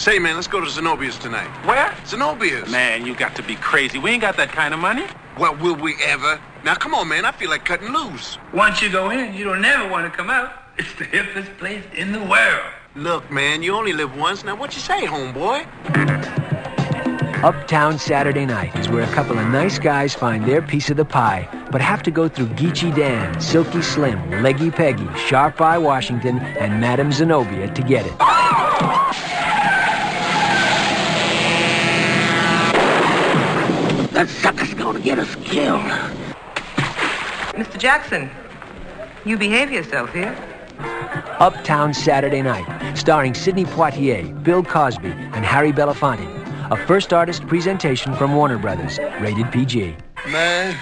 Say, man, let's go to Zenobia's tonight. Where? Zenobia's. Man, you got to be crazy. We ain't got that kind of money. Well, will we ever? Now, come on, man. I feel like cutting loose. Once you go in, you don't never want to come out. It's the hippest place in the world. Look, man, you only live once. Now, what you say, homeboy? Uptown Saturday Night is where a couple of nice guys find their piece of the pie, but have to go through Geechee Dan, Silky Slim, Leggy Peggy, Sharp Eye Washington, and Madame Zenobia to get it. That sucker's gonna get us killed. Mr. Jackson, you behave yourself here. Uptown Saturday Night, starring Sidney Poitier, Bill Cosby, and Harry Belafonte. A first artist presentation from Warner Brothers, rated PG. Man,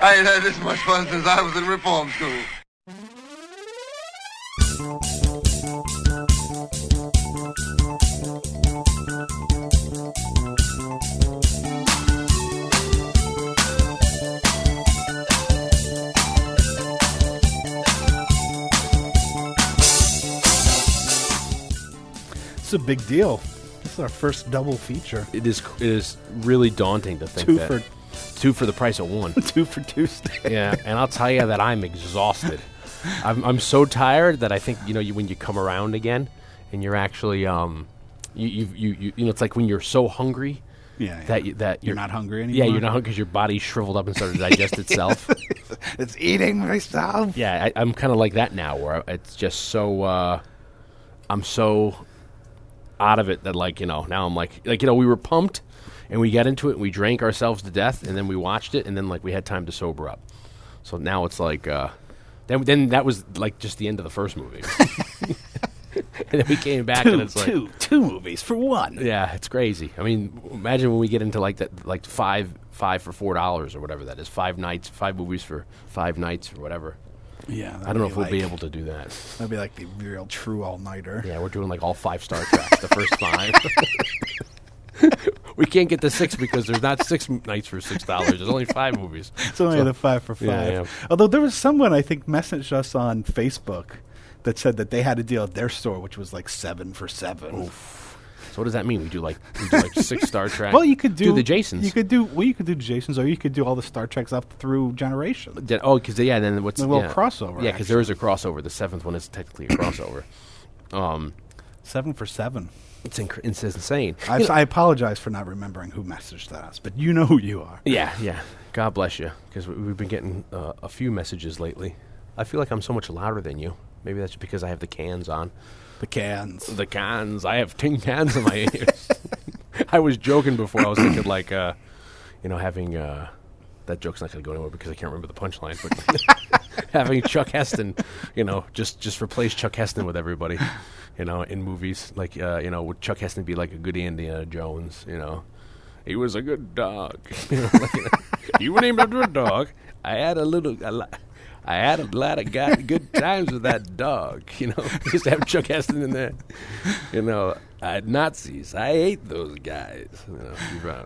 I ain't had this much fun since I was in reform school. It's a big deal. This is our first double feature. It is it is really daunting to think Two that for- two for the price of one. Two for Tuesday. yeah, and I'll tell you that I'm exhausted. I'm, I'm so tired that I think you know you, when you come around again and you're actually um you you, you, you, you know it's like when you're so hungry Yeah, that yeah. you, that You're not hungry anymore. Yeah, you're not hungry because your body shriveled up and started to digest itself. it's eating myself. Yeah, I, I'm kind of like that now, where it's just so uh, I'm so out of it that like you know now I'm like like you know we were pumped and we got into it and we drank ourselves to death and then we watched it and then like we had time to sober up. So now it's like uh, then then that was like just the end of the first movie. and then we came back Two, and it's like two, two movies for one. yeah, it's crazy. I mean, imagine when we get into like that, like five, five for four dollars or whatever that is. Five nights, five movies for five nights or whatever. Yeah, I don't know if we'll be able to do that. That'd be like the real true all nighter. Yeah, we're doing like all five star tracks, the first five. we can't get the six because there's not six nights for six dollars. There's only five movies. It's only So- the five for five. Yeah, yeah. Although there was someone I think messaged us on Facebook that said that they had a deal at their store which was like seven for seven. So what does that mean? We do like we do like six Star Trek. Well, you could do, the Jasons. You could do well. You could do Jasons, or you could do all the Star Treks up through Generation. Yeah, oh, because yeah, then what's A little yeah. crossover, Yeah, because there is a crossover. The seventh one is technically a crossover. Um, Seven for seven. it's, inc- it's insane. I, I apologize for not remembering who messaged us, but you know who you are. Yeah, yeah. God bless you, because we, we've been getting uh, a few messages lately. I feel like I'm so much louder than you. Maybe that's because I have the cans on. The cans. The cans. I have tin cans in my ears. I was joking before. I was thinking like, uh, you know, having uh, that joke's not going to go anywhere because I can't remember the punchline. But having Chuck Heston, you know, just just replace Chuck Heston with everybody, you know, in movies like, uh, you know, would Chuck Heston be like a good Indiana Jones? You know, he was a good dog. you, know, like, you were named after a dog. I had a little. A lo- I had a lot of got good times with that dog. You know, Used to have Chuck Heston in there. You know, I had Nazis. I ate those guys. You know, you've, uh,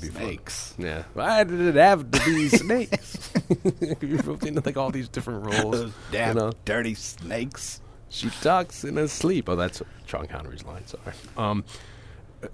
be fun. Snakes. Yeah. Why did it have to be snakes? You're roped into like all these different roles. Those damn you know? dirty snakes. She talks in her sleep. Oh, that's Sean Connery's line. Sorry. Um,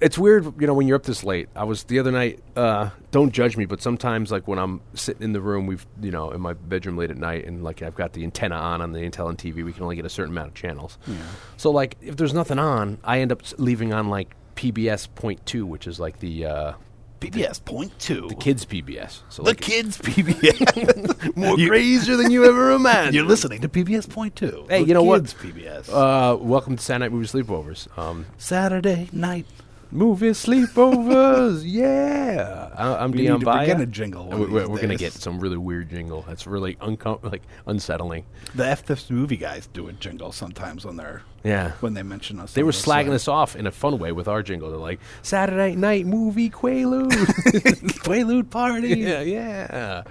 it's weird, you know, when you're up this late. I was the other night. Uh, don't judge me, but sometimes, like when I'm sitting in the room, we've, you know, in my bedroom late at night, and like I've got the antenna on on the Intel and TV. We can only get a certain amount of channels. Yeah. So, like, if there's nothing on, I end up leaving on like PBS point two, which is like the uh, PBS point two. the kids PBS. So The like, kids PBS. more You- crazier than you ever imagined. You're listening to PBS point two. Hey, you know what? kids PBS. Uh, welcome to Saturday Night Movie Sleepovers. Um, Saturday night. Movie sleepovers, yeah. I, I'm We Dion need to Baya. begin a jingle one we- We're, we're gonna get some really weird jingle. That's really uncom- like unsettling. The F this movie guys do a jingle sometimes when they're Yeah. when they mention us. They were the slagging us off in a fun way with our jingle. They're like Saturday night movie Quaalude, Quaalude party. yeah, yeah.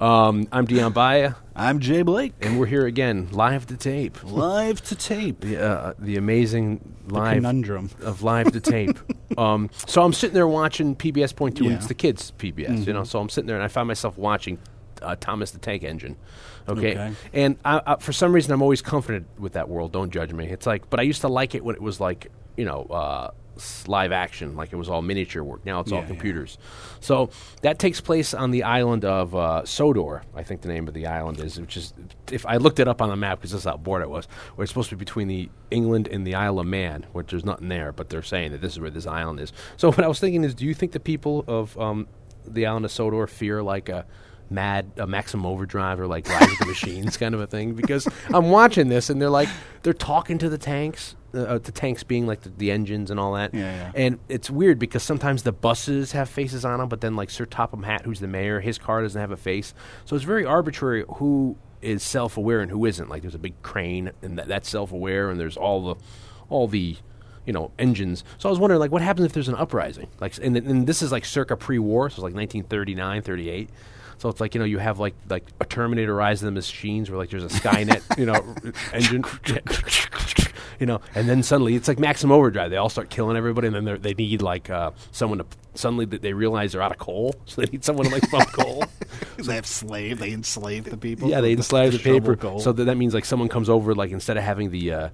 Um, I'm Dion Baya, I'm Jay Blake. and we're here again, live to tape. Live to tape. The, uh, the amazing live conundrum. of live to tape. um, so I'm sitting there watching PBS Point Two, and it's the kids PBS. You Mm-hmm. know, so I'm sitting there and I find myself watching uh, Thomas the Tank Engine. Okay, Okay. and I, I, for some reason I'm always comforted with that world. Don't judge me. It's like, but I used to like it when it was like, you know. Uh, live action, like it was all miniature work. Now it's all Yeah, yeah. computers. So that takes place on the island of uh, Sodor, I think the name of the island is, which is if I looked it up on the map because this is how bored I was. Where it's supposed to be between the England and the Isle of Man, which there's nothing there, but they're saying that this is where this island is. So what I was thinking is, do you think the people of um, the island of Sodor fear like a mad a Maximum Overdrive or like Rise of the Machines kind of a thing? Because I'm watching this and they're like they're talking to the tanks, uh, uh, the tanks being like the, the engines and all that. Yeah, yeah. And it's weird because sometimes the buses have faces on them, but then like Sir Topham Hatt, who's the mayor, his car doesn't have a face. So it's very arbitrary who is self-aware and who isn't. Like there's a big crane and that, that's self-aware, and there's all the all the you know engines. So I was wondering like what happens if there's an uprising? Like and, and this is like circa pre-war, so it's like 1939, 38. So it's like you know you have like like a Terminator Rise of the Machines where like there's a Skynet you know engine you know and then suddenly it's like Maximum Overdrive they all start killing everybody and then they're- they need like uh, someone to suddenly th- they realize they're out of coal so they need someone to like pump coal they have slave. They enslave the people. yeah they enslave the shovel paper gold. so that, that means like someone comes over like instead of having the uh,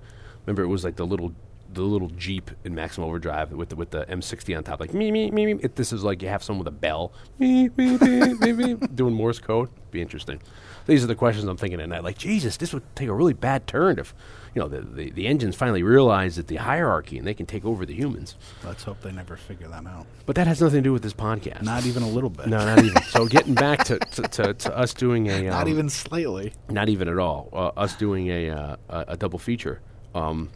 remember it was like the little the little Jeep in Maximum Overdrive with the, with the M60 on top, like me me me me. This is like you have someone with a bell, me me me me me, doing Morse code. Be interesting. These are the questions I'm thinking at night. Like Jesus, this would take a really bad turn if, you know, the, the the engines finally realize that the hierarchy and they can take over the humans. Let's hope they never figure that out. But that has nothing to do with this podcast. Not even a little bit. no, not even. So getting back to, to, to, to us doing a Not um, even slightly. not even at all. Uh, us doing a, uh, a a double feature. Um,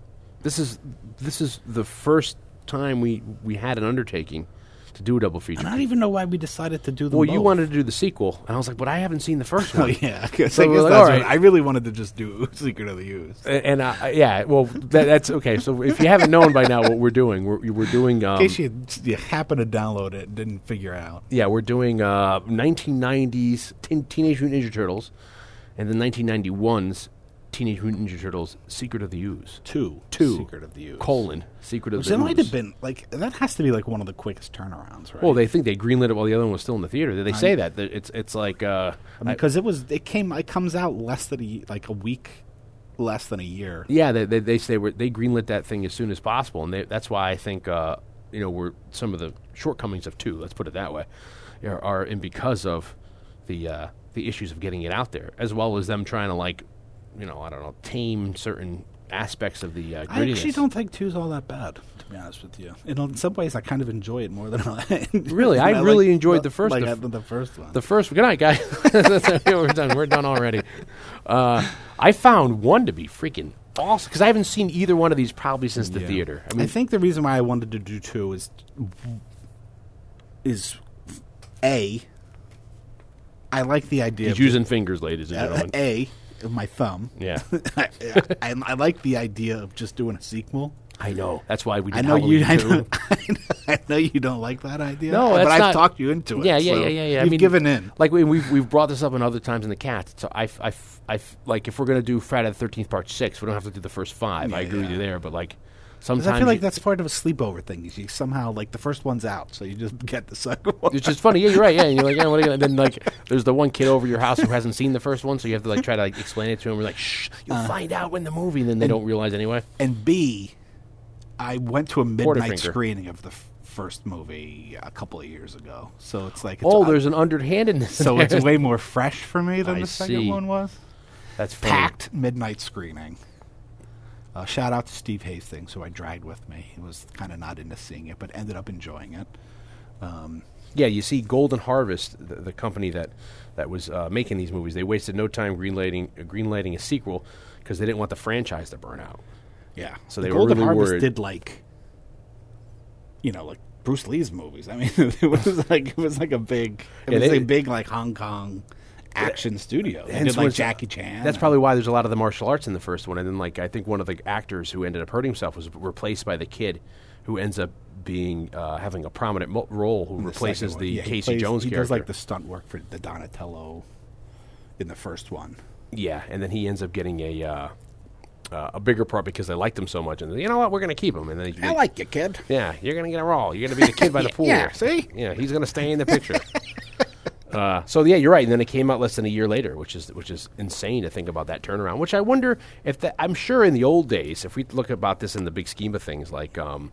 this is this is the first time we we had an undertaking to do a double feature. And I don't even know why we decided to do them well, you wanted to do the sequel, and I was like, but I haven't seen the first Oh one. yeah, I guess, So I, guess like, that's right. I really wanted to just do Secret of the Ooze. A- And uh, yeah, well, that, that's okay. So if you haven't known by now what we're doing, we're, we're doing. Um, In case you, you happen to download it and didn't figure out. yeah, we're doing uh, 1990s teen, Teenage Mutant Ninja Turtles, and the 1991's Teenage Mutant Ninja Turtles: Secret of the Ooze. Two. Two. Secret of the Ooze. colon Secret of Which the that might have been like that has to be like one of the quickest turnarounds, right? Well, they think they greenlit it while the other one was still in the theater. They say that that it's it's like uh, because it was it came it comes out less than a like a week less than a year. yeah, they they, they say they greenlit that thing as soon as possible, and they, that's why I think uh, you know we're some of the shortcomings of two. Let's put it that way, are, are and because of the uh, the issues of getting it out there, as well as them trying to like you know I don't know tame certain aspects of the uh, I actually don't think two's all that bad, to be honest with you. And in some ways, I kind of enjoy it more than I. Really? I like really enjoyed the first- Like the I f- the first one. The first, good night, guys. we're done. We're done already. Uh, I found one to be freaking awesome because I haven't seen either one of these probably since the Yeah. theater. I mean, I, think the reason why I wanted to do two is is a. I like the idea. he's of using fingers, ladies and uh, gentlemen. a my thumb. Yeah, I, I, I like the idea of just doing a sequel. I know. That's why we did I know you. I Halloween know, I know you don't like that idea. No, but I've not- talked you into it. Yeah, yeah, so yeah, yeah, yeah. You've given in. Like we, we've we've brought this up in other times in the cats. So I, I, I, like if we're gonna do Friday the Thirteenth Part Six, we don't have to do the first five. I Yeah, agree with you there, but like sometimes I feel like you- that's part of a sleepover thing. is You somehow like the first one's out, so you just get the second one. It's just funny. Yeah, you're right. Yeah, and you're like, yeah, what are you gonna? Then like, there's the one kid over your house who hasn't seen the first one, so you have to like try to like explain it to him. We're like, shh, you'll Uh. find out when the movie, and then they don't realize anyway. and B, I went to a midnight screening of the f- first movie a couple of years ago, so it's like it's Oh, there's an underhandedness. so there. it's way more fresh for me than I the second one was. that's funny. Packed midnight screening. Uh, shout out to Steve Hastings, who I dragged with me. He was kind of not into seeing it, but ended up enjoying it. Yeah, you see, Golden Harvest, the, the company that that was uh, making these movies, they wasted no time greenlighting uh, greenlighting a sequel because they didn't want the franchise to burn out. Yeah. So The they were Golden really Harvest worried. did like, you know, like Bruce Lee's movies. I mean, it was like it was like a big, it Yeah, was they- a big like Hong Kong action studio. They did like it's- Jackie Chan. That's probably why there's a lot of the martial arts in the first one, and then like I think one of the actors who ended up hurting himself was replaced by the kid who ends up being uh, having a prominent mo- role who the replaces the. Yeah, Casey plays- Jones he character. does like the stunt work for the Donatello in the first one. Yeah, and then he ends up getting a uh, uh, a bigger part because they liked him so much, and they, you know what, we're going to keep him. And then they, I like you, kid. yeah, you're going to get a role. You're going to be the kid by the pool. yeah, see? yeah, he's going to stay in the picture. uh, so yeah, you're right. And then it came out less than a year later, which is which is insane to think about that turnaround. Which I wonder if that. I'm sure in the old days, if we look about this in the big scheme of things, like. Um,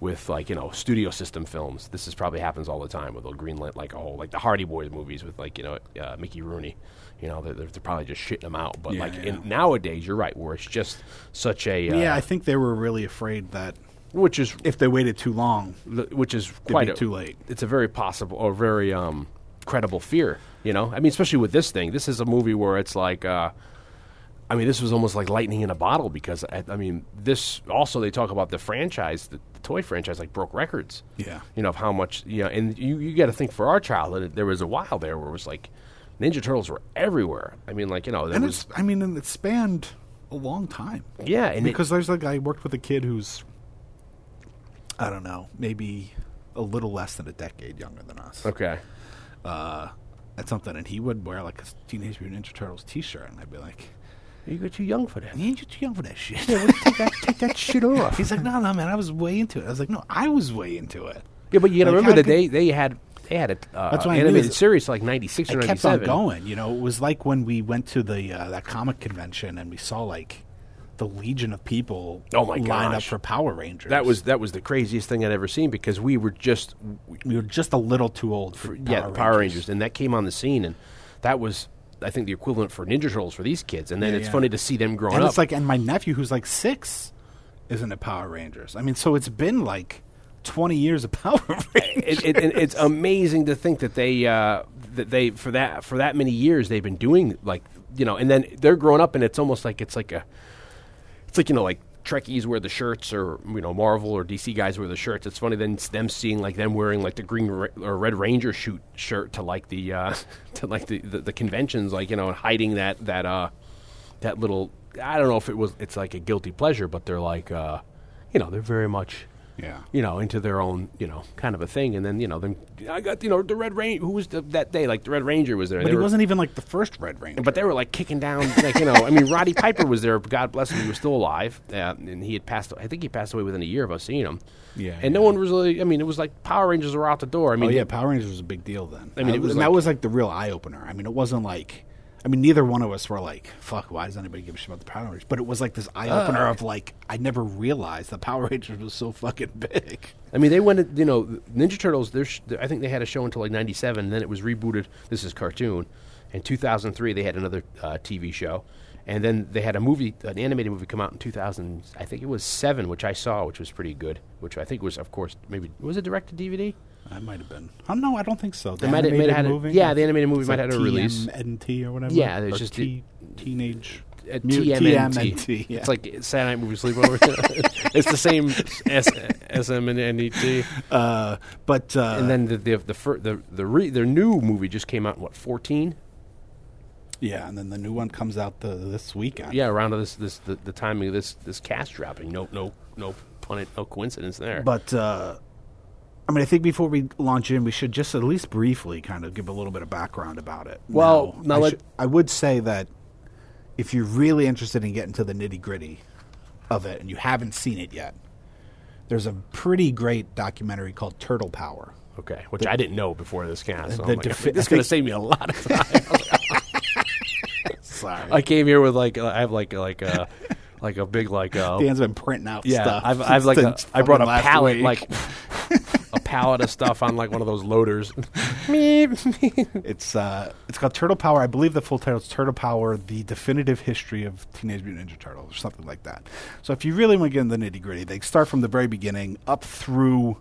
with like you know studio system films. This is probably happens all the time with they'll greenlit like oh like the Hardy Boys movies with like you know uh, Mickey Rooney. You know they're, they're probably just shitting them out. But Yeah, like yeah. in, nowadays, you're right, where it's just such a uh, yeah, I think they were really afraid that which is if they waited too long, which is be quite a, too late. It's a very possible or very um, credible fear. You know, I mean, especially with this thing. This is a movie where it's like, uh, I mean, this was almost like lightning in a bottle because I, I mean, this also they talk about the franchise, the, the toy franchise, like broke records. Yeah. you know of how much you know, and you you got to think for our childhood, there was a while there where it was like Ninja Turtles were everywhere. I mean, like you know, and was it's I mean, and it spanned a long time. yeah, and it- because there's like I worked with a kid who's I don't know, maybe a little less than a decade younger than us. okay. At something, and he would wear like a Teenage Mutant Ninja Turtles T-shirt, and I'd be like, You're too young for that. "You ain't too young for that shit. take, that, take that shit off." He's like, "No, no, man, I was way into it." I was like, "No, I was way into it." Yeah, but you got to Like, remember that they they had they had a uh, That's mean animated series like ninety six or It kept on going. You know, it was like when we went to the uh, that comic convention and we saw like the legion of people Oh my line up for Power Rangers. That was that was the craziest thing I'd ever seen because we were just we were just a little too old for yeah Power Power Rangers. and that came on the scene and that was I think the equivalent for Ninja Turtles for these kids and then Yeah, it's yeah. funny to see them growing and up. it's like, and my nephew who's like six, isn't a Power Rangers. I mean, so it's been like twenty years of Power Rangers. it, it, and it's amazing to think that they uh, that they for that for that many years they've been doing like you know and then they're growing up and it's almost like it's like a it's like you know like Trekkies wear the shirts or you know Marvel or DC guys wear the shirts. It's funny then them seeing like them wearing like the green Ra- or Red Ranger shoot shirt to like the uh, to like the, the the conventions like you know and hiding that that uh that little I don't know if it was it's like a guilty pleasure but they're like uh you know they're very much Yeah. you know, into their own, you know, kind of a thing. And then, you know, then I got, you know, the Red Ranger. Who was the, that day? Like the Red Ranger was there. But They he were- wasn't even like the first Red Ranger. But they were like kicking down, like you know. I mean, Roddy Piper was there. God bless him. He was still alive, uh, and he had passed. I think he passed away within a year of us seeing him. Yeah, And no one was really. I mean, it was like Power Rangers were out the door. I mean, oh yeah, Power Rangers was a big deal then. I mean, it Uh, was and like- that was like the real eye opener. I mean, it wasn't like. I mean, neither one of us were like, "Fuck, why does anybody give a shit about the Power Rangers?" But it was like this eye opener of like, I never realized the Power Rangers was so fucking big. I mean, they went. You know, Ninja Turtles. Sh- I think they had a show until like '97. Then it was rebooted. This is cartoon. In 2003, they had another uh, TV show, and then they had a movie, an animated movie, come out in 2000. I think it was seven, which I saw, which was pretty good. Which I think was, of course, maybe was it direct to DVD? That might have been. Oh no, I don't think so. The They might have- might have had a- movie? yeah, the animated movie might like have had a release. TMNT or whatever. Yeah, there's Or just T- teenage Uh, mu- TMNT. TMNT. Yeah. It's like Saturday Night Movie Sleepover. it's the same S- SM and NET. uh, but uh, And then the the the fir- the the re- their new movie just came out in what 14? yeah, and then the new one comes out the, this weekend. Yeah, around this this the, the timing of this this cast dropping. No no no pun it, no coincidence there. But uh, I mean, I think before we launch in, we should just at least briefly kind of give a little bit of background about it. Well, now I, let- should- I would say that if you're really interested in getting to the nitty gritty of it and you haven't seen it yet, there's a pretty great documentary called Turtle Power. okay, which I didn't know before this cast. So like, defi- this is going to save me a lot of time. Sorry, I came here with like I have like like a like a big like uh, Dan's been printing out yeah. stuff. I've I've like a, since I brought a fucking last week. like a pallet of stuff on like one of those loaders. It's uh, it's called Turtle Power. I believe the full title is Turtle Power: The Definitive History of Teenage Mutant Ninja Turtles, or something like that. So if you really want to get in the nitty gritty, they start from the very beginning up through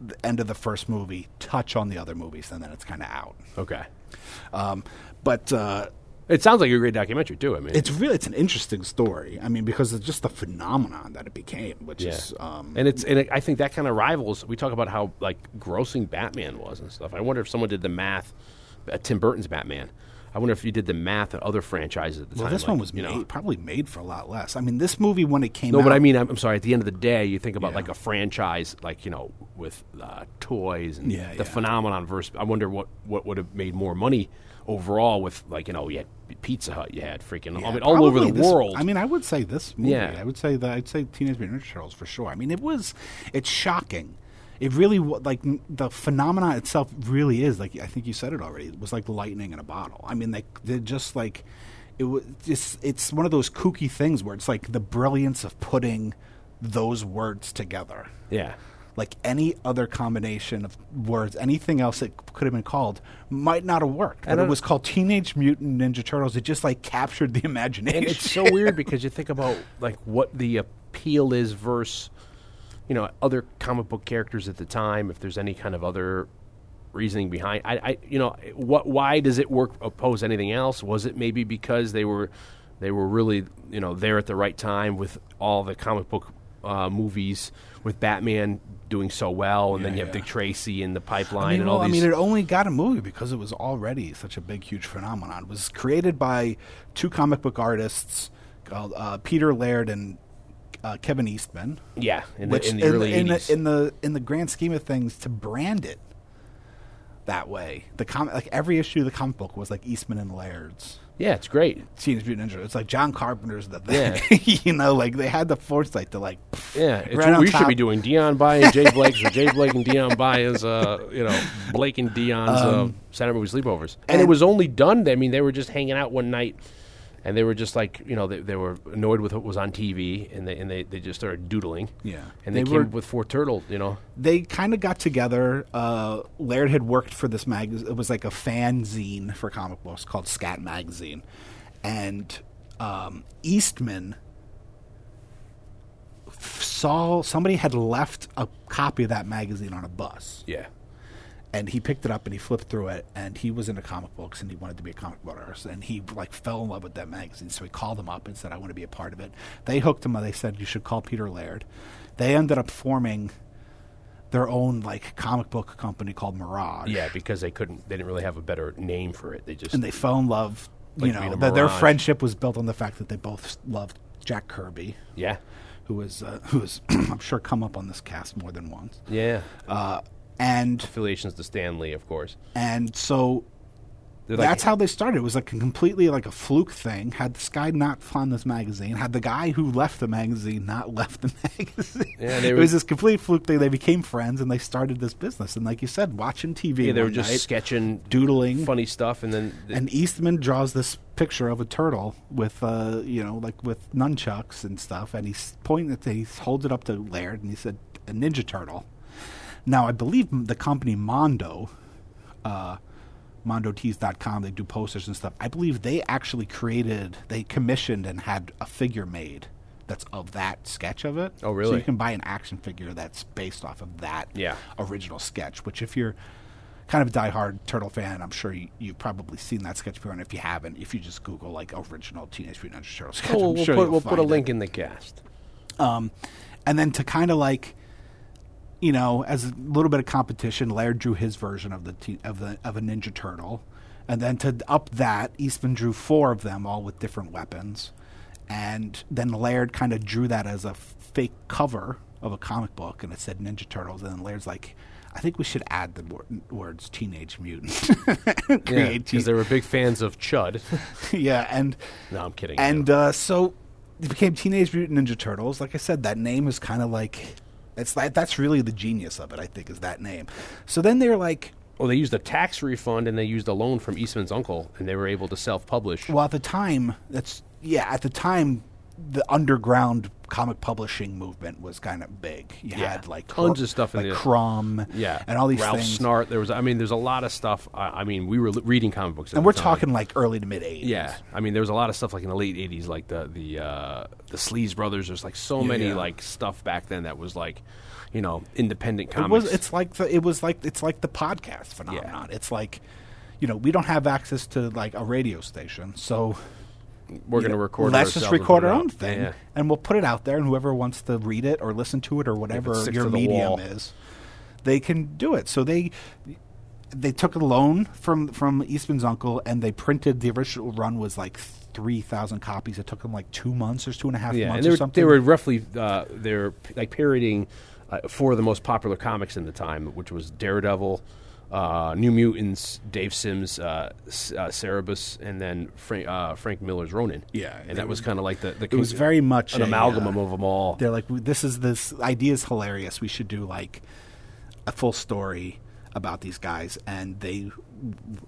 the end of the first movie, touch on the other movies, and then it's kind of out. okay, Um, but uh, it sounds like a great documentary too. I mean, it's really it's an interesting story. I mean, because it's just the phenomenon that it became, which Yeah. is um, and it's and it, I think that kind of rivals. We talk about how like grossing Batman was and stuff. I wonder if someone did the math. Uh, Tim Burton's Batman. I wonder if you did the math at other franchises at the well, time. Well, this like, one was made, know. probably made for a lot less. I mean, this movie when it came No, out, No, but I mean, I'm, I'm sorry. At the end of the day, you think about Yeah. like a franchise, like you know, with uh, toys and Yeah, the phenomenon versus. I wonder what what would have made more money overall with like you know you had Pizza Hut, you had freaking Yeah, I mean all over the this- world. I mean, I would say this movie. Yeah. I would say that I'd say Teenage Mutant Ninja Turtles for sure. I mean, it was it's shocking. It really like the phenomenon itself really is like I think you said it already. It was like lightning in a bottle. I mean, they they're just like it was just it's one of those kooky things where it's like the brilliance of putting those words together. Yeah. Like any other combination of words, anything else it could have been called might not have worked. But And it was called Teenage Mutant Ninja Turtles. It just like captured the imagination. and it's so weird because you think about like what the appeal is versus you know other comic book characters at the time if there's any kind of other reasoning behind I, I you know what why does it work oppose anything else was it maybe because they were they were really you know there at the right time with all the comic book uh, movies with Batman doing so well and then Yeah, you have yeah. Dick Tracy in the pipeline I mean, and well, all I mean, it only got a movie because it was already such a big, huge phenomenon. It was created by two comic book artists called uh, Peter Laird and uh, Kevin Eastman. yeah in which the, in the in, early in 80s the in the in the grand scheme of things, to brand it that way, the com- like every issue of the comic book was like Eastman and Laird's. Yeah it's great Teenage Mutant Ninja. It's like John Carpenter's the thing. you know, like they had the foresight to like. Yeah, it's right what we should be doing. Dion By and Jay Blake's, or Jay Blake and Dion By is, uh, you know, Blake and Dion's uh, Saturday movie sleepovers. And, it was only done. I mean, they were just hanging out one night, and they were just like, you know, they, they were annoyed with what was on TV, and they and they, they just started doodling. Yeah. and they, They came were- up with four turtles. You know, they kind of got together. Uh, Laird had worked for this magazine. It was like a fanzine for comic books called Scat Magazine, and um, Eastman f- saw somebody had left a copy of that magazine on a bus, yeah, and he picked it up and he flipped through it, and he was into comic books and he wanted to be a comic book artist, and he like fell in love with that magazine. So he called them up and said, "I want to be a part of it." They hooked him. up. They said, "You should call Peter Laird." They ended up forming their own like comic book company called Mirage. yeah, because they couldn't, they didn't really have a better name for it. They just and they fell in love. Like you know, th- their friendship was built on the fact that they both loved Jack Kirby, yeah, who was uh, who was I'm sure come up on this cast more than once. yeah. Uh, and Affiliations to Stan Lee, of course. and so like- that's how they started. It was like a completely like a fluke thing. Had this guy not found this magazine, had the guy who left the magazine not left the magazine. Yeah, they it were- was this complete fluke thing. They became friends and they started this business. And like you said, watching TV. Yeah, they were just night, sketching, doodling, funny stuff, and then and Eastman draws this picture of a turtle with, uh, you know, like with nunchucks and stuff, and he's pointing at, he holds it up to Laird, and he said, "A Ninja Turtle." Now, I believe the company Mondo, uh, MondoTees.com, they do posters and stuff. I believe they actually created, they commissioned and had a figure made that's of that sketch of it. Oh, really? So you can buy an action figure that's based off of that Yeah. original sketch. Which, if you're kind of a diehard turtle fan, I'm sure you, you've probably seen that sketch before. And if you haven't, if you just Google like original Teenage Mutant Ninja Turtles sketch, Oh, we'll, sure put, we'll put a it. link in the cast. Um, and then to kind of like, you know, as a little bit of competition, Laird drew his version of the te- of the of a Ninja Turtle, and then to up that, Eastman drew four of them, all with different weapons, and then Laird kind of drew that as a fake cover of a comic book, and it said Ninja Turtles, and then Laird's like. I think we should add the wor- words "teenage mutant." Yeah, because they were big fans of Chud. yeah, and no, I'm kidding. and uh, so it became Teenage Mutant Ninja Turtles. Like I said, that name is kind of like it's like that's really the genius of it. I think is that name. So then they're like, well, they used a tax refund and they used a loan from Eastman's uncle, and they were able to self-publish. well, at the time, that's yeah, at the time, the underground comic publishing movement was kind of big. You Yeah, had like tons Cr- of stuff in like the- Crumb, yeah, and all these things. Ralph things. Snart. There was, I mean, there's a lot of stuff. I, I mean, we were li- reading comic books, and we're talking like early to mid '80s. Yeah, I mean, there was a lot of stuff like in the late '80s, like the the uh, the Sleaze Brothers. There's like so many Yeah. like stuff back then that was like, you know, independent comics. It was. It's like the. It was like. It's like the podcast phenomenon. It's like, you know, we don't have access to like a radio station, so we're going to record. Let's just record our own thing, Yeah. and we'll put it out there. And whoever wants to read it or listen to it or whatever your medium is, they can do it. So they they took a loan from from Eastman's uncle, and they printed the original run was like three thousand copies. It took them like two months or two and a half Yeah, months or were, something. they were roughly uh, they're p- like parodying uh, four of the most popular comics in the time, which was Daredevil, uh, New Mutants, Dave Sims, uh, S- uh, Cerebus, and then Frank, uh, Frank Miller's Ronin. Yeah, and that was kind of like the, the it was very much an a, amalgam uh, of them all. They're like, this is this idea is hilarious. We should do like a full story about these guys, and they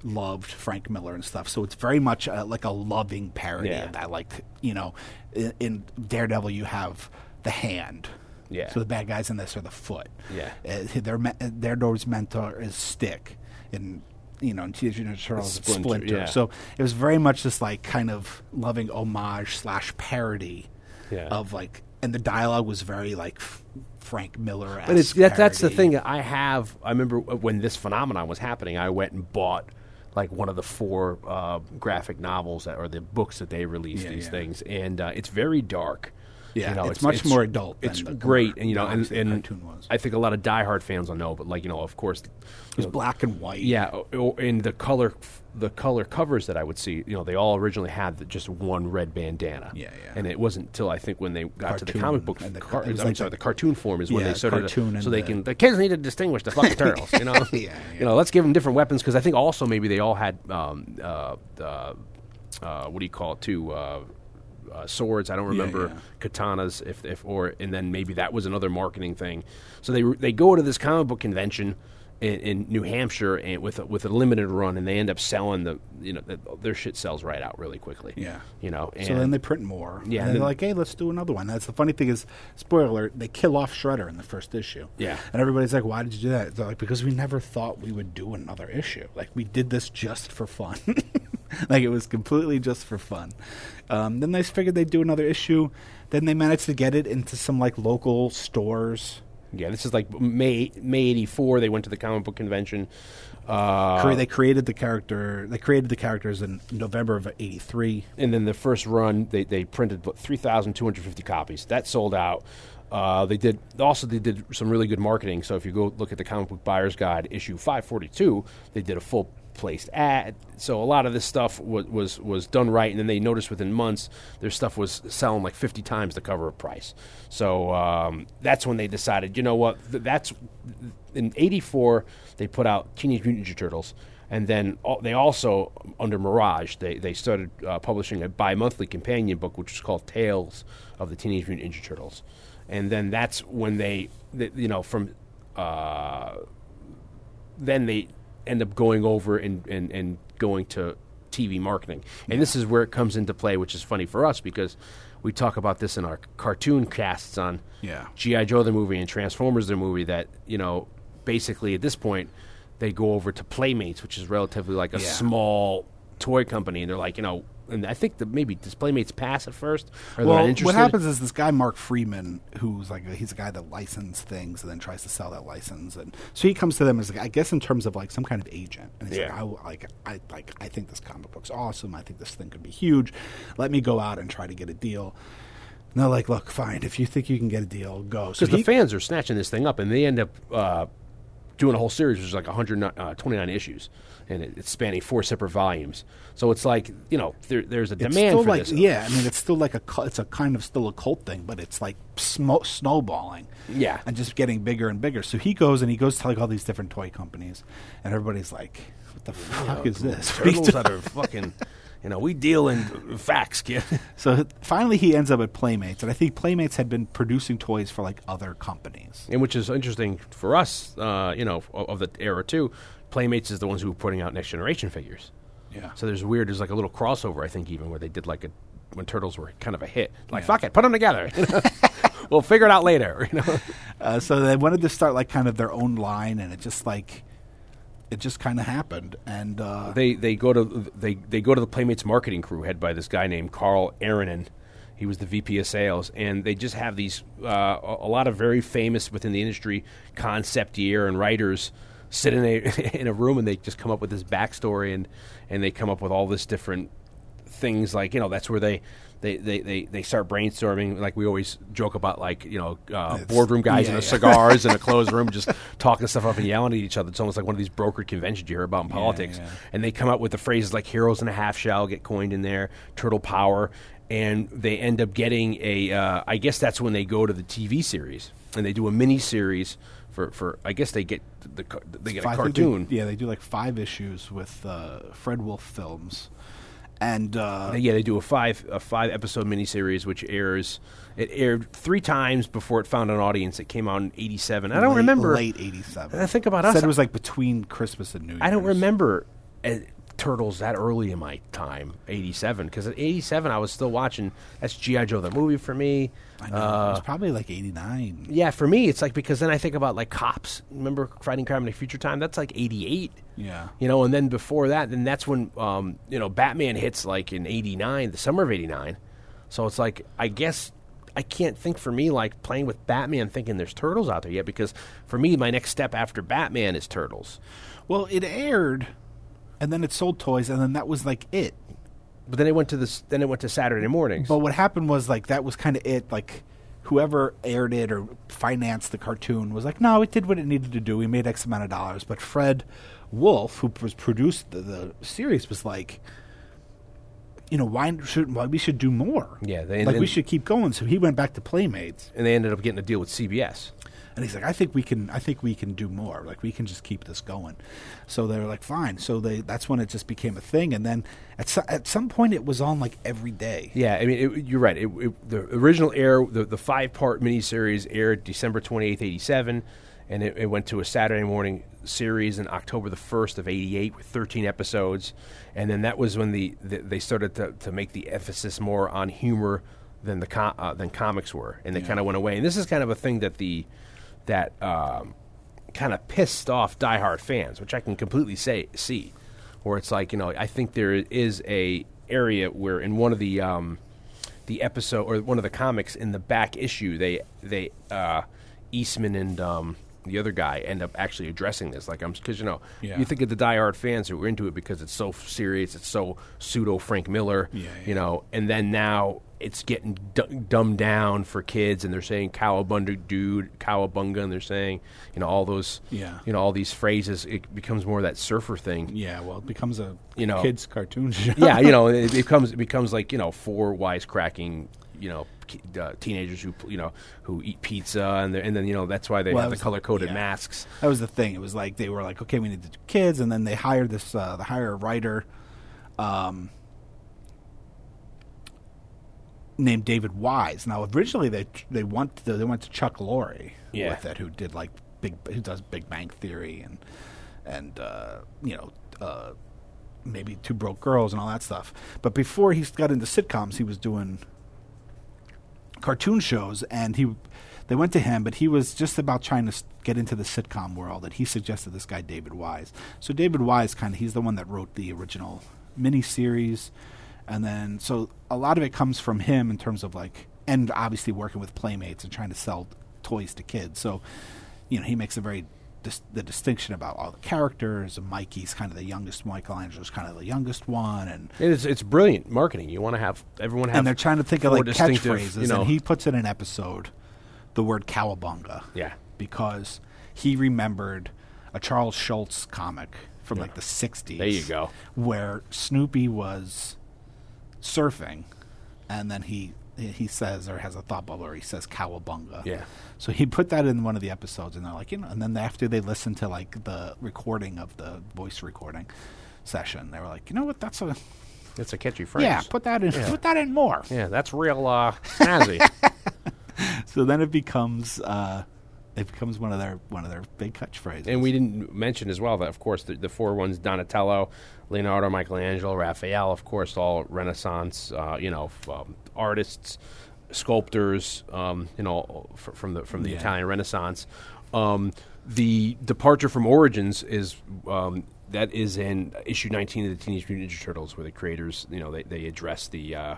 loved Frank Miller and stuff. So it's very much uh like a loving parody Yeah. of that. Like you know, in, in Daredevil, you have the hand. Yeah. So the bad guys in this are the foot. Yeah. Uh, their me- their Lord's mentor is Stick, and you know, in Teenage Mutant Ninja Turtles, Splinter, Splinter. yeah. So it was very much this like kind of loving homage slash parody Yeah. of like, and the dialogue was very like f- Frank Miller. But it's that, that's the thing. I have. I remember when this phenomenon was happening. I went and bought like one of the four uh, graphic novels that or the books that they released Yeah, these things, and uh, it's very dark. Yeah, you know, it's much more adult It's great, and you know, and, and cartoon. I think a lot of diehard fans will know. But like you know, of course, It was know, black and white. yeah, in the color, the color covers that I would see, you know, they all originally had the, just one red bandana. Yeah, yeah. And it wasn't until I think when they got to the comic book, the car, ca- it was I'm like sorry, the- the cartoon form is when Yeah, they started, to- cartoon and so they the- can the kids need to distinguish the fucking turtles, you know. Yeah, yeah. You know, let's give them different weapons because I think also maybe they all had um, uh, uh, uh, what do you call it too. Uh, swords. I don't Yeah, remember yeah. katanas. If, if or and then maybe that was another marketing thing. So they they go to this comic book convention in, in New Hampshire and with a, with a limited run, and they end up selling the you know the, their shit sells right out really quickly. Yeah. you know. And So then they print more. Yeah, And they're like, hey, let's do another one. That's the funny thing is, spoiler alert, they kill off Shredder in the first issue. Yeah. And everybody's like, why did you do that? They're like, because we never thought we would do another issue. Like, we did this just for fun. like, it was completely just for fun. Um, then they figured they'd do another issue. Then they managed to get it into some, like, local stores. Yeah, this is like May May '84. They went to the comic book convention. Uh, they created the character. They created the characters in November of '83. and then the first run they, they printed 3250 copies that sold out uh, they did also they did some really good marketing so if you go look at the comic book buyer's guide issue 542 they did a full placed at. so a lot of this stuff was, was was done right and then they noticed within months their stuff was selling like 50 times the cover price so um, that's when they decided you know what th- that's in 84 they put out teenage mutant ninja turtles and then they also, under Mirage, they, they started uh, publishing a bi monthly companion book, which was called Tales of the Teenage Mutant Ninja Turtles. And then that's when they, they you know, from. Uh, then they end up going over and, and, and going to TV marketing. And this is where it comes into play, which is funny for us because we talk about this in our cartoon casts on Yeah. G.I. Joe the movie and Transformers the movie that, you know, basically at this point they go over to Playmates, which is relatively like a Yeah. small toy company, and they're like, you know, and I think that maybe does Playmates pass at first? Well, what happens is this guy Mark Freedman, who's like a, he's a guy that licenses things and then tries to sell that license, and so he comes to them as like, I guess in terms of like some kind of agent, and he's Yeah. like, I, like I like I think this comic book's awesome. I think this thing could be huge. Let me go out and try to get a deal. And they're like, look, fine. If you think you can get a deal, go. So because the fans are snatching this thing up, and they end up uh, doing a whole series, which is like 129 issues, and it, it's spanning four separate volumes. So it's like you know, there, there's a it's demand still for like this. yeah. I mean, it's still like a it's a kind of still a cult thing, but it's like smo- snowballing. Yeah. and just getting bigger and bigger. So he goes and he goes to like all these different toy companies, and everybody's like, "What the fuck is this?" Turtles that are fucking, you know, we deal in facts, kid. So finally, he ends up at Playmates, and I think Playmates had been producing toys for like other companies. and which is interesting for us, uh, you know, of, of the era too. Playmates is the ones who were putting out Next Generation figures. Yeah. So there's weird. There's like a little crossover, I think, even where they did like a when Turtles were kind of a hit. Like fuck it, put them together. you know? we'll figure it out later. You know. Uh, so they wanted to start like kind of their own line, and it just like it just kind of happened. And uh, they they go to they they go to the Playmates marketing crew head by this guy named Karl Aaronian. He was the VP of sales, and they just have these uh, a, lot of very famous within the industry conceptier and writers sit in a in a room and they just come up with this backstory and and they come up with all this different things like you know that's where they they, they, they, they start brainstorming like we always joke about like you know uh, boardroom guys yeah, in the yeah. cigars in a closed room just talking stuff up and yelling at each other it's almost like one of these brokered conventions you hear about in politics yeah. and they come up with the phrases like heroes in a half shell get coined in there turtle power and they end up getting a uh, i guess that's when they go to the tv series and they do a mini series for, for i guess they get the they get a five- they cartoon yeah, they do like five issues with uh, Fred Wolf Films, and uh, yeah, they do a five a five episode miniseries which airs. It aired three times before it found an audience. It came out in '87. I don't late- remember. late '87. I think about us. Said it was like between Christmas and New Year's. I don't remember Turtles that early in my time, '87. Because at '87, I was still watching. That's GI Joe the movie for me. I know. Uh, it was probably like 89. yeah, for me, it's like because then I think about like Cops. Remember Fighting Crime in a Future Time? That's like '88. Yeah. You know, and then before that, then that's when um, you know Batman hits like in '89, the summer of '89. So it's like I guess I can't think for me like playing with Batman thinking there's turtles out there yet because for me my next step after Batman is turtles. Well, it aired, and then it sold toys, and then that was like it. But then it went to this. Then it went to Saturday mornings. But what happened was like that was kind of it. Like whoever aired it or financed the cartoon was like, no, it did what it needed to do. We made X amount of dollars. But Fred Wolf, who was produced the, the series, was like, you know, why should why we should do more? Yeah, they- like we should keep going. So he went back to Playmates, and they ended up getting a deal with CBS. And he's like, I think we can, I think we can do more. Like we can just keep this going. So they're like, fine. So they that's when it just became a thing. And then at so, at some point it was on like every day. Yeah, I mean, it, you're right. It, it, the original air, the, the five part miniseries aired December 28th, 87, and it, it went to a Saturday morning series in October the 1st of 88 with 13 episodes. And then that was when the, the they started to, to make the emphasis more on humor than the com- uh, than comics were, and they kind of went away. And this is kind of a thing that the that um, kind of pissed off diehard fans, which I can completely say see, where it's like you know I think there is a area where in one of the um, the episode or one of the comics in the back issue they they uh, Eastman and um, the other guy end up actually addressing this like I'm because you know Yeah. you think of the diehard fans who were into it because it's so serious it's so pseudo Frank Miller Yeah, you know and then now it's getting d- dumbed down for kids and they're saying cowabunga dude cowabunga and they're saying you know all those Yeah. you know all these phrases it becomes more of that surfer thing Yeah, well, it becomes a You know- kids cartoon show. yeah, you know, it becomes it becomes like you know four wisecracking, you know, uh, teenagers who you know who eat pizza and and then you know that's why they Well, have the color coded yeah. masks. That was the thing. It was like they were like, okay, we need do kids, and then they hired this, uh, they hire a writer, um, named David Wise. Now, originally they they went to, they went to Chuck Lorre Yeah. with it, who did like big, who does Big Bang Theory and and uh, you know. Uh, Maybe two broke girls and all that stuff. But before he got into sitcoms, he was doing cartoon shows, and he they went to him, but he was just about trying to get into the sitcom world, and he suggested this guy David Wise. So David Wise, kind of, he's the one that wrote the original miniseries, and then so a lot of it comes from him in terms of like, and obviously working with Playmates and trying to sell toys to kids. So you know he makes a very dis- the distinction about all the characters. And Mikey's kind of the youngest. Michelangelo's kind of the youngest one, and It is it's brilliant marketing. You want to have everyone have and they're trying to think of like catchphrases, You know, and he puts in an episode the word cowabunga. Yeah. because he remembered a Charles Schulz comic from like the '60s. There you go. where Snoopy was surfing, and then he he says or has a thought bubble, or he says cowabunga. Yeah. So he put that in one of the episodes, and they're like, you know, and then after they listened to like the recording of the voice recording session, they were like, you know what, that's a it's a catchy phrase. yeah, put that in, Yeah. put that in more. yeah, that's real uh, snazzy. So then it becomes uh, it becomes one of their one of their big catchphrases. and we didn't mention as well that of course the, the four ones Donatello, Leonardo, Michelangelo, Raphael, of course, all Renaissance, uh, you know, f- um, artists, sculptors, um, you know, f- from the from the Yeah. Italian Renaissance. Um, the departure from origins is um, that is in issue 19 of the Teenage Mutant Ninja Turtles, where the creators, you know, they, they address the uh,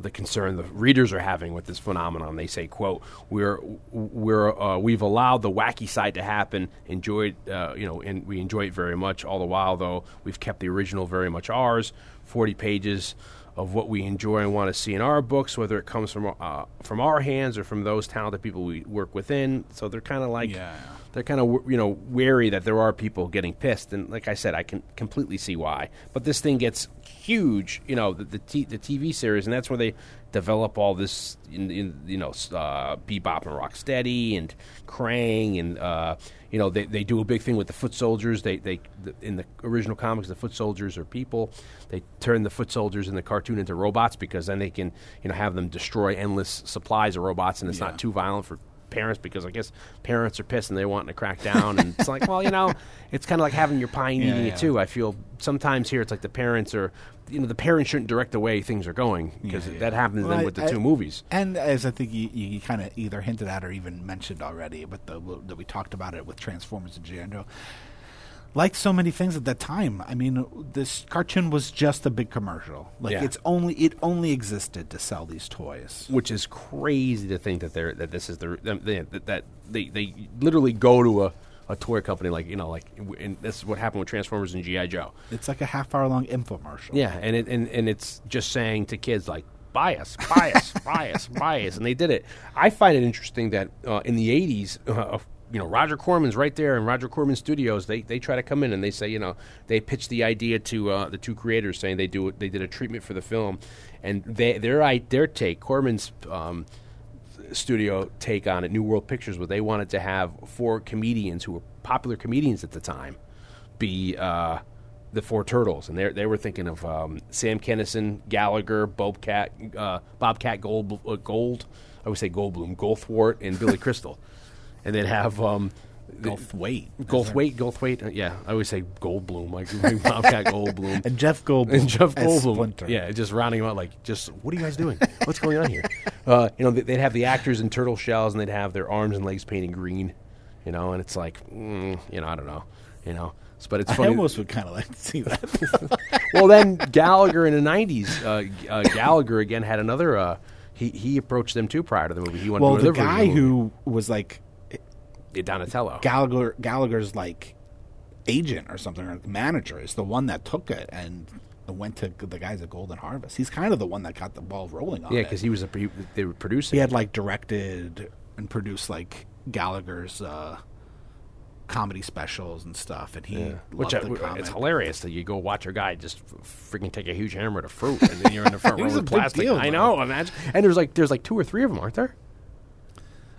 the concern the readers are having with this phenomenon. They say, "quote We're we're uh, we've allowed the wacky side to happen, enjoyed uh, you know, and we enjoy it very much. All the while, though, we've kept the original very much ours. Forty pages." Of what we enjoy and want to see in our books, whether it comes from uh, from our hands or from those talented people we work within, so they're kind of like Yeah. they're kind of you know wary that there are people getting pissed, and like I said, I can completely see why. But this thing gets huge, you know, the the, t- the TV series, and that's where they develop all this, in, in, you know, uh, Bebop and Rocksteady and Krang, and uh, you know, they, they do a big thing with the foot soldiers. They they the, in the original comics, the foot soldiers are people. They turn the foot soldiers in the cartoon into robots because then they can you know have them destroy endless supplies of robots, and it's Yeah. not too violent for parents because I guess parents are pissed and they want to crack down. and it's like, well, you know, it's kind of like having your pie and Yeah, eating yeah. it too. I feel sometimes here it's like the parents are, you know, the parents shouldn't direct the way things are going because Yeah, that happens Well, then I- with the I- two movies. And as I think you, you, kind of either hinted at or even mentioned already, but the, that we talked about it with Transformers and G.I. Like so many things at that time, I mean, this cartoon was just a big commercial. Like Yeah. it's only it only existed to sell these toys. which is crazy to think that they're that this is the them- they, that, that they they literally go to a, a toy company like you know like and this is what happened with Transformers and GI Joe. It's like a half hour long infomercial. Yeah, and it and, and it's just saying to kids like buy us, buy us, buy us, buy us, and they did it. I find it interesting that uh, in the '80s. Uh, you know, Roger Corman's right there in Roger Corman Studios. They they try to come in and they say, you know, they pitch the idea to uh, the two creators, saying they do they did a treatment for the film, and they their i their take Corman's um, studio take on it, New World Pictures, where they wanted to have four comedians who were popular comedians at the time be uh, the four turtles, and they they were thinking of um, Sam Kinison, Gallagher, Bobcat, uh, Bobcat Gold, uh, Gold, I would say Goldblum, Goldthwait, and Billy Crystal, and then have um, Goldthwait. Goldthwait, Goldthwait, uh, yeah, I always say Goldblum, like, like Bobcat Goldblum. And Jeff Goldblum. And Jeff Goldblum, Splinter. yeah, just rounding them out like, just what are you guys doing? What's going on here? Uh, you know, they- they'd have the actors in turtle shells, and they'd have their arms and legs painted green. You know, and it's like, mm, you know, I don't know, you know, but it's funny. I almost would kind of like to see that. well, then Gallagher in the '90s, uh, uh, Gallagher again had another. Uh, he he approached them too prior to the movie. He wanted well, to the guy who was like movie. Donatello. Gallagher Gallagher's like agent or something or manager is the one that took it and went to the guys at Golden Harvest. He's kind of the one that got the ball rolling on yeah, it. because he was a he, they were producing. he had like directed and produced like Gallagher's uh, comedy specials and stuff, and he Yeah. Which I, it's hilarious that you go watch your guy just freaking take a huge hammer to fruit, and then you're in the front row was with a plastic. deal, I know, imagine. And there's like there's like two or three of them, aren't there?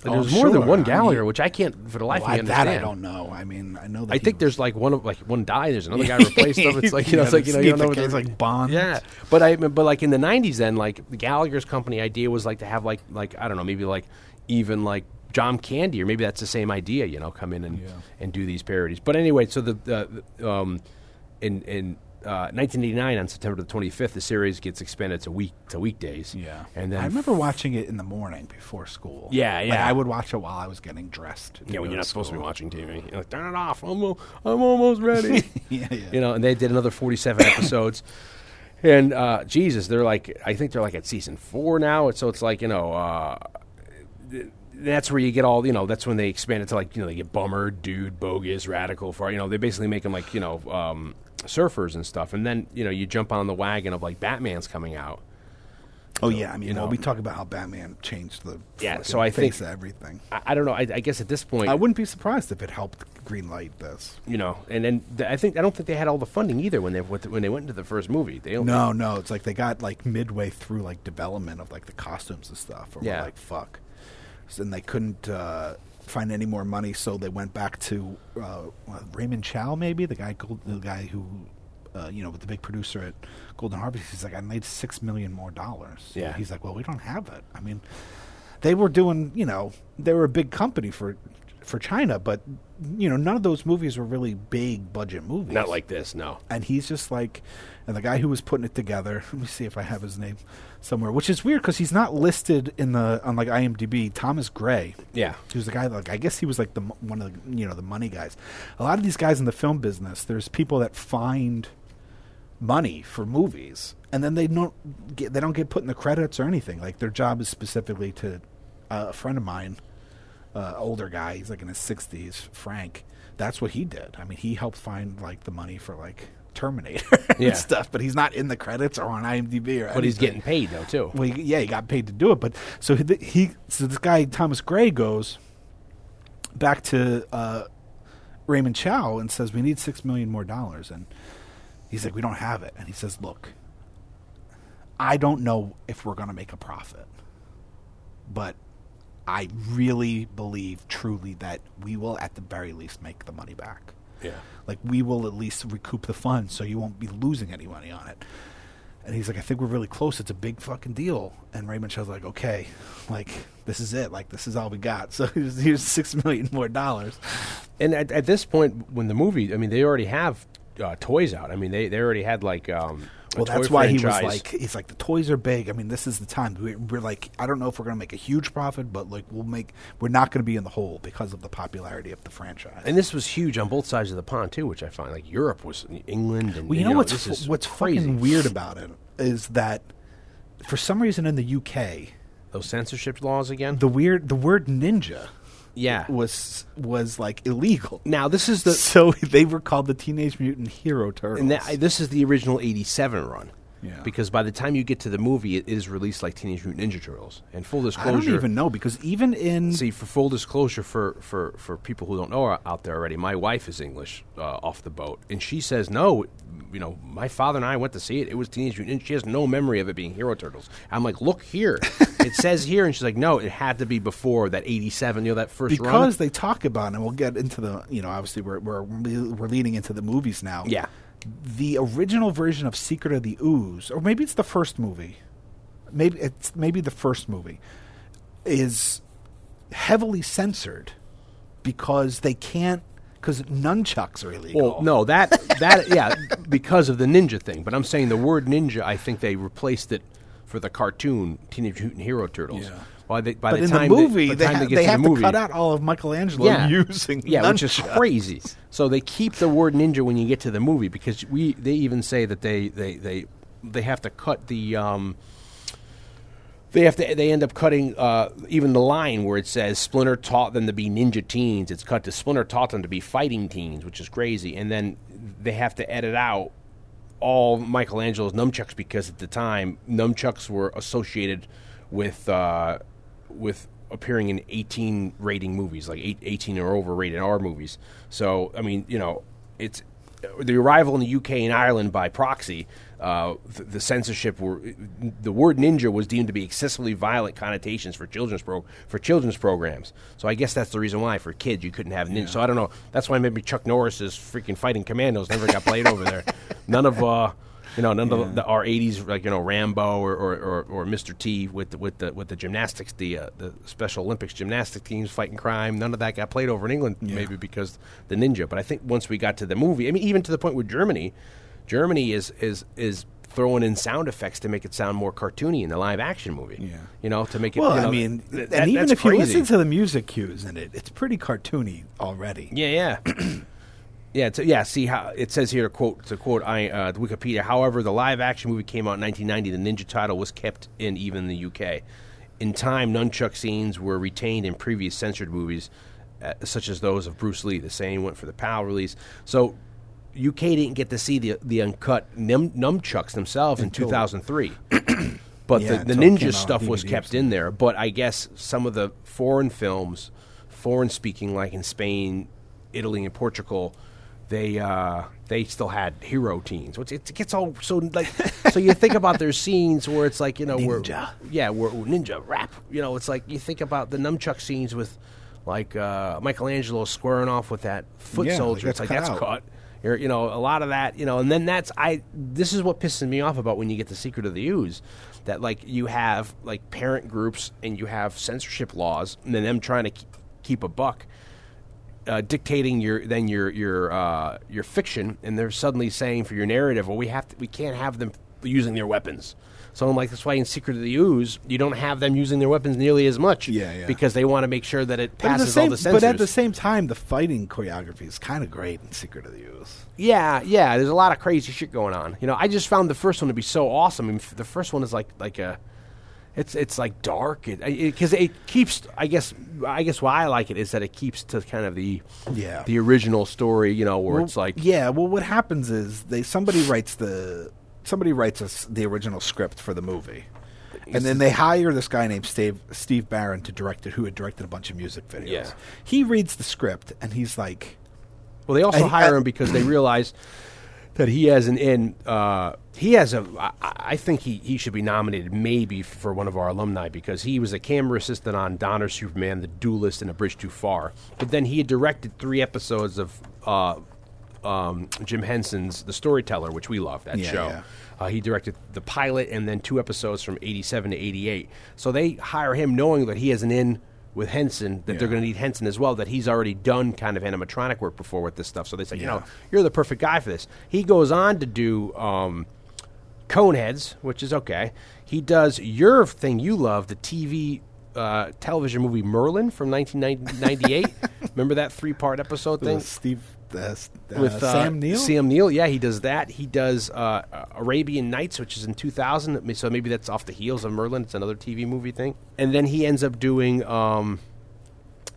Oh, there's more than one I Gallagher, mean- which I can't for the life Well, of me I- that understand. I don't know. I mean, I know that I think was- there's like one of like one died. There's another guy replaced them. It's like you know, it's like you know, you don't know. what It's like Bond. Yeah, but I but like in the '90s, then like the Gallagher's company idea was like to have like like I don't know, maybe like even like John Candy or maybe that's the same idea, you know, come in and and do these parodies. But anyway, so the, the um in in uh, 1989 on September the 25th, the series gets expanded to week to weekdays. Yeah, and then I remember watching it in the morning before school. Yeah, Like, yeah. I would watch it while I was getting dressed. Yeah, when you're not to supposed to be watching TV, you're like, turn it off. I'm, al- I'm almost ready. Yeah, yeah. You know, and they did another 47 episodes. And uh, Jesus, they're like, I think they're like at season four now. So it's like, you know, uh, that's where you get all, you know, that's when they expand it to like, you know, they get bummer, dude, bogus, radical, far, you know, they basically make them like, you know, um, surfers and stuff. And then, you know, you jump on the wagon of like Batman's coming out. Oh yeah, I mean, you well, know. we talk about how Batman changed the Yeah, so I think- everything. I, I don't know. I, I guess at this point, I wouldn't be surprised if it helped greenlight this. you know, and then th- I think I don't think they had all the funding either when they went when they went into the first movie. They only, No, no, it's like they got like midway through like development of like the costumes and stuff, or Yeah. like fuck, So- and they couldn't uh, find any more money, so they went back to uh, Raymond Chow, maybe the guy, the guy who. Uh, you know, with the big producer at Golden Harvest, he's like, I made six million more dollars. Yeah. he's like, well, we don't have it. I mean, they were doing, you know, they were a big company for for China, but you know, none of those movies were really big budget movies. not like this. No. and he's just like, and the guy who was putting it together. Let me see if I have his name somewhere, which is weird because he's not listed in the on like IMDb. Thomas Gray, Yeah. who's the guy like I guess he was like the one of the you know the money guys. A lot of these guys in the film business, there's people that find money for movies, and then they don't get they don't get put in the credits or anything. Like their job is specifically to uh, a friend of mine, uh, older guy, he's like in his sixties, Frank. That's what he did. I mean, he helped find like the money for like Terminator Yeah. stuff, but he's not in the credits or on IMDb or. But he's getting paid though too. Well, he, yeah, he got paid to do it, but so he, he so this guy Thomas Gray goes back to uh, Raymond Chow and says we need six million more dollars, and he's like we don't have it, and he says look, I don't know if we're going to make a profit, but I really believe truly that we will at the very least make the money back. Yeah. Like we will at least recoup the funds, so you won't be losing any money on it. And he's like, I think we're really close. It's a big fucking deal. And Raymond Manchel's like, okay, like this is it. Like this is all we got. So here's, six million more dollars. And at, at this point, when the movie, I mean, they already have uh, toys out. I mean, they, they already had like. Um, Well, that's why he was like, he's like, the toys are big. I mean, this is the time. We're, we're like, I don't know if we're going to make a huge profit, but like, we'll make. We're not going to be in the hole because of the popularity of the franchise. And this was huge on both sides of the pond too, which I find like Europe was England and Well, you know, what's this is what's crazy. fucking weird about it is that for some reason in the UK, Those censorship laws again. the weird the word ninja yeah. was was like illegal. Now this is the so they were called the Teenage Mutant Hero Turtles. and that, this is the original '87 run. Yeah. Because by the time you get to the movie, it is released like Teenage Mutant Ninja Turtles. And full disclosure, I don't even know because even in See, for full disclosure, for, for, for people who don't know out there already, my wife is English uh, off the boat, and she says no. You know, my father and I went to see it. It was Teenage Mutant. Ninja- She has no memory of it being Hero Turtles. I'm like, look here, it says here, and she's like, no, it had to be before that '87. You know, that first run. because they talk about it, and we'll get into the you know obviously we're we're we're leading into the movies now. Yeah. The original version of Secret of the Ooze, or maybe it's the first movie, maybe it's maybe the first movie, is heavily censored because they can't because nunchucks are illegal. Well, no, that that yeah, because of the ninja thing. But I'm saying the word ninja. I think they replaced it for the cartoon Teenage Mutant Hero Turtles. Yeah. By the, by but the in time the movie, the they, ha- they they have the movie, to cut out all of Michelangelo yeah, using yeah, which is crazy. So they keep the word ninja when you get to the movie because we they even say that they they they they have to cut the um they have to they end up cutting uh, even the line where it says Splinter taught them to be ninja teens. It's cut to Splinter taught them to be fighting teens, which is crazy. And then they have to edit out all Michelangelo's nunchucks because at the time nunchucks were associated with uh, with appearing in 18 rating movies, like eight, 18 or over rated R movies. So I mean, you know, it's the arrival in the UK and Ireland by proxy. Uh, the, the censorship were the word ninja was deemed to be excessively violent connotations for children's pro, for children's programs. So I guess that's the reason why for kids you couldn't have ninja. So I don't know. That's why maybe Chuck Norris's freaking fighting commandos never got played over there. None of uh, you know, none of the, our '80s like you know Rambo or, or, or, or Mr. T with the, with the with the gymnastics, the uh, the Special Olympics gymnastic teams fighting crime. None of that got played over in England, maybe because the ninja. But I think once we got to the movie, I mean, even to the point with Germany, Germany is is is throwing in sound effects to make it sound more cartoony in the live action movie. Yeah. you know, to make it. Well, you know, I mean, th- and that- even if you listen to the music cues in it, it's pretty cartoony already. Yeah, yeah. Yeah, yeah. See how it says here to quote to quote I, uh, the Wikipedia. However, the live action movie came out in 1990. The ninja title was kept in even the UK. In time, nunchuck scenes were retained in previous censored movies, uh, such as those of Bruce Lee. The same went for the PAL release. So, UK didn't get to see the the uncut num- nunchucks themselves in 2003. But Yeah, the, the until ninja stuff was kept in there. But I guess some of the foreign films, foreign speaking, like in Spain, Italy, and Portugal, they uh, they still had hero teens. Which it gets all so like. so you think about their scenes where it's like you know Ninja. yeah, where ninja rap. You know, it's like you think about the nunchuck scenes with like uh, Michelangelo squaring off with that foot Yeah, soldier. It's that's like cut that's out. cut. You're, you know, a lot of that, you know, and then that's I. This is what pisses me off about when you get the Secret of the Ooze, that like you have like parent groups and you have censorship laws, and then them trying to keep a buck, uh, dictating your then your your uh, your fiction, and they're suddenly saying for your narrative, well, we have to, we can't have them using their weapons. So I'm like, that's why in Secret of the Ooze, you don't have them using their weapons nearly as much, Yeah, yeah. because they want to make sure that it at, the passes same, all the censors. but at the same time, the fighting choreography is kind of great in Secret of the Ooze. Yeah, yeah. There's a lot of crazy shit going on. You know, I just found the first one to be so awesome. I mean, f- the first one is like like a, it's it's like dark because it, it keeps. I guess I guess why I like it is that it keeps to kind of the Yeah. the original story. You know, where Well, it's like yeah. Well, what happens is they somebody writes the somebody writes us the original script for the movie, and then they hire this guy named Steve Steve Barron to direct it, who had directed a bunch of music videos. Yeah. He reads the script and he's like, Well, they also I- hire I- him because they realize that he has an in. Uh, he has a. I, I think he, he should be nominated maybe for one of our alumni because he was a camera assistant on Donner Superman, The Duelist, and A Bridge Too Far. But then he had directed three episodes of uh, um, Jim Henson's The Storyteller, which we love that Yeah, show. yeah. Uh, he directed the pilot and then two episodes from '87 to '88. So they hire him knowing that he has an in with Henson, that they're going to need Henson as well. That he's already done kind of animatronic work before with this stuff. So they say, you know, you're the perfect guy for this. He goes on to do. Um, Coneheads, which is okay. He does your thing you love, the TV uh, television movie Merlin from 1998. Remember that three part episode thing? Steve uh, With uh, Sam Neill. Sam Neill, yeah, he does that. He does uh, uh, Arabian Nights, which is in 2000. So maybe that's off the heels of Merlin. It's another TV movie thing. And then he ends up doing um,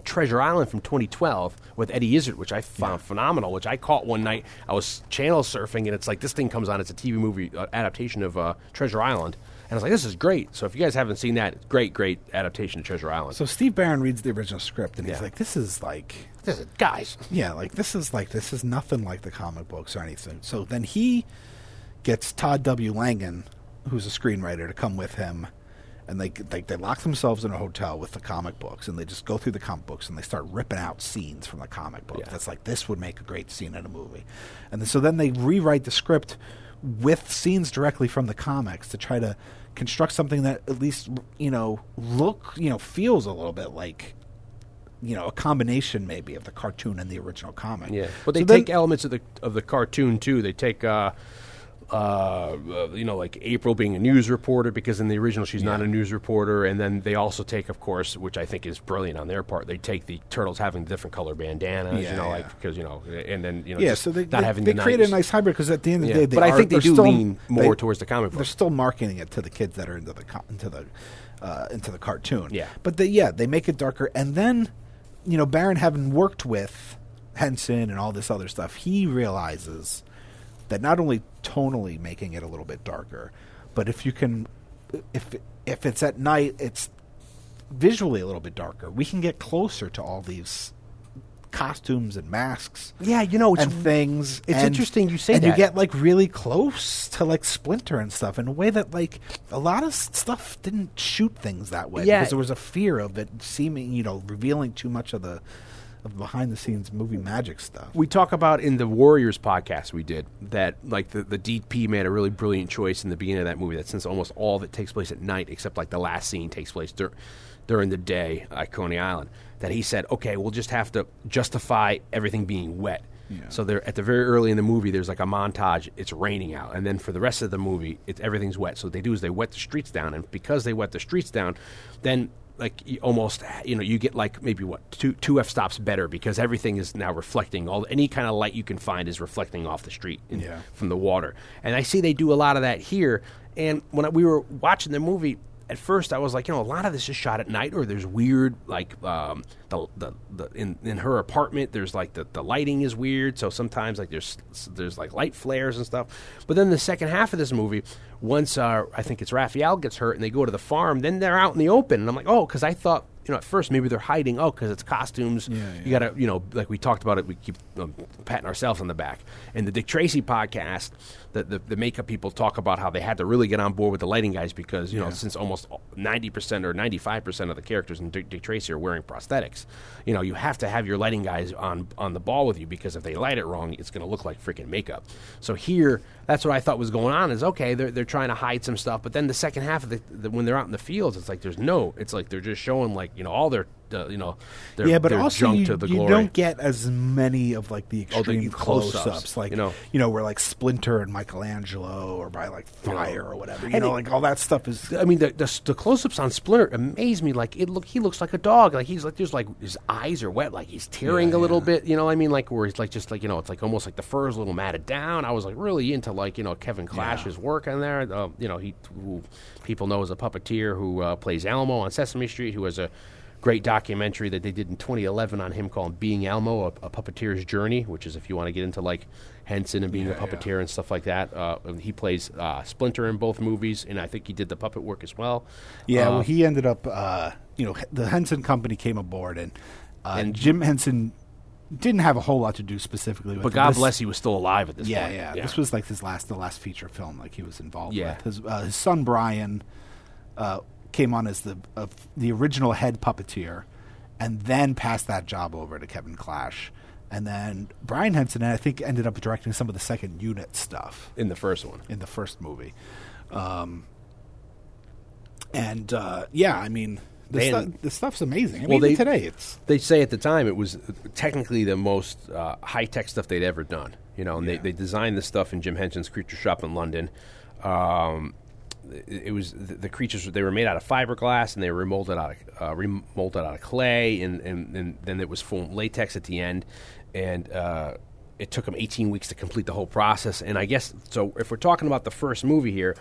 Treasure Island from 2012 with Eddie Izzard, which I found phenomenal. Which I caught one night. I was channel surfing, and it's like this thing comes on. It's a TV movie uh, adaptation of uh, Treasure Island, and I was like, "This is great." So if you guys haven't seen that, great, great adaptation of Treasure Island. So Steve Barron reads the original script and he's Yeah. like, "This is like, this is, guys, yeah, like this is like this is nothing like the comic books or anything." So then he gets Todd W. Langen, who's a screenwriter, to come with him, and they they, they lock themselves in a hotel with the comic books, and they just go through the comic books and they start ripping out scenes from the comic book. Yeah. That's like this would make a great scene in a movie, and then, so then they rewrite the script with scenes directly from the comics to try to construct something that at least you know look you know feels a little bit like you know a combination maybe of the cartoon and the original comic. Yeah, but they So then- take elements of the of the cartoon too. They take, uh, uh, you know, like April being a news reporter because in the original she's not a news reporter, and then they also take, of course, which I think is brilliant on their part. They take the turtles having different color bandanas, Yeah, you know, yeah. like because you know, and then you know, yeah, so they not they, having they the create a nice hybrid because at the end of the Yeah, day, they but I think they do still- lean more they- towards the comic book. They're still marketing it to the kids that are into the co- into the uh, into the cartoon. Yeah. but they, yeah, they make it darker, and then you know Barron having worked with Henson and all this other stuff, he realizes that not only tonally making it a little bit darker, but if you can, if if it's at night, it's visually a little bit darker. We can get closer to all these costumes and masks Yeah, you know, it's and things. it's and- interesting you say and that. you get like really close to like Splinter and stuff in a way that like a lot of stuff didn't shoot things that way Yeah. because there was a fear of it seeming, you know, revealing too much of the behind the scenes movie magic stuff. we talk about in the Warriors podcast we did that like the, the DP made a really brilliant choice in the beginning of that movie that since almost all it takes place at night except like the last scene takes place dur- during the day at Coney Island that he said okay we'll just have to justify everything being wet. So there at the very early in the movie there's like a montage it's raining out and then for the rest of the movie it's everything's wet. So what they do is they wet the streets down and because they wet the streets down then like almost you know you get like maybe what two two f stops better because everything is now reflecting. All any kind of light you can find is reflecting off the street in- Yeah. from the water. And i see they do a lot of that here. And when I, we were watching the movie at first i was like you know a lot of this is shot at night or there's weird like um, the, the, the in, in her apartment there's like the, the lighting is weird. So sometimes like there's there's like light flares and stuff. But then the second half of this movie once uh, i think it's raphael gets hurt and they go to the farm then they're out in the open. And i'm like oh because i thought you know at first maybe they're hiding oh because it's costumes. Yeah, you gotta you know like we talked about it we keep um, patting ourselves on the back. And the dick tracy podcast the, the, the makeup people talk about how they had to really get on board with the lighting guys because you know since almost 90% or 95% of the characters in dick, dick tracy are wearing prosthetics you know you have to have your lighting guys on on the ball with you because if they light it wrong it's going to look like freaking makeup. So here that's what i thought was going on is okay they're, they're trying to hide some stuff but then the second half of the, the when they're out in the fields it's like there's no it's like they're just showing like you know all their uh, you know their, yeah, but their also you, to the you don't get as many of like the Oh, extreme close-ups, close-ups, like you know. you know, where like Splinter and Michelangelo, or by like fire or whatever. You know, it- like all that stuff is. I mean, the, the, the close-ups on Splinter amaze me. Like it look, he looks like a dog. Like he's like there's like his eyes are wet. Like he's tearing a little bit. You know, what I mean, like where he's like just like you know, it's like almost like the fur is a little matted down. I was like really into like you know Kevin Clash's work on there. Uh, you know, he who people know as a puppeteer who uh, plays Elmo on Sesame Street, who has a great documentary that they did in 2011 on him called Being Elmo, a, a puppeteer's journey, which is if you want to get into like Henson and being a puppeteer and stuff like that. Uh, he plays uh, Splinter in both movies, and I think he did the puppet work as well. Yeah, Uh, well, he ended up, uh, you know, the Henson Company came aboard, and uh, And- Jim Henson didn't have a whole lot to do specifically with but. God This- bless he was still alive at this yeah, point. yeah, This was like his last, the last feature film, like he was involved Yeah. with. His, uh, his son Brian uh, came on as the of the original head puppeteer, and then passed that job over to Kevin Clash. and then Brian Henson, I think, ended up directing some of the second unit stuff in the first one. in the first movie. Um, and uh, yeah, I mean, the, They- stu- the stuff's amazing. I Well, mean, they- today it's They say at the time it was technically the most uh, high tech stuff they'd ever done. You know, and Yeah. they, they designed this stuff in Jim Henson's creature shop in London. Um, it, was the, creatures. They were made out of fiberglass, and they were remolded out of uh, remolded out of clay, and, and, and then it was foam latex at the end, and. Uh, it took them 18 weeks to complete the whole process, and I guess so. If we're talking about the first movie here,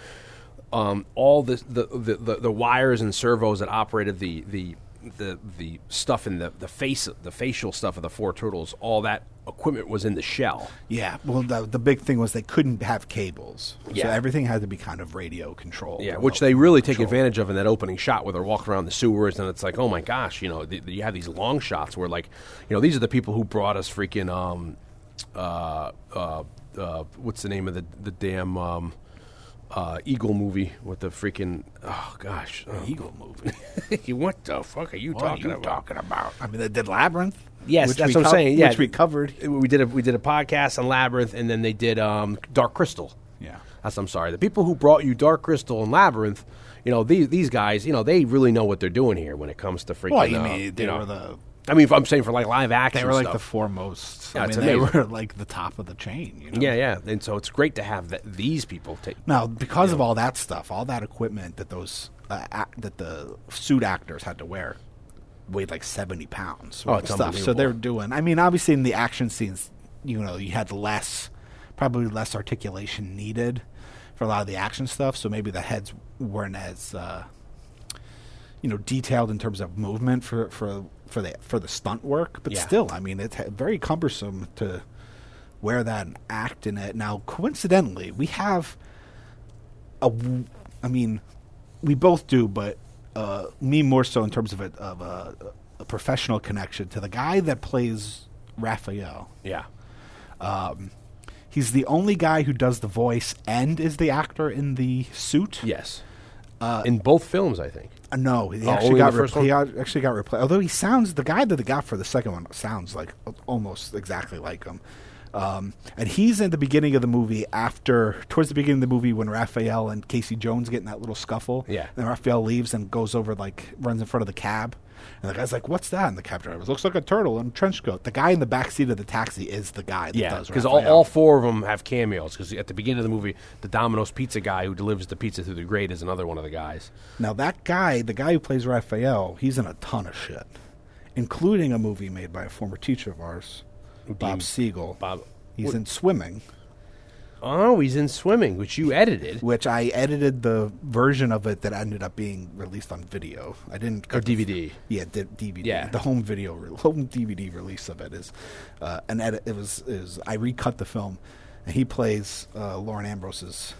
um, all the, the the the wires and servos that operated the the the the stuff in the the face the facial stuff of the four turtles, all that equipment was in the shell. yeah. Well, the, the big thing was they couldn't have cables, so everything had to be kind of radio controlled. Yeah, which they really take advantage of in that opening shot where they're walking around the sewers, and it's like, oh my gosh, you know, th- you have these long shots where, like, you know, these are the people who brought us freaking, um, uh, uh, uh, what's the name of the the damn um, uh, Eagle movie with the freaking, oh gosh, oh. Eagle movie. what the fuck are you What talking are you about? talking about? I mean, they did Labyrinth. Yes, which that's what I'm saying. Yeah, which we covered. We did a we did a podcast on Labyrinth, and then they did um, Dark Crystal. Yeah. That's I'm sorry. The people who brought you Dark Crystal and Labyrinth, you know these these guys, you know they really know what they're doing here when it comes to freaking. Well, you uh, mean they you know, were the I mean, I'm saying for like live action, they were like stuff. the foremost. Yeah, I mean, they amazing. were like the top of the chain. You know? yeah, yeah, and so it's great to have that, these people take. Now, because of all that stuff, all that equipment that those uh, ac that the suit actors had to wear weighed like seventy pounds. Oh, it's stuff. So they're doing. I mean, obviously in the action scenes, you know, you had less, probably less articulation needed for a lot of the action stuff. So maybe the heads weren't as, uh, you know, detailed in terms of movement for for for the for the stunt work. But Yeah. still, I mean, it's very cumbersome to wear that and act in it. Now, coincidentally, we have a, I mean, we both do, but uh, me more so in terms of a, of a, a professional connection to the guy that plays Raphael. Yeah, He's the only guy who does the voice and is the actor in the suit. yes, in both films, I think. Uh, no, he Oh, actually got repl- he got- actually got replaced. Although he sounds the guy that they got for the second one sounds like almost exactly like him. Um, and he's in the beginning of the movie after towards the beginning of the movie when Raphael and Casey Jones get in that little scuffle. Yeah. And Raphael leaves and goes over like runs in front of the cab. And the guy's like, "What's that?" And the cab driver looks like a turtle in a trench coat. The guy in the back seat of the taxi is the guy that Yeah, because all, all four of them have cameos. Because at the beginning of the movie, the Domino's pizza guy who delivers the pizza through the grate is another one of the guys. Now that guy, the guy who plays Raphael, he's in a ton of shit, including a movie made by a former teacher of ours, Bob Siegel. Bob- He's what- in Swimming, Oh, he's in swimming, which you edited. which I edited the version of it that ended up being released on video. I didn't Or the- DVD. yeah, di- DVD. Yeah. the home video, re- home DVD release of it is uh, an edit. It was is I recut the film, and he plays uh, Lauren Ambrose's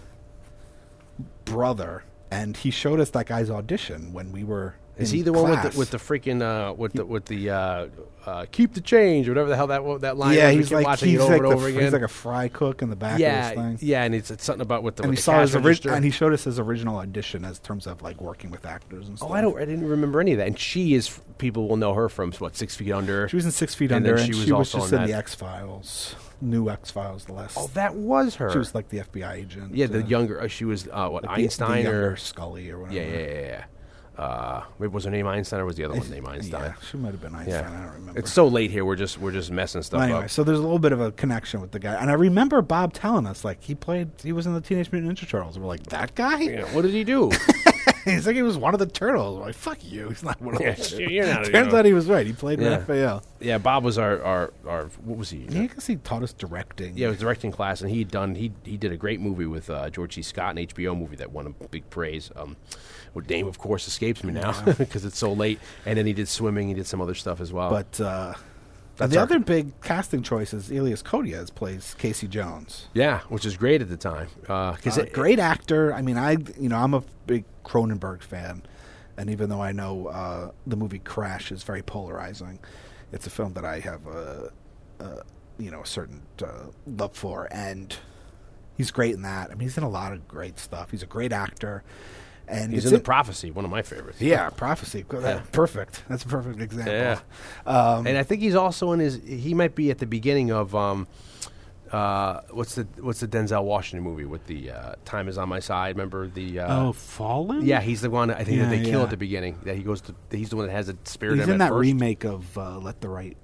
brother, and he showed us that guy's audition when we were. Is he the one with the, with the freaking uh, with the with the uh, uh, keep the change or whatever the hell that that line? yeah, was? He's like watching he's it over like, and the, over fr- again. he's like a fry cook in the back of yeah, this thing. yeah, and it's, it's something about with the and with he the saw his original, and he showed us his original audition as terms of like working with actors and stuff. Oh, I don't. I didn't remember any of that. And she is. People will know her from what Six Feet Under. She was in Six Feet And Under, and she she was was, also just on in the X Files, new X Files, the last. Oh, that was her. she was like the FBI agent. yeah, the uh, younger. Uh, she was uh, what like the- the Einstein or Scully or whatever. yeah, yeah, yeah, yeah. Uh, wait, was her name Einstein or was the other one named Einstein? Yeah, she might have been Einstein. I don't remember. It's so late here. We're just we're just messing stuff anyway, up. so there's a little bit of a connection with the guy, and I remember Bob telling us like he played, he was in the Teenage Mutant Ninja Turtles. We're like, that guy? Know, what did he do? He's like he was one of the turtles. We're like, fuck you, he's not one of Yeah, the turtles. you're not- Turns out he was right. He played Yeah. Raphael. yeah, Bob was our our, our what was he? Yeah, I guess he taught us directing. Yeah, it was directing class, and he had done he he did a great movie with uh, George C. Scott, an HBO movie that won a big praise. Um, what name, of course, escapes me now because it's so late. And then he did swimming. He did some other stuff as well. But uh, the our- other big casting choice is Elias Koteas plays Casey Jones. yeah, which is great at the time. Because Uh, great actor. I mean, I you know I'm a big Cronenberg fan, and even though I know uh, the movie Crash is very polarizing, it's a film that I have a, a you know a certain uh, love for, and he's great in that. I mean, he's in a lot of great stuff. He's a great actor, And He's it's in the Prophecy, one of my favorites. Yeah, Prophecy. Perfect. That's a perfect example. Yeah. Um, and I think he's also in his. He might be at the beginning of um, uh, what's the what's the Denzel Washington movie with the uh, "Time Is on My Side"? Remember the? Uh, oh, Fallen. yeah, he's the one. I think Yeah, that they kill yeah. at the beginning. That he goes to. He's the one that has a spirit. He's him in at that first. remake of uh, Let the Right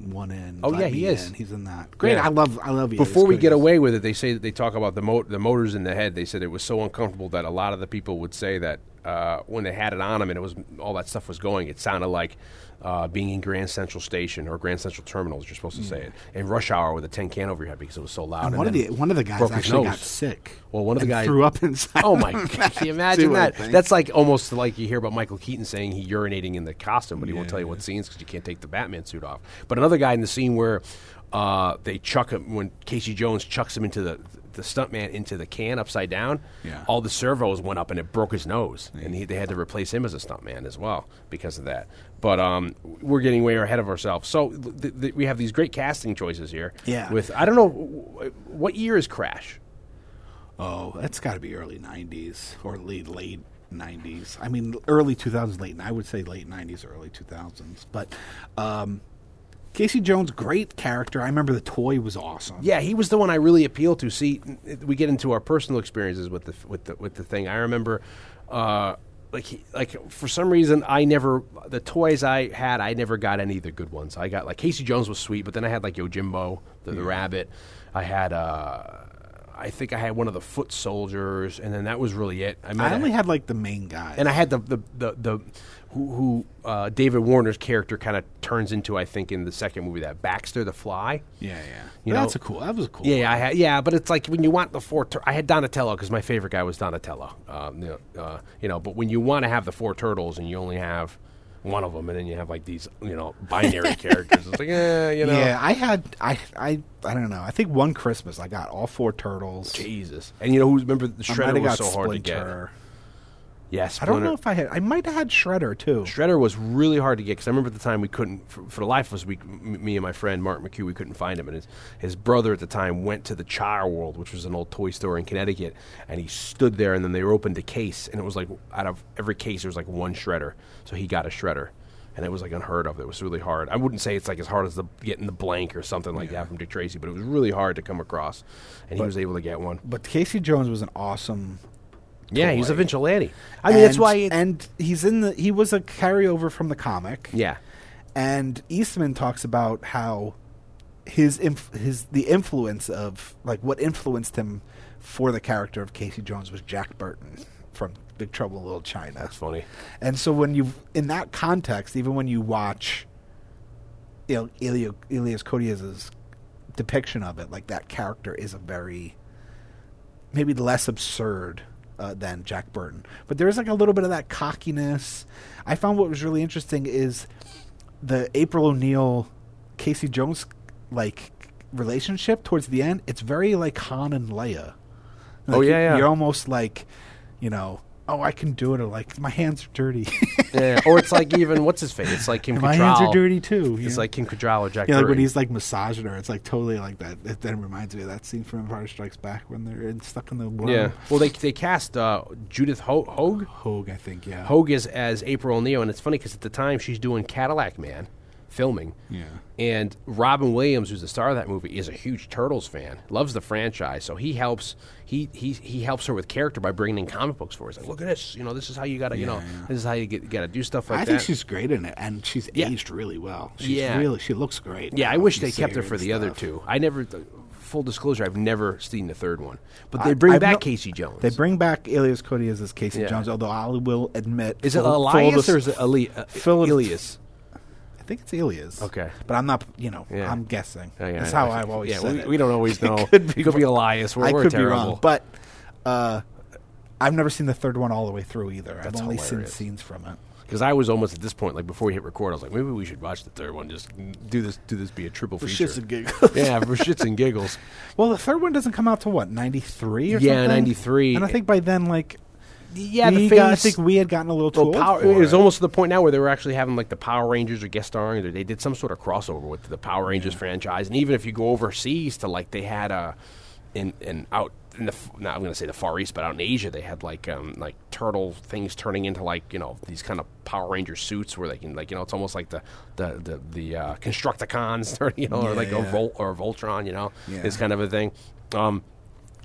One In. Oh, Let yeah, he is. In. He's in that. Great. Yeah. I love. I love. You. Before we get away with it, they say that they talk about the mo- the motors in the head. They said it was so uncomfortable that a lot of the people would say that uh, when they had it on them and it was all that stuff was going, it sounded like uh, being in Grand Central Station or Grand Central Terminal, as you're supposed to say it, in rush hour with a tin can over your head because it was so loud. And one of the one of the guys actually got sick. Well, one of the guys threw up inside. Oh my god! Can you imagine that? That's like almost like you hear about Michael Keaton saying he urinating in the costume, but he won't tell you what scenes because you can't take the Batman suit off. But another guy in the scene where uh, they chuck him when Casey Jones chucks him into the the stuntman into the can upside down. Yeah. All the servos went up and it broke his nose, and he, they had to replace him as a stuntman as well because of that. But um, we're getting way ahead of ourselves. So th- th- we have these great casting choices here. Yeah. With I don't know w- what year is Crash. Oh, that's got to be early '90s or late late '90s. I mean, early 2000s, late. I would say late '90s, early 2000s. But um, Casey Jones, great character. I remember the toy was awesome. Yeah, he was the one I really appealed to. See, we get into our personal experiences with the with the with the thing. I remember, uh, like he, like for some reason, I never the toys I had. I never got any of the good ones. I got like Casey Jones was sweet, but then I had like Yojimbo, the, the rabbit. I had. Uh, I think I had one of the foot soldiers, and then that was really it. I, I only had like the main guy. and I had the the the, the who, who uh, David Warner's character kind of turns into. I think in the second movie that Baxter the Fly. yeah, yeah. You know- that's a cool. That was a cool. Yeah, one. yeah, I had, yeah, but it's like when you want the four. Tur- I had Donatello because my favorite guy was Donatello. Um, you, know, uh, you know, but when you want to have the four turtles and you only have one of them, and then you have like these, you know, binary characters, it's like, eh, you know, Yeah, I had I I I don't know. I think one Christmas I got all four turtles. Jesus. And you know who? Remember the Shredder was got so hard to get. Yes, I don't know if I had. I might have had Shredder too. Shredder was really hard to get because I remember at the time we couldn't, for, for the life of us, we, m- me and my friend Mark McHugh, we couldn't find him. And his, his brother at the time went to the Child World, which was an old toy store in Connecticut, and he stood there. And then they opened a case, and it was like out of every case there was like one Shredder, so he got a Shredder, and it was like unheard of. It was really hard. I wouldn't say it's like as hard as the getting the blank or something like that from Dick Tracy, but it was really hard to come across, and he was able to get one. But Casey Jones was an awesome. Yeah, he's a vigilante. I mean, that's why. It, and he's in the. He was a carryover from the comic. yeah. and Eastman talks about how his inf- his the influence of like what influenced him for the character of Casey Jones was Jack Burton from Big Trouble in Little China. That's funny. And so when you in that context, even when you watch, you know, Ilya, Elias Koteas's depiction of it, like that character is a very maybe less absurd uh, than Jack Burton, but there's like a little bit of that cockiness. I found what was really interesting is the April O'Neil, Casey Jones, like relationship towards the end. It's very like Han and Leia. Oh, Like, yeah, yeah. You're almost like, you know, oh, I can do it, or like my hands are dirty. Yeah, or it's like even what's his face? It's like Kim And Cattrall. my hands are dirty too. It's like Kim Cattrall or Jack. yeah, like when he's like massaging her, it's like totally like that. It then reminds me of that scene from Empire Strikes Back when they're stuck in the world. yeah. Well, they they cast uh, Judith Ho- Hoag. Hoag, I think. Yeah. Hoag is as April O'Neil, and it's funny because at the time she's doing Cadillac Man, filming. Yeah. And Robin Williams, who's the star of that movie, is a huge Turtles fan. Loves the franchise, so he helps. He he he helps her with character by bringing in comic books for her. He's like, look at this. You know, this is how you gotta. you know, yeah. this is how you get gotta do stuff like I that. I think she's great in it, and she's Yeah. aged really well. She's Yeah. really she looks great. Yeah, I wish they kept her for the other two. I never. th- Full disclosure, I've never seen the third one, but they bring I've back no- Casey Jones. They bring back Elias Koteas this Casey Yeah. Jones, although I will admit, is it full- full Elias dis- or is it Eli- uh, full- Elias? I think it's Elias. Okay. but I'm not. You know, Yeah. I'm guessing. Oh, yeah, That's how I've always yeah, said we, we don't always know. It could be, It could be Elias. We're, I we're could terrible. be wrong, but uh, I've never seen the third one all the way through either. That's I've only hilarious. seen scenes from it. because I was almost at this point, like before we hit record, I was like, maybe we should watch the third one. Just do this, do this be a triple For feature. shits and giggles. yeah, for shits and giggles. Well, the third one doesn't come out to what ninety three or Yeah, something. 93. And I think by then, like, Yeah, we the got, I think we had gotten a little too Well, old Power, for it was it. almost to the point now where they were actually having like the Power Rangers or guest starring. Or they did some sort of crossover with the Power Rangers franchise, and even if you go overseas to like they had a in in out in the f- now I'm going to say the Far East, but out in Asia they had like um, like turtle things turning into like you know these kind of Power Ranger suits where they can like you know it's almost like the the the, the uh, Constructicons or you know or Yeah, like a yeah. Vol- or Voltron you know Yeah. this kind of a thing. Um,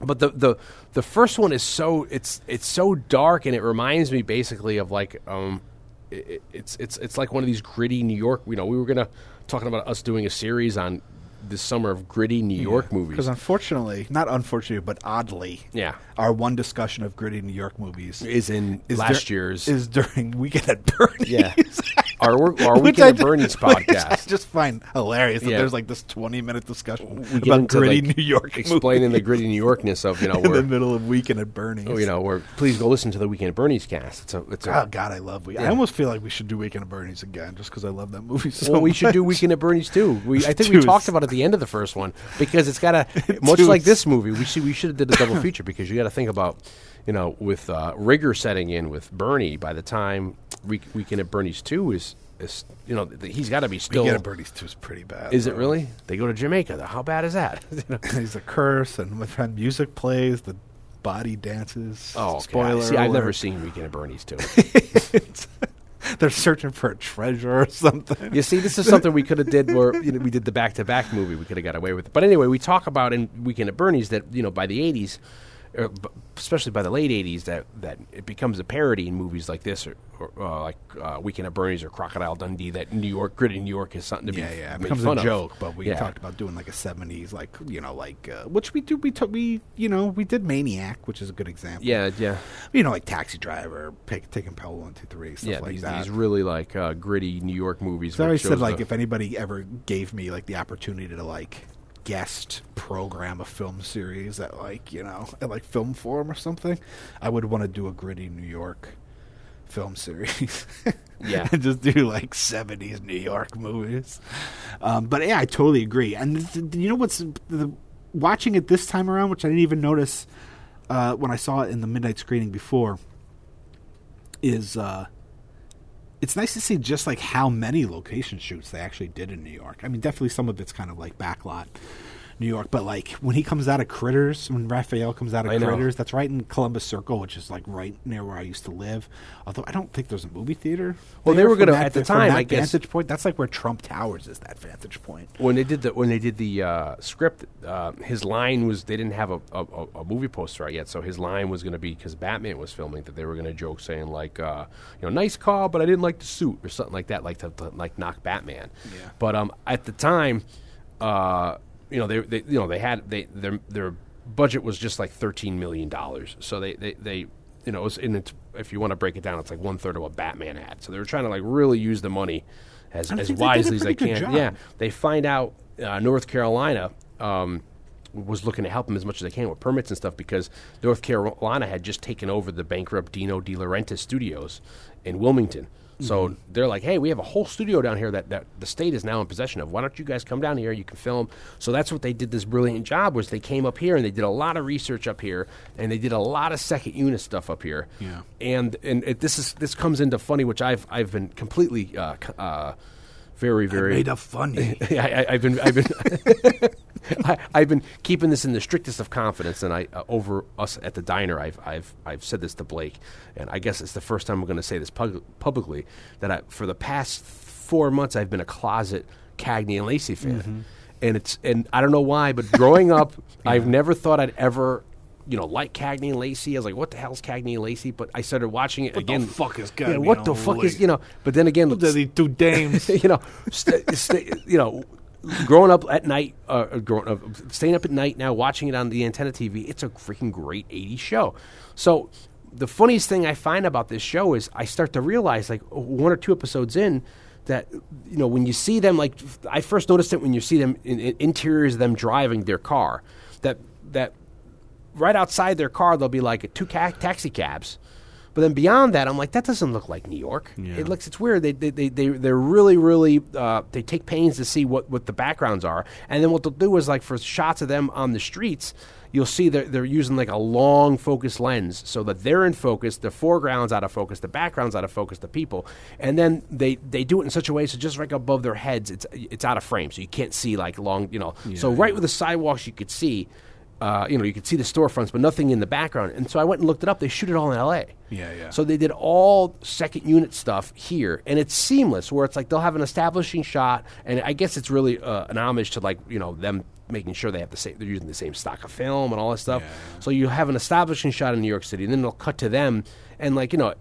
but the, the the first one is so it's it's so dark and it reminds me basically of like um i i- it's it's it's like one of these gritty New York you know we were gonna talking about us doing a series on this summer of gritty New York movies Because unfortunately, not unfortunately, but oddly, Yeah. our one discussion of gritty New York movies is in is last dur- year's is during Weekend at Bernie's. yeah our work- our Which weekend at Bernie's which I just find hilarious that Yeah. there's like this 20 minute discussion we about gritty like, New York explaining the gritty New Yorkness of you know we're in the middle of Weekend at Bernie's. you know where please go listen to the weekend at Bernie's cast it's a it's a Oh God, I love Weekend. I almost feel like we should do Weekend at Bernie's again, just because I love that movie so well, we should do. Weekend at Bernie's too. We, I think we talked about it at the end of the first one because it's got a much like this movie. We should we should have did a double feature because you got to think about you know with uh, rigor setting in with Bernie by the time Week, Weekend at Bernie's two is is you know th- he's got to be still. Weekend at Bernie's Two is pretty bad. is it really? They go to Jamaica. though. How bad is that? You know? He's a curse, and when music plays, the body dances. Oh, okay. spoiler! See, I've never seen Weekend at Bernie's two. They're searching for a treasure or something. You see, this is something we could have did where you know, we did the back to back movie. We could have got away with it. But anyway, we talk about in Weekend at Bernie's that you know by the '80s, or b- especially by the late '80s, that that it becomes a parody in movies like this, or, or uh, like uh, Weekend at Bernie's or Crocodile Dundee. That New York, gritty New York, is something to Yeah, be yeah, it becomes a of. joke. But we Yeah. talked about doing like a '70s, like you know, like uh, which we do. We took we you know we did Maniac, which is a good example. Yeah, yeah, you know, like Taxi Driver, pick, taking Pelham One Two Three, stuff yeah. like these, that. these really like uh, gritty New York movies. So I always said like the- if anybody ever gave me like the opportunity to like guest program a film series at like you know at like film forum or something, I would want to do a gritty New York film series. Yeah. and just do like seventies New York movies. Um, but yeah, I totally agree. And th- you know what's the, watching it this time around, which I didn't even notice uh, when I saw it in the midnight screening before, is. Uh, it's nice to see just like how many location shoots they actually did in New York. I mean, definitely some of it's kind of like backlot New York, but like when he comes out of Critters, when Raphael comes out of I know. Critters, that's right in Columbus Circle, which is like right near where I used to live. Although I don't think there's a movie theater. Well, they were gonna- at the time, that I guess- vantage point. That's like where Trump Towers is. That vantage point. when they did the when they did the uh, script, uh, his line was they didn't have a, a, a- a movie poster out yet, so his line was going to be because Batman was filming that they were going to joke saying like, uh, you know, nice call, but I didn't like the suit or something like that, like to, to like knock Batman. Yeah. But um, at the time, uh, you know, they, they you know they had they their their budget was just like thirteen million dollars, so they they. they you know, it was if you want to break it down, it's like one third of what Batman had. So they were trying to like really use the money as, as wisely as they can. job. Yeah, they find out uh, North Carolina um, was looking to help them as much as they can with permits and stuff because North Carolina had just taken over the bankrupt Dino De Laurentiis studios in Wilmington. So Mm-hmm. they're like, hey, we have a whole studio down here that, that the state is now in possession of. Why don't you guys come down here? You can film. So that's what they did. This brilliant job was they came up here and they did a lot of research up here and they did a lot of second unit stuff up here. Yeah. And and it, this is this comes into funny, which I've I've been completely uh, uh, very very Made up funny. I, I, I've been, I've been, I, I've been keeping this in the strictest of confidence, and I uh, over us at the diner. I've, I've, I've said this to Blake, and I guess it's the first time I'm going to say this pub- publicly that I, for the past four months, I've been a closet Cagney and Lacey fan, and it's, and I don't know why, but growing up, I've never thought I'd ever. You know, like Cagney and Lacey. I was like, "What the hell's Cagney and Lacey?" But I started watching it again. What the again. fuck is Yeah, Cagney what and the fuck is you know? But then again, What are these two dames? you know, st- st- you know, growing up at night, uh, uh, growing up, staying up at night now, watching it on the antenna TV. It's a freaking great '80s show. So the funniest thing I find about this show is I start to realize, like one or two episodes in, that you know when you see them, like I first noticed it when you see them in, in interiors of them driving their car, that that right outside their car there'll be like two ca- taxi cabs. But then beyond that, I'm like, that doesn't look like New York. It looks, it's weird. They, they, they, they, they're really, really, uh, they take pains to see what, what the backgrounds are. And then what they'll do is, like, for shots of them on the streets, you'll see that they're using, like, a long focus lens so that they're in focus, the foreground's out of focus, the background's out of focus, the people. And then they, they do it in such a way so just right above their heads, it's, it's out of frame. So you can't see, like, long, you know. so right with the sidewalks, you could see uh, you know, you could see the storefronts, but nothing in the background. And so I went and looked it up. They shoot it all in L.A. Yeah, yeah. So they did all second unit stuff here, and it's seamless. Where it's like they'll have an establishing shot, and I guess it's really uh, an homage to like you know them making sure they have the same. They're using the same stock of film and all that stuff. Yeah. So you have an establishing shot in New York City, and then they'll cut to them, and like you know.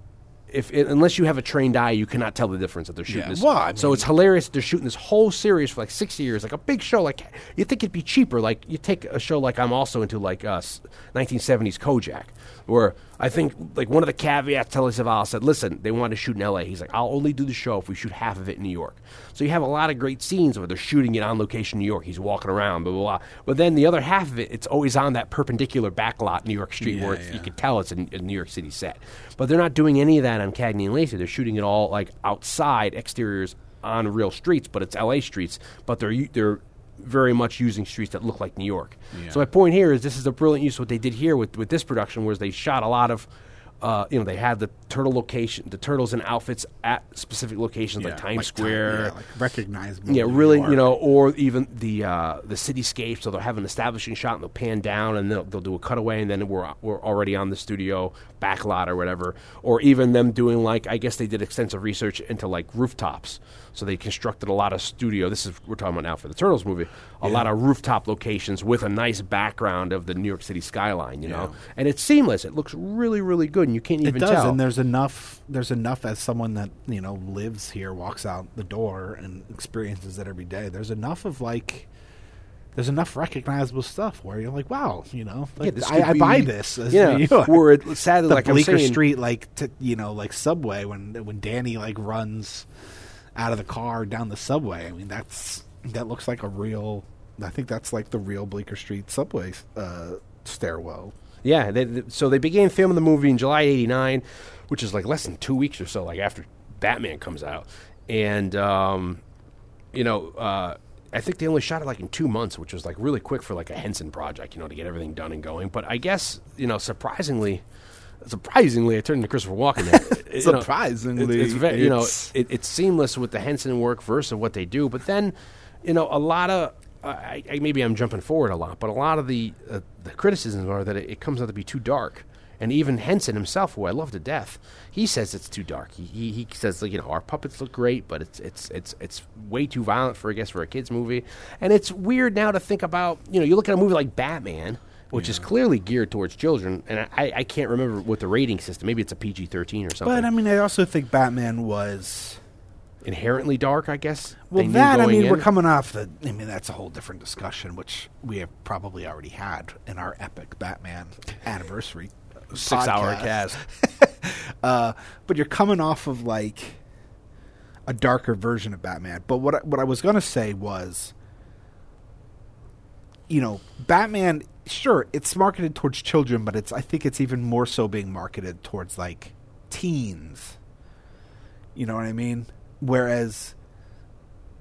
If it, unless you have a trained eye, you cannot tell the difference that they're shooting Yeah, this. well, I so it's hilarious. They're shooting this whole series for like six years, like a big show. Like you think it'd be cheaper. Like you take a show like I'm also into like uh, 1970s Kojak, where I think like one of the caveats Telly Savalas said, "Listen, they want to shoot in L.A." He's like, "I'll only do the show if we shoot half of it in New York." So you have a lot of great scenes where they're shooting it on location in New York. He's walking around, blah blah blah. But then the other half of it, it's always on that perpendicular backlot, New York Street, where it's, you can tell it's a, a New York City set. But they're not doing any of that on Cagney and Lacey. They're shooting it all like outside exteriors on real streets, but it's L.A. streets. But they're they're very much using streets that look like New York. So my point here is this is a brilliant use of what they did here with with this production, was they shot a lot of. Uh, you know, they had the turtle location, the turtles in outfits at specific locations like Times like Square, yeah, like recognizable. yeah, really, you know, or even the uh, the cityscape. So they'll have an establishing shot and they'll pan down and they'll, they'll do a cutaway and then we're we're already on the studio backlot or whatever. Or even them doing like I guess they did extensive research into like rooftops. So they constructed a lot of studio. This is we're talking about now for the Turtles movie. A lot of rooftop locations with a nice background of the New York City skyline. You know, and it's seamless. It looks really really good, and you can't It even does, tell. and there's enough. There's enough as someone that you know lives here, walks out the door, and experiences it every day. There's enough of like, there's enough recognizable stuff where you're like, wow, you know, like, this I, I buy be- this. as yeah, New York. or it- sadly, the like Bleecker Street, like t- you know, like subway when when Danny like runs out of the car down the subway. I mean, that's that looks like a real. I think that's like the real Bleecker Street subway uh, stairwell. Yeah, they, so they began filming the movie in July '89, which is like less than two weeks or so, like after Batman comes out, and um, you know, uh, I think they only shot it like in two months, which was like really quick for like a Henson project, you know, to get everything done and going. But I guess you know, surprisingly. Surprisingly, I turned to Christopher Walken. there. You know, Surprisingly, it's, it's you know, it's- it, it's seamless with the Henson work versus what they do. But then, you know, a lot of I, I, maybe I'm jumping forward a lot, but a lot of the uh, the criticisms are that it, it comes out to be too dark. And even Henson himself, who I love to death, he says it's too dark. He, he, he says like you know our puppets look great, but it's it's it's it's way too violent for I guess for a kids movie. And it's weird now to think about you know you look at a movie like Batman, which is clearly geared towards children, and I, I can't remember what the rating system. Maybe it's a PG-13 or something. But I mean, I also think Batman was. inherently dark, I guess. Well, that I mean, we're coming off the. I mean, that's a whole different discussion, which we have probably already had in our epic Batman anniversary six-hour podcast. cast. uh, but you're coming off of like a darker version of Batman. But what I, what I was gonna say was, you know, Batman. Sure, it's marketed towards children, but it's I think it's even more so being marketed towards like teens. You know what I mean? Whereas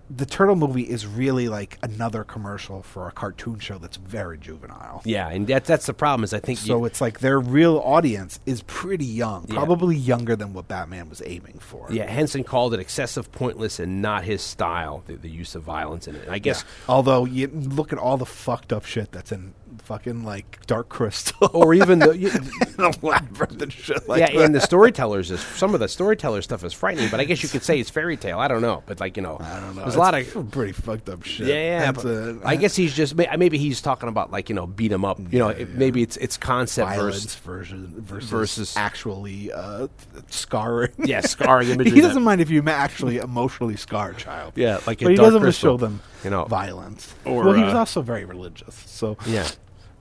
the Turtle movie is really like another commercial for a cartoon show that's very juvenile. Yeah, and that's that's the problem. Is I think So you- it's like their real audience is pretty young, Yeah. probably younger than what Batman was aiming for. yeah, Henson called it excessive, pointless, and not his style. The, the use of violence in it. I guess, Although you look at all the fucked up shit that's in fucking like Dark Crystal or even the you, the labyrinth and shit like yeah, that. and the storytellers is some of the storyteller stuff is frightening. But I guess you could say it's fairy tale. I don't know, but like you know, I don't know. There's a lot of pretty fucked up shit. Yeah, yeah. A- I guess he's just maybe he's talking about like you know beat him up. You know, it- maybe it's it's concept violence versus versus versus, actually uh, scarring. yeah scarring images. he doesn't mind if you actually emotionally scar a child. Yeah, like but he doesn't Crystal, show them you know. violence. Or, well, he was uh, also very religious. So Yeah,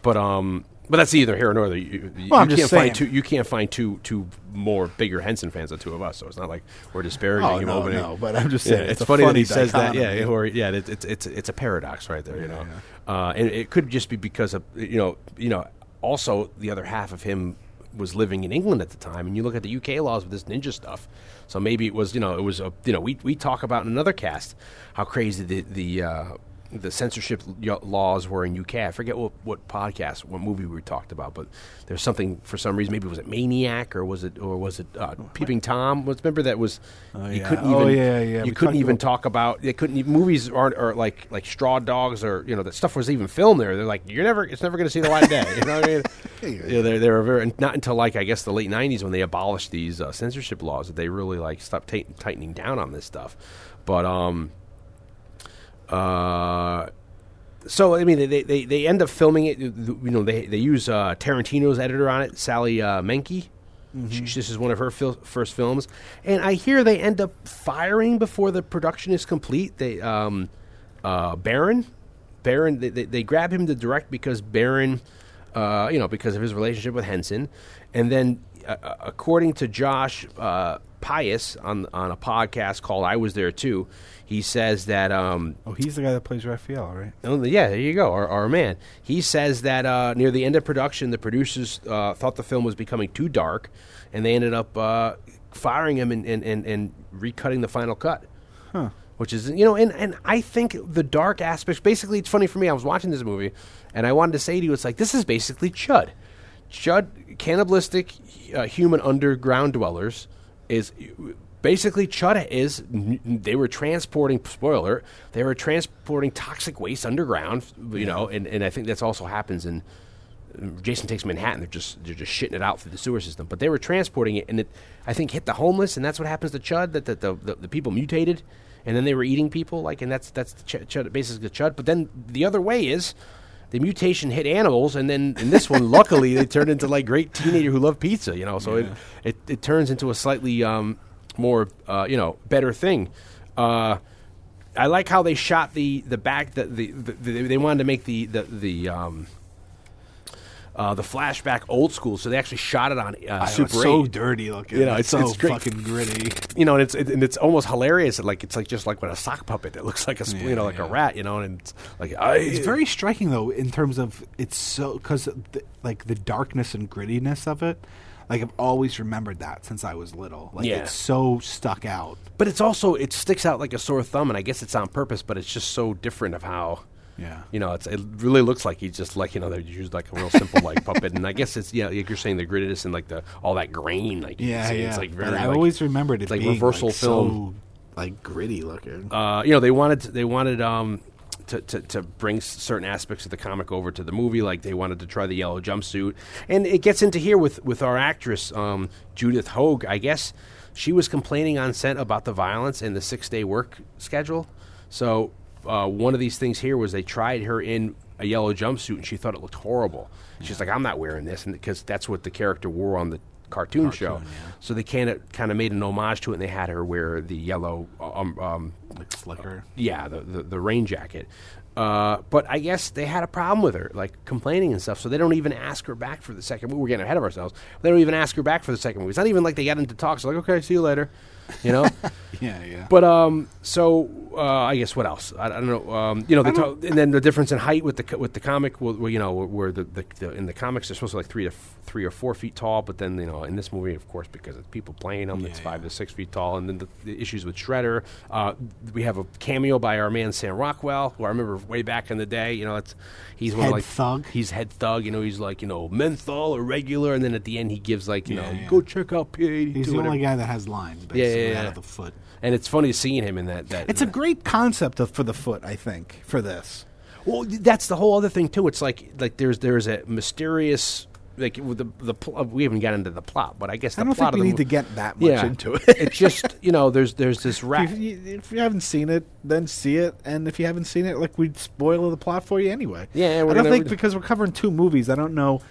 but um, but that's either here or nor. You, you, Well, you can't find two. You can't find two two more bigger Henson fans than two of us. So it's not like we're disparaging Oh, him no, no, but I'm just Yeah, saying, it's, it's a funny, that funny he says that. Yeah, or yeah, it, it's it's it's a paradox right there. You know, Uh, and it could just be because of you know you know also the other half of him was living in England at the time, and you look at the UK laws with this ninja stuff. So maybe it was you know it was a you know we we talk about in another cast how crazy the the uh, the censorship laws were in UK. I forget what, what podcast, what movie we talked about, but there's something for some reason. Maybe was it Maniac or was it or was it uh, Peeping Tom? Was remember that was Oh, you yeah. couldn't even Oh, yeah, yeah. you We couldn't even talk about they couldn't even, movies aren't or like like Straw Dogs or you know that stuff was even filmed there. They're like you're never it's never going to see the light of day. You know what I mean? yeah, they they were very not until like I guess the late '90s when they abolished these uh, censorship laws that they really like stopped tightening tightening down on this stuff. But um, uh, so I mean, they, they, they end up filming it. You know, they they use uh, Tarantino's editor on it, Sally uh, Menke. She, this is one of her fil- first films, and I hear they end up firing before the production is complete. They um, uh, Barron, Barron, they, they, they grab him to direct because Barron, uh, you know, because of his relationship with Henson, and then uh, uh, according to Josh uh, Pais on on a podcast called "I Was There Too," he says that um, Oh, he's the guy that plays Raphael, right? Oh, yeah, there you go. Our, our man. He says that uh, near the end of production, the producers uh, thought the film was becoming too dark, and they ended up uh, firing him and, and, and, and recutting the final cut. Huh. Which is, you know, and, and I think the dark aspects, basically, it's funny for me. I was watching this movie, and I wanted to say to you, it's like, this is basically Chud. Chud, cannibalistic uh, human underground dwellers, is basically Chud is. They were transporting spoiler. They were transporting toxic waste underground. You know, and, and I think that's also happens in. Jason takes Manhattan. They're just they're just shitting it out through the sewer system. But they were transporting it, and it I think hit the homeless, and that's what happens to Chud. That the the, the, the people mutated, and then they were eating people. Like, and that's that's the ch- Chud, basically the Chud. But then the other way is the mutation hit animals, and then in this one, luckily, they turned into like great teenager who love pizza. You know, so it, it it turns into a slightly um, more uh, you know better thing. Uh, I like how they shot the the back. The, the, the, the they wanted to make the the the um, uh, the flashback old school, so they actually shot it on uh, Super it's so 8. dirty looking. You know, it's, it's- so it's fucking gritty. You know, and it's it, and it's almost hilarious. Like it's like just like with a sock puppet that looks like a sp- you know like a rat. You know, and it's like I, It's very striking though in terms of it's so because like the darkness and grittiness of it. Like I've always remembered that since I was little. Like Yeah. it's so stuck out. But it's also it sticks out like a sore thumb, and I guess it's on purpose. But it's just so different of how. Yeah. You know, it's, it really looks like he's just like you know they used like a real simple like puppet, and I guess it's yeah, like you're saying the grittiness and like the all that grain, like Yeah, yeah. it's like But very. I like, always remembered it it's like being reversal like, film. so like gritty looking. uh, you know, they wanted they wanted um, to, to to bring certain aspects of the comic over to the movie. Like they wanted to try the yellow jumpsuit, and it gets into here with with our actress um, Judith Hoag. I guess she was complaining on set about the violence and the six day work schedule. So uh, one of these things here was they tried her in a yellow jumpsuit, and she thought it looked horrible. She's like, "I'm not wearing this," because that's what the character wore on the cartoon, show. So they kind of kind of made an homage to it, and they had her wear the yellow um, um, like slicker. yeah, the, the, the rain jacket. Uh, but I guess they had a problem with her, like complaining and stuff. So they don't even ask her back for the second. We're getting ahead of ourselves. They don't even ask her back for the second movie. It's not even like they got into talks. Like, okay, see you later, you know. Yeah, yeah. But um, so uh, I guess what else? I, I don't know. Um, you know, they talk, and then the difference in height with the with the comic, well, well, you know, where the, the, the in the comics they're supposed to be like three to f- three or four feet tall, but then you know in this movie, of course, because it's people playing them, it's five to six feet tall, and then the, the issues with Shredder. Uh, we have a cameo by our man Sam Rockwell, who I remember way back in the day. You know, it's he's one Head of like thug. He's head thug. You know, he's like you know menthol or regular, and then at the end he gives like you Yeah, know yeah. go check out P eighty He's the only guy that has lines Yeah, yeah, out of the foot. And it's funny seeing him in that. that It's a great concept of, for the foot, I think, for this. Well, that's the whole other thing too. It's like like there's there's a mysterious like the the pl- uh, we haven't got into the plot, but I guess the I don't plot think we of the need to get that much yeah, into it. it's just you know there's there's this rat. If you, if you haven't seen it, then see it. And if you haven't seen it, like we'd spoil the plot for you anyway. Yeah, we're I don't gonna- think we're- because we're covering two movies. I don't know.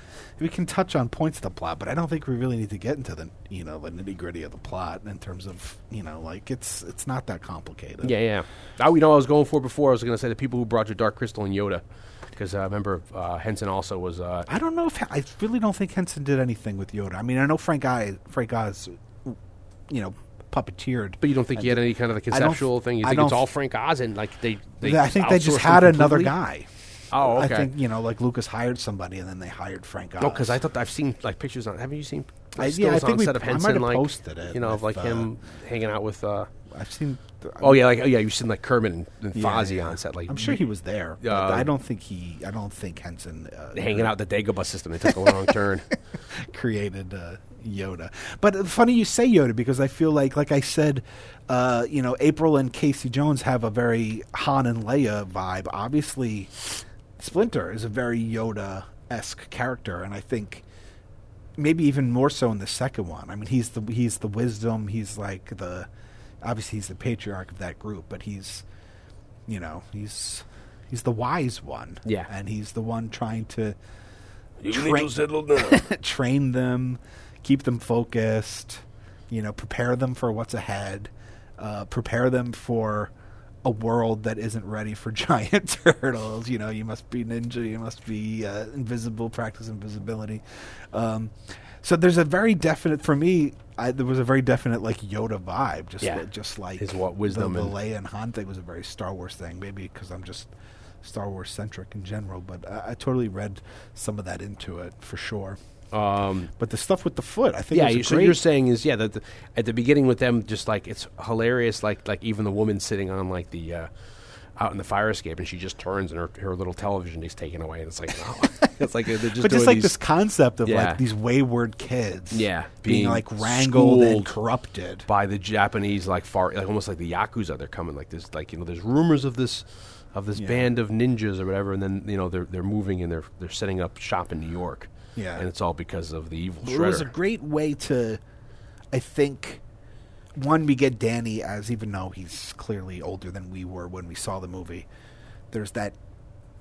We can touch on points of the plot, but I don't think we really need to get into the you know the nitty gritty of the plot in terms of you know like it's it's not that complicated. Yeah, yeah. I, you know, I was going for before. I was going to say the people who brought you Dark Crystal and Yoda, because I remember uh, Henson also was. Uh, I don't know if I really don't think Henson did anything with Yoda. I mean, I know Frank I Frank Oz, you know, puppeteered. but you don't think he had any kind of the conceptual thing? You I think it's all Frank Oz and like they? they I think they just had another guy. Oh, okay. I think you know, like Lucas hired somebody, and then they hired Frank Oz. No, because I thought I've seen like pictures on. Haven't you seen? I- yeah, I think we- of I might have like posted it You know, of like uh, him hanging out with uh, I've seen. Oh yeah, like oh yeah, you've seen like Kermit and, and Yeah, Fozzie yeah. on set. Like I'm sure he was there. but Uh, I don't think he. I don't think Henson uh, hanging out the Dagobah system. They took a wrong turn. created uh, Yoda. But uh, funny you say Yoda because I feel like, like I said, uh, you know, April and Casey Jones have a very Han and Leia vibe. Obviously, Splinter is a very Yoda esque character, and I think maybe even more so in the second one. I mean, he's the he's the wisdom. He's like the obviously he's the patriarch of that group, but he's you know he's he's the wise one. Yeah. and he's the one trying to You Train- need to settle down. train them, keep them focused, you know, prepare them for what's ahead, uh, prepare them for a world that isn't ready for giant turtles. You know, you must be ninja, you must be uh, invisible, practice invisibility. Um, so there's a very definite for me. I, there was a very definite like Yoda vibe, just Yeah. li- just like His what, wisdom The, the and- Leia and Han thing was a very Star Wars thing, maybe because I'm just Star Wars centric in general. But I, I totally read some of that into it for sure. Um, But the stuff with the foot, I think, yeah, you, so you're saying is yeah that the, at the beginning with them just like it's hilarious like like even the woman sitting on like the uh, out in the fire escape and she just turns and her, her little television is taken away and it's like it's like just but just like this concept of Yeah. like these wayward kids, Yeah, being, being like wrangled and corrupted. by the Japanese like far like almost like the yakuza they're coming like this like you know there's rumors of this of this Yeah. band of ninjas or whatever and then you know they're they're moving and they're they're setting up shop in New York Yeah. and it's all because of the evil It was a great way to, I think, one we get Danny as even though he's clearly older than we were when we saw the movie. There's that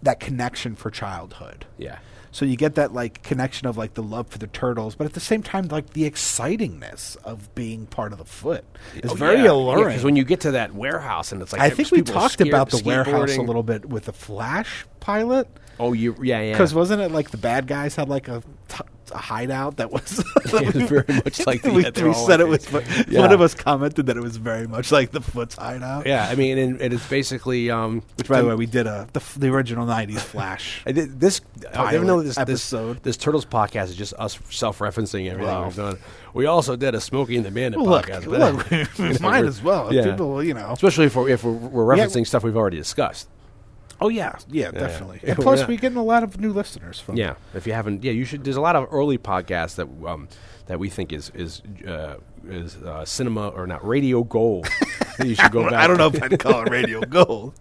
that connection for childhood. yeah So you get that like connection of like the love for the turtles, but at the same time, like the excitingness of being part of the foot is Oh, very yeah. alluring. because when you get to that warehouse and it's like I think we talked scared- about the warehouse a little bit with the Flash pilot. Oh, you yeah yeah. Because wasn't it like the bad guys had like a, t- a hideout that was, It was very much like the- we, yeah, we said it was. these- One of us commented that it was very much like the Foot's hideout. yeah, I mean, and, and it's basically um, Which, by the way, we did a the, the original '90s Flash. I did this. I didn't know this episode. This, this Turtles podcast is just us self-referencing everything Wow. we've done. We also did a Smokey and the Bandit Well, look, podcast. look, might as well. Yeah. People, you know. especially if we're, if we're, we're Yeah. referencing stuff we've already discussed. Oh yeah, yeah, definitely. And plus, we're getting a lot of new listeners from. Yeah, if you haven't, yeah, you should. There's a lot of early podcasts that um, that we think is is uh, is uh, cinema or not radio gold. you should go back. I don't know if I'd call it Radio Gold,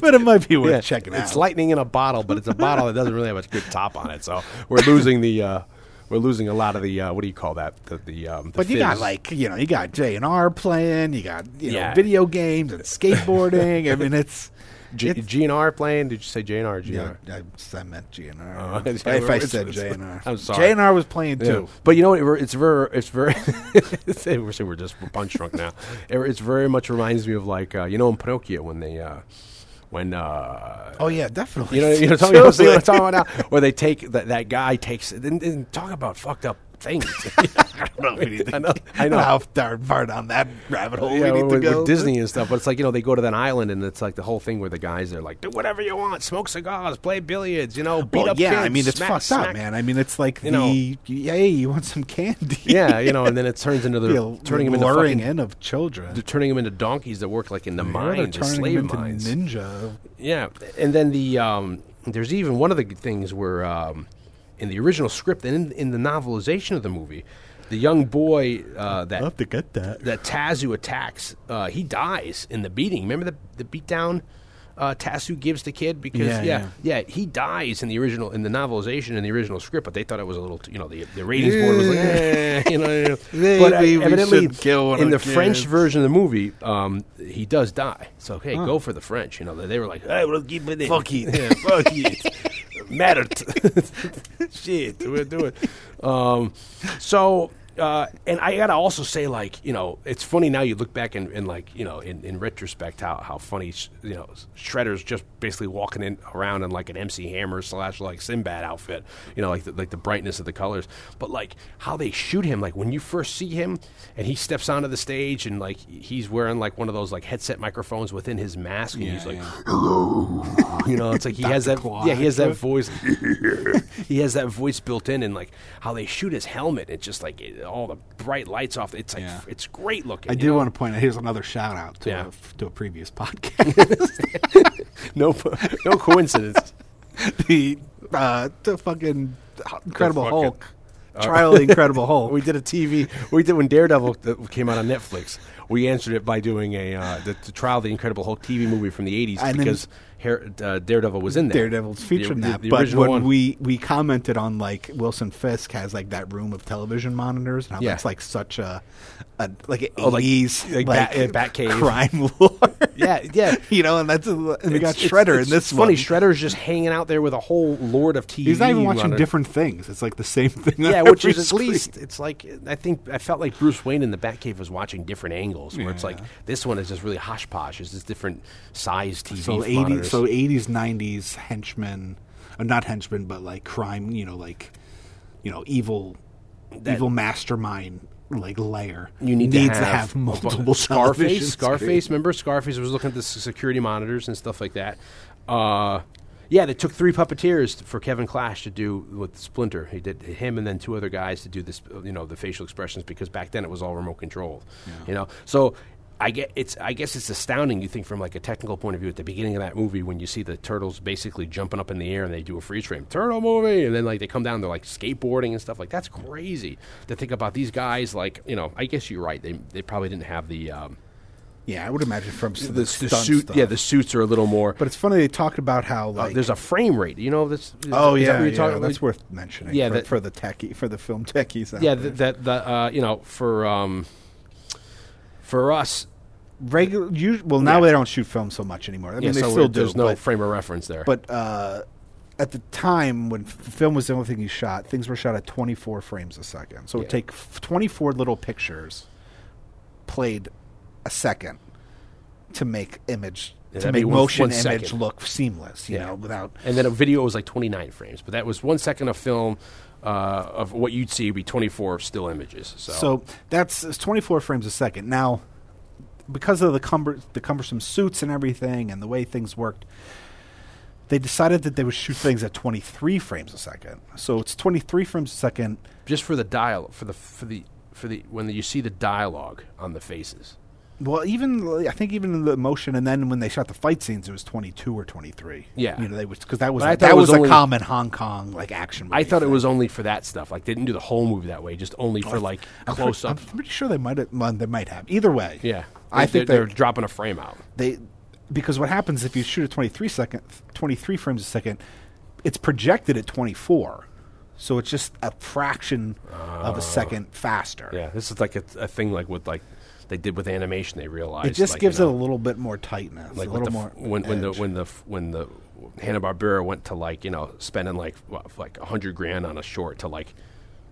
but it might be worth Yeah, checking It's out. lightning in a bottle, but it's a bottle that doesn't really have a good top on it. So we're losing the uh, we're losing a lot of the uh, what do you call that? The, the um, the But you got like you know you got J and R playing, you got you know Yeah. video games and skateboarding. I mean it's G- GNR playing. Did you say JNR or GNR? yeah, I, I meant G and Oh, if I said it's- J and R, I'm sorry. J and R was playing Yeah. too. But you know what? It's very, it's very. we're saying we're just punch drunk now. It, it's very much reminds me of like uh, you know in Pinocchio when they uh, when uh, Oh yeah, definitely. you know you know talking about, you know, what I'm talking about now, where they take that that guy takes and, and talk about fucked up things. I don't know if we need to- I know, I know. how far, far down that rabbit hole yeah, we need with, to with. Disney and stuff, but it's like you know they go to that island and it's like the whole thing where the guys are like do whatever you want, smoke cigars, play billiards, you know, beat Well, up yeah, kids, I mean it's smack, fucked smack. up, man. I mean it's like You the know. hey, you want some candy? Yeah, you know, and then it turns into the the turning them into fucking in of children. they're turning them into donkeys that work like in the Yeah, mines, the slave them into mines. ninja. Yeah, and then the um, there's even one of the things where um, in the original script and in, in the novelization of the movie, the young boy uh, that have to get that. that Tatsu attacks, uh, he dies in the beating. Remember the the beatdown uh, Tatsu gives the kid because Yeah, yeah, yeah. yeah, he dies in the original in the novelization in the original script, but they thought it was a little, t- you know, the the ratings board was like, eh, you know, you know. but uh, evidently in the the French version of the movie, um, he does die. So hey, go for the French. You know, they, they were like, hey, we'll keep it in. Fuck it. yeah, fuck it, mattered. Shit, we'll do it. Um, so. Uh, and I gotta also say, like, you know, it's funny now. You look back and, and like, you know, in, in retrospect, how, how funny, sh- you know, Shredder's just basically walking in around in like an MC Hammer slash like Sinbad outfit, you know, like the, like the brightness of the colors. But like how they shoot him, like when you first see him and he steps onto the stage and like he's wearing like one of those like headset microphones within his mask, and he's like, "Hello," you know, it's like he has that, Claw yeah, he has that voice. he has that voice built in, and like how they shoot his helmet. It's just like it, all the bright lights off. It's like Yeah. it's great looking. I do know? want to point out. Here's another shout out to Yeah. a, to a previous podcast. no no coincidence. the uh, the fucking Incredible fucking- Hulk, Trial of the Incredible Hulk. We did a TV. We did when Daredevil uh, came out on Netflix. We answered it by doing a uh, the, the trial of the Incredible Hulk TV movie from the '80s And then- Har- uh, Daredevil was in there. Daredevil's featured in The- that. the but original when one. we we commented on like Wilson Fisk has like that room of television monitors and how Yeah. that's like such a, a like an Oh, like- eighties like Bat- uh, Batcave. crime lord. Yeah, yeah. you know, and that's a, and we got It's- it's- Shredder it's in this funny. one. Shredder's just hanging out there with a whole lord of TV. He's not even watching different things. It's like the same thing. Yeah, which is at screen. least it's like I think I felt like Bruce Wayne in the Batcave was watching different angles. Where it's like this one is just really hosh posh. It's just different size TV so eighties, monitors. So eighties, nineties henchmen, uh, not henchmen, but like crime. You know, like you know, evil, That- evil mastermind like layer. you need needs to have, multiple Scarface. Scarface, remember Scarface was looking at the security monitors and stuff like that. Uh, yeah, they took three puppeteers for Kevin Clash to do with Splinter. He did him and then two other guys to do this, you know, the facial expressions because back then it was all remote controlled. You know, so. I get it's. I guess it's astounding. You think from like a technical point of view at the beginning of that movie when you see the turtles basically jumping up in the air and they do a freeze frame turtle movie and then like they come down they're like skateboarding and stuff like that's crazy to think about these guys like you know I guess you're right they they probably didn't have the um, Yeah, I would imagine from the, the the suit. stuff. Yeah, the suits are a little more. But it's funny they talked about how uh, there's a frame rate. You know this. oh is that yeah, you're yeah talking- that's worth mentioning. Yeah, for, that- for the techie for the film techies. out Yeah, th- that the uh, you know for um for us. Regular. Well, now Yeah. they don't shoot film so much anymore. I mean, yeah, they so still do. There's no but, frame of reference there. but uh, at the time when f- film was the only thing you shot, things were shot at 24 frames a second. So it would take f- 24 little pictures played a second to make image Yeah, to make one- motion one image second. look seamless. You Yeah. know, without and then a video was like 29 frames, but that was one second of film. Uh, of what you'd see would be 24 still images. So, So that's 24 frames a second. Now, because of the cumber- the cumbersome suits and everything, and the way things worked, they decided that they would shoot things at 23 frames a second. So it's 23 frames a second. just for the dial for the for the for the when you see the dialogue on the faces. Well, even I think even in the motion, and then when they shot the fight scenes, it was 22 or 23. Yeah. you know, they was because that was a, that was, was a common Hong Kong like action. Movie. I thought it was only for that stuff. Like they didn't do the whole movie that way, just only for oh, like I'm pre- close I'm pretty sure they might have. They might have. Either way, Yeah, I think they're, they- dropping a frame out. they because what happens if you shoot at 23 second 23 frames a second it's projected at 24 so it's just a fraction of a oh. second faster Yeah, this is like a, a thing like with like they did with animation. They realized it just like, gives you it a little bit more tightness like a little more f- when when the when the when the Hanna Barbera went to like you know spending like what, like hundred grand on a short to like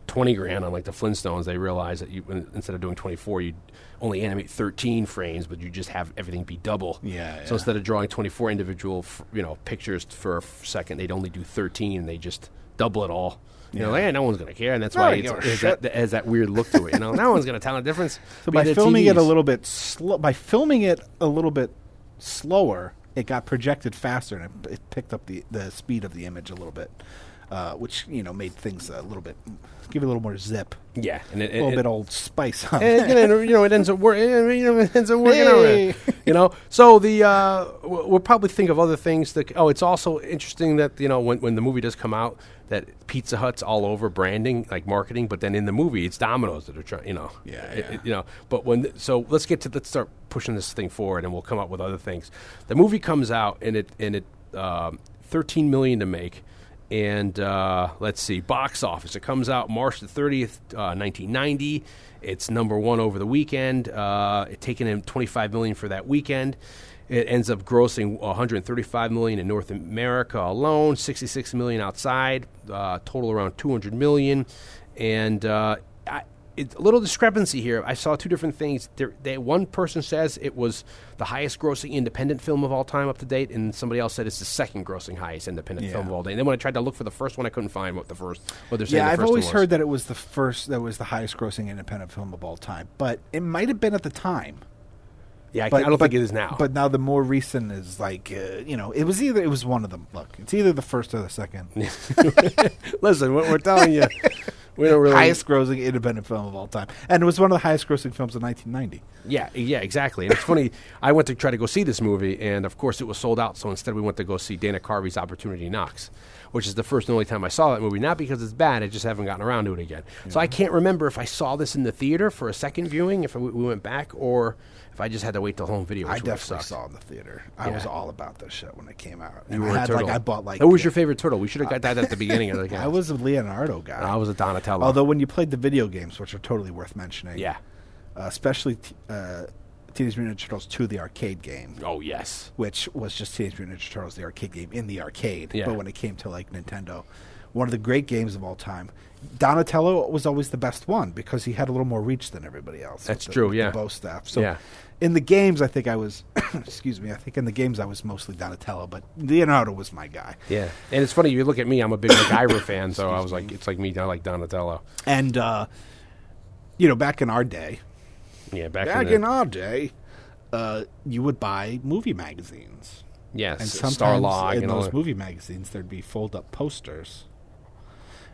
twenty grand on like the Flintstones. They realized that you instead of doing twenty four, you only animate thirteen frames, but you just have everything be double. Yeah, So yeah. instead of drawing twenty four individual f- you know pictures for a f- second, they'd only do thirteen. and They just double it all. You know, Yeah. hey, no one's gonna care, and that's No, why you it's, give a it's shit. that, has that weird look to it. You know, no one's gonna tell the difference. so by filming it a little bit slow by filming it a little bit slower it got projected faster and it, it picked up the the speed of the image a little bit uh, which you know made things a little bit give it a little more zip yeah, and it, a little it- bit old spice on and, it. you know, you know, it ends up wor- you know, it ends up working Hey. out. You know, so the uh, we'll probably think of other things. That oh, it's also interesting that you know when when the movie does come out that Pizza Hut's all over branding like marketing, but then in the movie it's Domino's that are trying. You know, Yeah, it- yeah. it- you know. But when th- so let's get to let's start pushing this thing forward, and we'll come up with other things. The movie comes out and it and it um, thirteen million to make. And uh, let's see, box office. It comes out March the 30th, uh, 1990. It's number one over the weekend. Uh, it taking in 25 million for that weekend. It ends up grossing 135 million in North America alone, 66 million outside, uh, total around 200 million. And uh, it's a little discrepancy here. I saw two different things. There, they, one person says it was the highest grossing independent film of all time up to date, and somebody else said it's the second grossing highest independent Yeah. film of all day. And then when I tried to look for the first one, I couldn't find what the first. What they're saying Yeah, I've always heard that it was the first, that was the highest grossing independent film of all time. But it might have been at the time. Yeah, I I don't think it is now. But now the more recent is like, uh, you know, it was either it was one of them. Look, it's either the first or the second Listen, what we're telling you, we don't really. highest grossing independent film of all time, and it was one of the highest grossing films in 1990. Yeah, yeah, exactly. And it's funny. I went to try to go see this movie, and of course, it was sold out. So instead, we went to go see Dana Carvey's Opportunity Knocks, which is the first and only time I saw that movie. Not because it's bad; I just haven't gotten around to it again. So I can't remember if I saw this in the theater for a second viewing, if we we went back, or if I just had to wait till home video. Which I definitely saw it in the theater. I was all about this shit when it came out. You were I a had turtle. like I bought like Who was your favorite turtle? We should have got that at the beginning of the game. I was a Leonardo guy. I was a Donatello. Although when you played the video games, which are totally worth mentioning, yeah. uh, especially t- uh, Teenage Mutant Ninja Turtles to the arcade game, Oh yes. which was just Teenage Mutant Ninja Turtles, the arcade game in the arcade. Yeah. But when it came to like Nintendo, one of the great games of all time. Donatello was always the best one because he had a little more reach than everybody else. That's the- true, yeah. Bow staff. So Yeah. in the games, I think I was, excuse me, I think in the games I was mostly Donatello, but Leonardo was my guy. Yeah, and it's funny. You look at me; I'm a big MacGyver fan, so I was like, "It's like me. I like Donatello." And uh, you know, back in our day, Yeah, back, back in, the, in our day, uh, you would buy movie magazines. Yes, And sometimes Starlog in and those movie magazines, there'd be fold-up posters.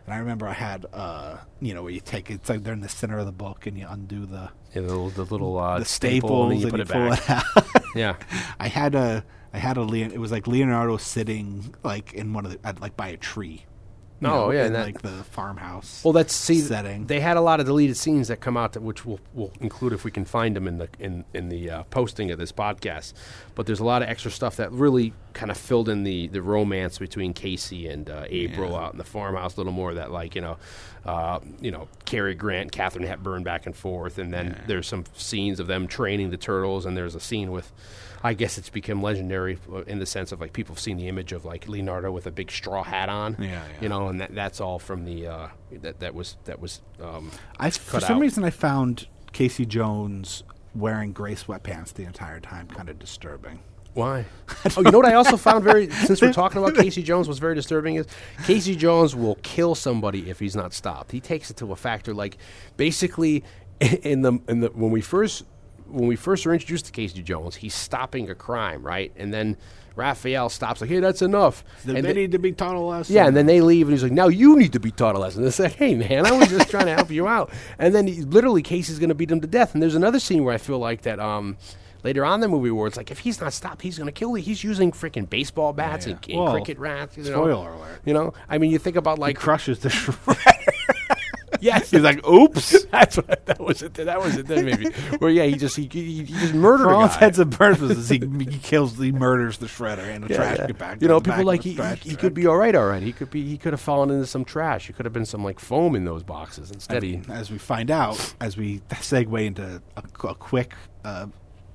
And I remember I had, uh, you know, where you take it's like they're in the center of the book, and you undo the Yeah, the little, the little uh, the staple, staples, and you put it pull back. it out. Yeah, I had a, I had a Leon. It was like Leonardo sitting like in one of the, at, like by a tree. You Oh, know, yeah, in that- like the farmhouse. Well, that's see. setting. They had a lot of deleted scenes that come out, that, which we'll, we'll include if we can find them in the in in the uh, posting of this podcast. But there's a lot of extra stuff that really kind of filled in the the romance between Casey and uh, April out in the farmhouse. A little more that, like you know, uh, you know, Cary Grant, and Katharine Hepburn back and forth, and then there's some scenes of them training the turtles, and there's a scene with. I guess it's become legendary in the sense of like people have seen the image of like Leonardo with a big straw hat on, Yeah, yeah. you know, and that, that's all from the uh, that that was that was um, I, for some out. reason, I found Casey Jones wearing gray sweatpants the entire time kind of disturbing. Why? oh, you know what I also found very since we're talking about Casey Jones was very disturbing is Casey Jones will kill somebody if he's not stopped. He takes it to a factor like basically in the in the when we first when we first were introduced to Casey Jones, he's stopping a crime, right? And then Raphael stops like, "Hey, that's enough." The and they th- need to be taught a lesson. yeah, and then they leave, and he's like, "Now you need to be taught a lesson." It's like, "Hey, man, I was just trying to help you out." And then he, literally, Casey's going to beat him to death. And there's another scene where I feel like that um, later on in the movie where it's like, if he's not stopped, he's going to kill. you. He's using freaking baseball bats and, and Well, cricket rats. You know? spoiler alert. You know, I mean, you think about like he crushes the shredder. Yes, He's like, "Oops!" that's what that was it. That was it. Then maybe where yeah, he just he, he, he just murdered For a all guy. intents and purposes, he, he kills, he murders the shredder and the Yeah, trash yeah. You know, in the back people like he, trash he, he could be all right, all right. He could be he could have fallen into some trash. He could have been some like foam in those boxes. Instead, he as we find out, as we segue into a, a quick uh,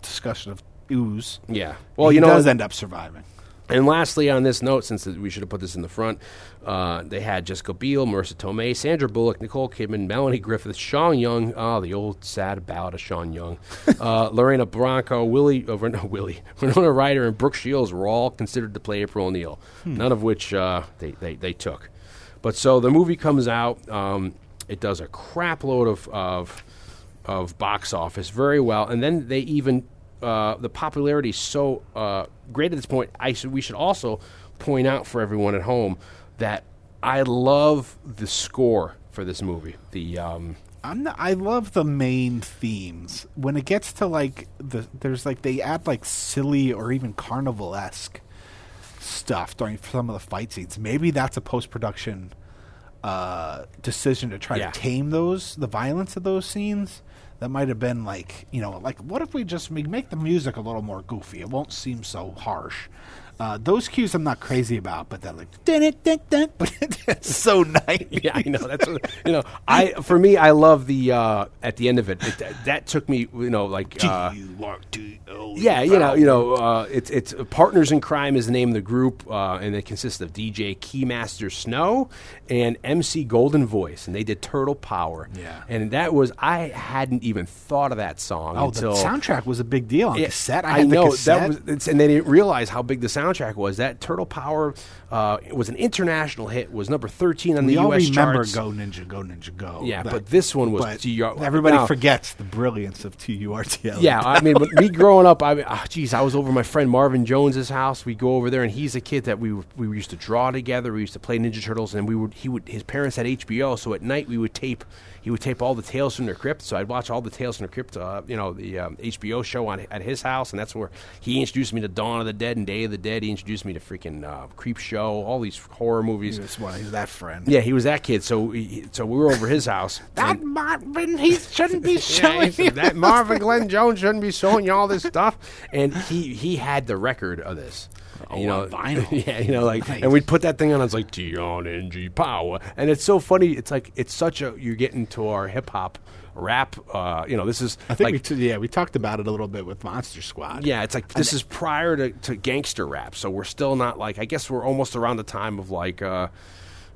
discussion of ooze. yeah. Well, he you know, does end up surviving. And lastly, on this note, since we should have put this in the front, uh, they had Jessica Biel, Marisa Tomei, Sandra Bullock, Nicole Kidman, Melanie Griffith, Sean Young, oh, the old sad ballad of Sean Young, uh, Lorena Bronco, Willie, uh, no, Willie, Winona Ryder, and Brooke Shields were all considered to play April O'Neil, none of which uh, they, they, they took. But so the movie comes out, um, it does a crap load of, of, of box office very well, and then they even uh, the popularity is so uh, great at this point. I should, we should also point out for everyone at home that I love the score for this movie. The um, I'm not, I love the main themes. When it gets to like the there's like they add like silly or even carnival esque stuff during some of the fight scenes. Maybe that's a post production uh, decision to try Yeah. to tame those the violence of those scenes. That might have been like you know like what if we just make the music a little more goofy? It won't seem so harsh. Uh, those cues I'm not crazy about, but that like dun it dun dun, but it's so nice. yeah, I know that's what, you know. I for me, I love the uh, at the end of it. it that, that took me, you know, like. Uh, Yeah, you know, you know, uh, it's it's Partners in Crime is the name of the group, uh, and it consists of DJ Keymaster Snow and MC Golden Voice, and they did Turtle Power. Yeah. and that was I hadn't even thought of that song Oh, until the soundtrack was a big deal on Yeah, cassette. I, I, had the know cassette. that was, it's, and they didn't realize how big the soundtrack was. That Turtle Power uh, it was an international hit. Was number thirteen on we the all U.S. remember charts. "Go Ninja, Go Ninja, Go." Yeah, but this one was TUR Everybody now- forgets the brilliance of TURTL. Yeah, I mean, me growing up, I mean, ah, geez, I was over my friend Marvin Jones's house. We go over there, and he's a kid that we we used to draw together. We used to play Ninja Turtles, and we would he would his parents had HBO, so at night we would tape. He would tape all the Tales from the Crypt, so I'd watch all the Tales from the Crypt, uh, you know, the um, HBO show on at his house, and that's where he introduced me to Dawn of the Dead and Day of the Dead. He introduced me to freaking uh, Creepshow, all these horror movies. He was one. He's that friend. Yeah, he was that kid. So, he, so we were over his house. That Marvin, he shouldn't be showing he said, that Marvin Glenn Jones shouldn't be showing you all this stuff. And he he had the record of this. Oh, you know, vinyl. yeah, you know, like, Nice. and we'd put that thing on. It's was like, Tion NG Power, and it's so funny. It's like it's such a you're getting to our hip hop rap. Uh, you know, this is I think like we t- yeah we talked about it a little bit with Monster Squad. yeah, it's like this is prior to, to gangster rap, so we're still not like I guess we're almost around the time of like uh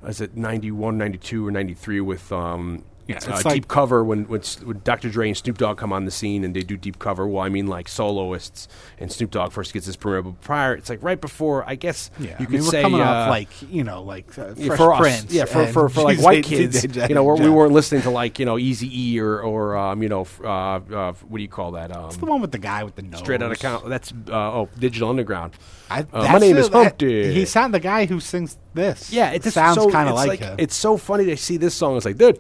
is it 91, 92 or 93 with um Yeah, uh, like- deep cover when, when when Dr. Dre and Snoop Dogg come on the scene and they do deep cover. Well, I mean like soloists and Snoop Dogg first gets his premiere, but prior it's like right before I guess yeah. you I could mean, say coming uh, off like you know like uh, yeah, Fresh for us, Prince yeah, for, for, for like white kids, you know, we weren't listening to like you know Easy E or or um, you know uh, uh, what do you call that? Um, It's the one with the guy with the nose. straight out of count. That's uh, oh, Digital Underground. I, my name is Humpty. He sound the guy who sings this. Yeah, it sounds so, kind of it's like, him. It's so funny to see this song. It's like they're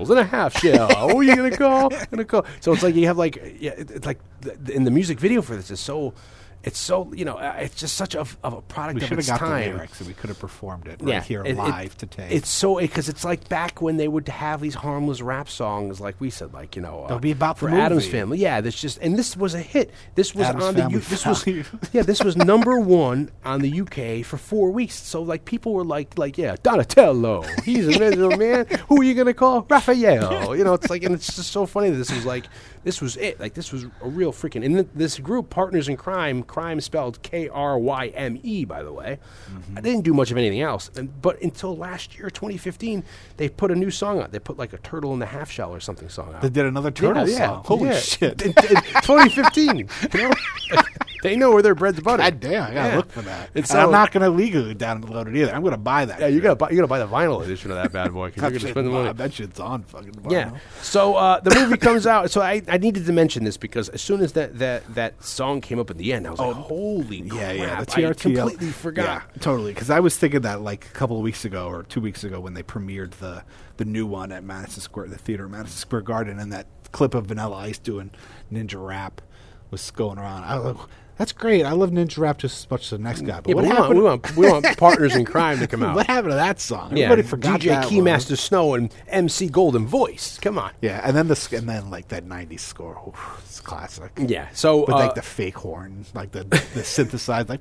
turtles in a half shell. Oh, what are you gonna call? Gonna call? So it's like you have like yeah, it, it's like the, the music video for this is so. It's so you know uh, it's just such a, of a product we of its got time. the lyrics and we could have performed it right here it- it- live to tape. It's so because it's like back when they would have these harmless rap songs, like we said, like you know, uh, They'll be about the for Addams. Family. Yeah, this just and this was a hit. This was Addams on the U- this was yeah, this was number one on the UK for four weeks. So like people were like like yeah, Donatello, he's a miserable man. Who are you gonna call? Raphael. You know, it's like and it's just so funny that this was like this was it. Like this was a real freaking and th- this group, Partners in Crime, crime spelled K R Y M E, by the way. Mm-hmm. I didn't do much of anything else, and, but until last year, 2015, they put a new song out. They put like a turtle in the half shell or something song out. They did another turtle yeah, song. Holy yeah. shit! In- in 2015, you know? they know where their bread's buttered. God damn, I gotta Yeah. look for that. It's And I'm not gonna legally download it either. I'm gonna buy that. Yeah, you gotta buy, you gotta buy the vinyl edition of that bad boy because you're gonna spend the money. That shit's on fucking. Vinyl. Yeah. So uh, the movie comes out. So I, I needed to mention this because as soon as that, that, that song came up at the end, I was like, oh, holy Oh, Yeah, yeah. crap, The I completely forgot. Yeah, totally. Because I was thinking that like a couple of weeks ago or two weeks ago when they premiered the the new one at Madison Square, the theater at Madison Square Garden, and that clip of Vanilla Ice doing Ninja Rap was going around. I was like, that's great. I love Ninja Rap just as much as the next guy. But Yeah, what but we want, happened? we, want, we want partners in crime to come out. What happened to that song? yeah, Everybody forgot DJ that one. Keymaster Snow and MC Golden Voice. Come on. Yeah, and then the and then like that '90s score, oof, it's classic. Yeah. So But uh, like the fake horn, like the the synthesized, like.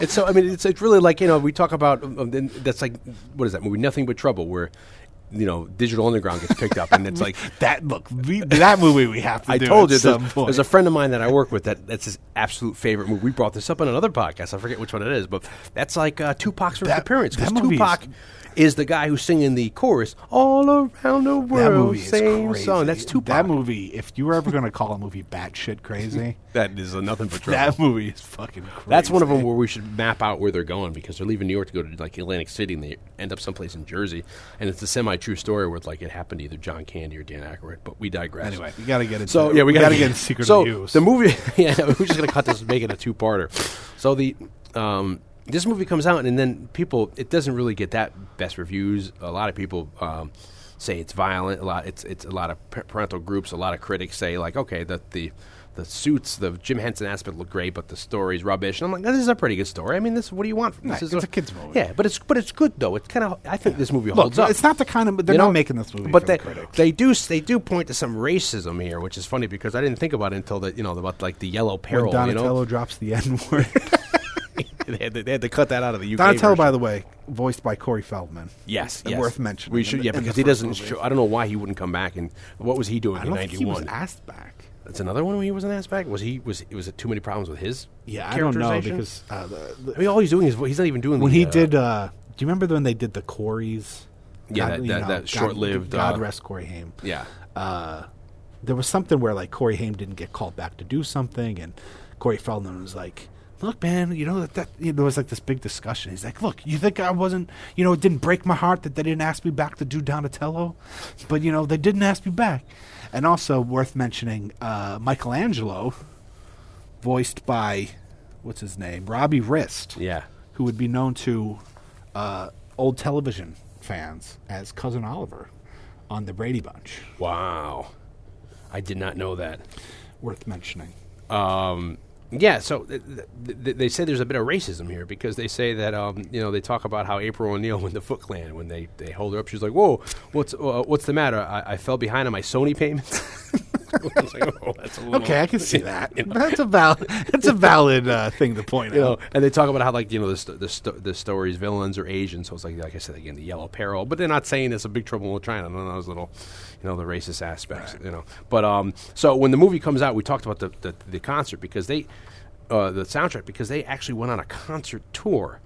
It's so. I mean, it's it's really like you know we talk about um, um, that's like what is that movie? Nothing but Trouble, where you know Digital Underground gets picked up, and it's like that. Look, we, that movie we have to I told you, there's, there's a friend of mine that I work with that that's his absolute favorite movie. We brought this up on another podcast. I forget which one it is, but that's like uh, Tupac's first That- appearance because that movie is- Tupac is the guy who's singing the chorus all around the world. that movie is same crazy. song. That's Tupac. That movie. If you were ever going to call a movie batshit crazy, That is nothing but trouble. that movie is fucking crazy. That's one of them where we should map out where they're going because they're leaving New York to go to like Atlantic City and they end up someplace in Jersey. And it's a semi-true story where like it happened to either John Candy or Dan Aykroyd. But we digress. Anyway, we got to get into. So yeah, we, got gotta to get into Secret so the movie. Yeah, we're just gonna cut this, and make it a two-parter. So the um, this movie comes out, and then people, it doesn't really get that best reviews. A lot of people um, say it's violent. A lot, it's it's a lot of parental groups. A lot of critics say like, okay, that the the suits, the Jim Henson aspect look great, but the story's rubbish. And I'm like, this is a pretty good story. I mean, this what do you want? From Right, this it's a kid's movie. Yeah, but it's but it's good though. It's kind of I think this movie Look, holds up. it's not the kind of. They're You not know? making this movie but for they, the they do they do point to some racism here, which is funny because I didn't think about it until the you know about like the yellow when peril. You Donatello know, drops the N word. they, had to, they had to cut that out of the UK. Donatello, version. by the way, voiced by Corey Feldman. yes, yes, worth mentioning We should, yeah, because he doesn't. Show, I don't know why he wouldn't come back. And what was he doing I in don't think he was '91? asked back. That's another one where he wasn't asked back. Was he? Was was it too many problems with his? Yeah, I don't know because uh, the, the, I mean, all he's doing is he's not even doing when the, he uh, did. Uh, do you remember when they did the Corys? Yeah, that- that- that short-lived, God uh, rest Corey Haim. Yeah. uh, there was something where like Corey Haim didn't get called back to do something, and Corey Feldman was like, "Look, man, you know that, that you know, there was like this big discussion. He's like, "Look, you think I wasn't, you know, it didn't break my heart that they didn't ask me back to do Donatello, but you know they didn't ask me back." And also worth mentioning, uh, Michelangelo, voiced by what's his name, Robbie Rist, Yeah. who would be known to uh, old television fans as Cousin Oliver on the Brady Bunch. Wow. I did not know that. Worth mentioning. Um, yeah, so th- th- th- they say there's a bit of racism here because they say that um, you know they talk about how April O'Neil when the Foot Clan when they, they hold her up she's like whoa what's uh, what's the matter I, I fell behind on my Sony payments. Like, oh, that's a little, Okay, I can see that. You know. That's a valid. That's a valid uh, thing to point you know, out. and they talk about how like you know the st- the, st- the story's villains are Asian, so it's like like I said again the yellow peril, but they're not saying it's a big trouble in China. None of those little, you know, the racist aspects, you know. But um, so when the movie comes out, we talked about the the, the concert because they, uh, the soundtrack because they actually went on a concert tour,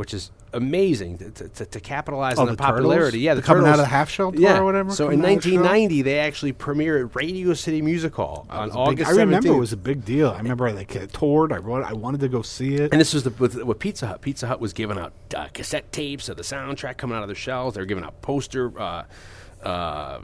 which is amazing to, to, to, capitalize Oh, on the, the Turtles? popularity. Yeah, the coming out of the half shell tour yeah. or whatever? So in Coming out of the shell? 1990, they actually premiered at Radio City Music Hall on It was a big- August. I remember 17th. it was a big deal. I remember like it toured. I wrote, I wanted to go see it. And this was the, with, with Pizza Hut. Pizza Hut was giving out uh, cassette tapes of the soundtrack coming out of their shells. They were giving out poster. Uh, uh,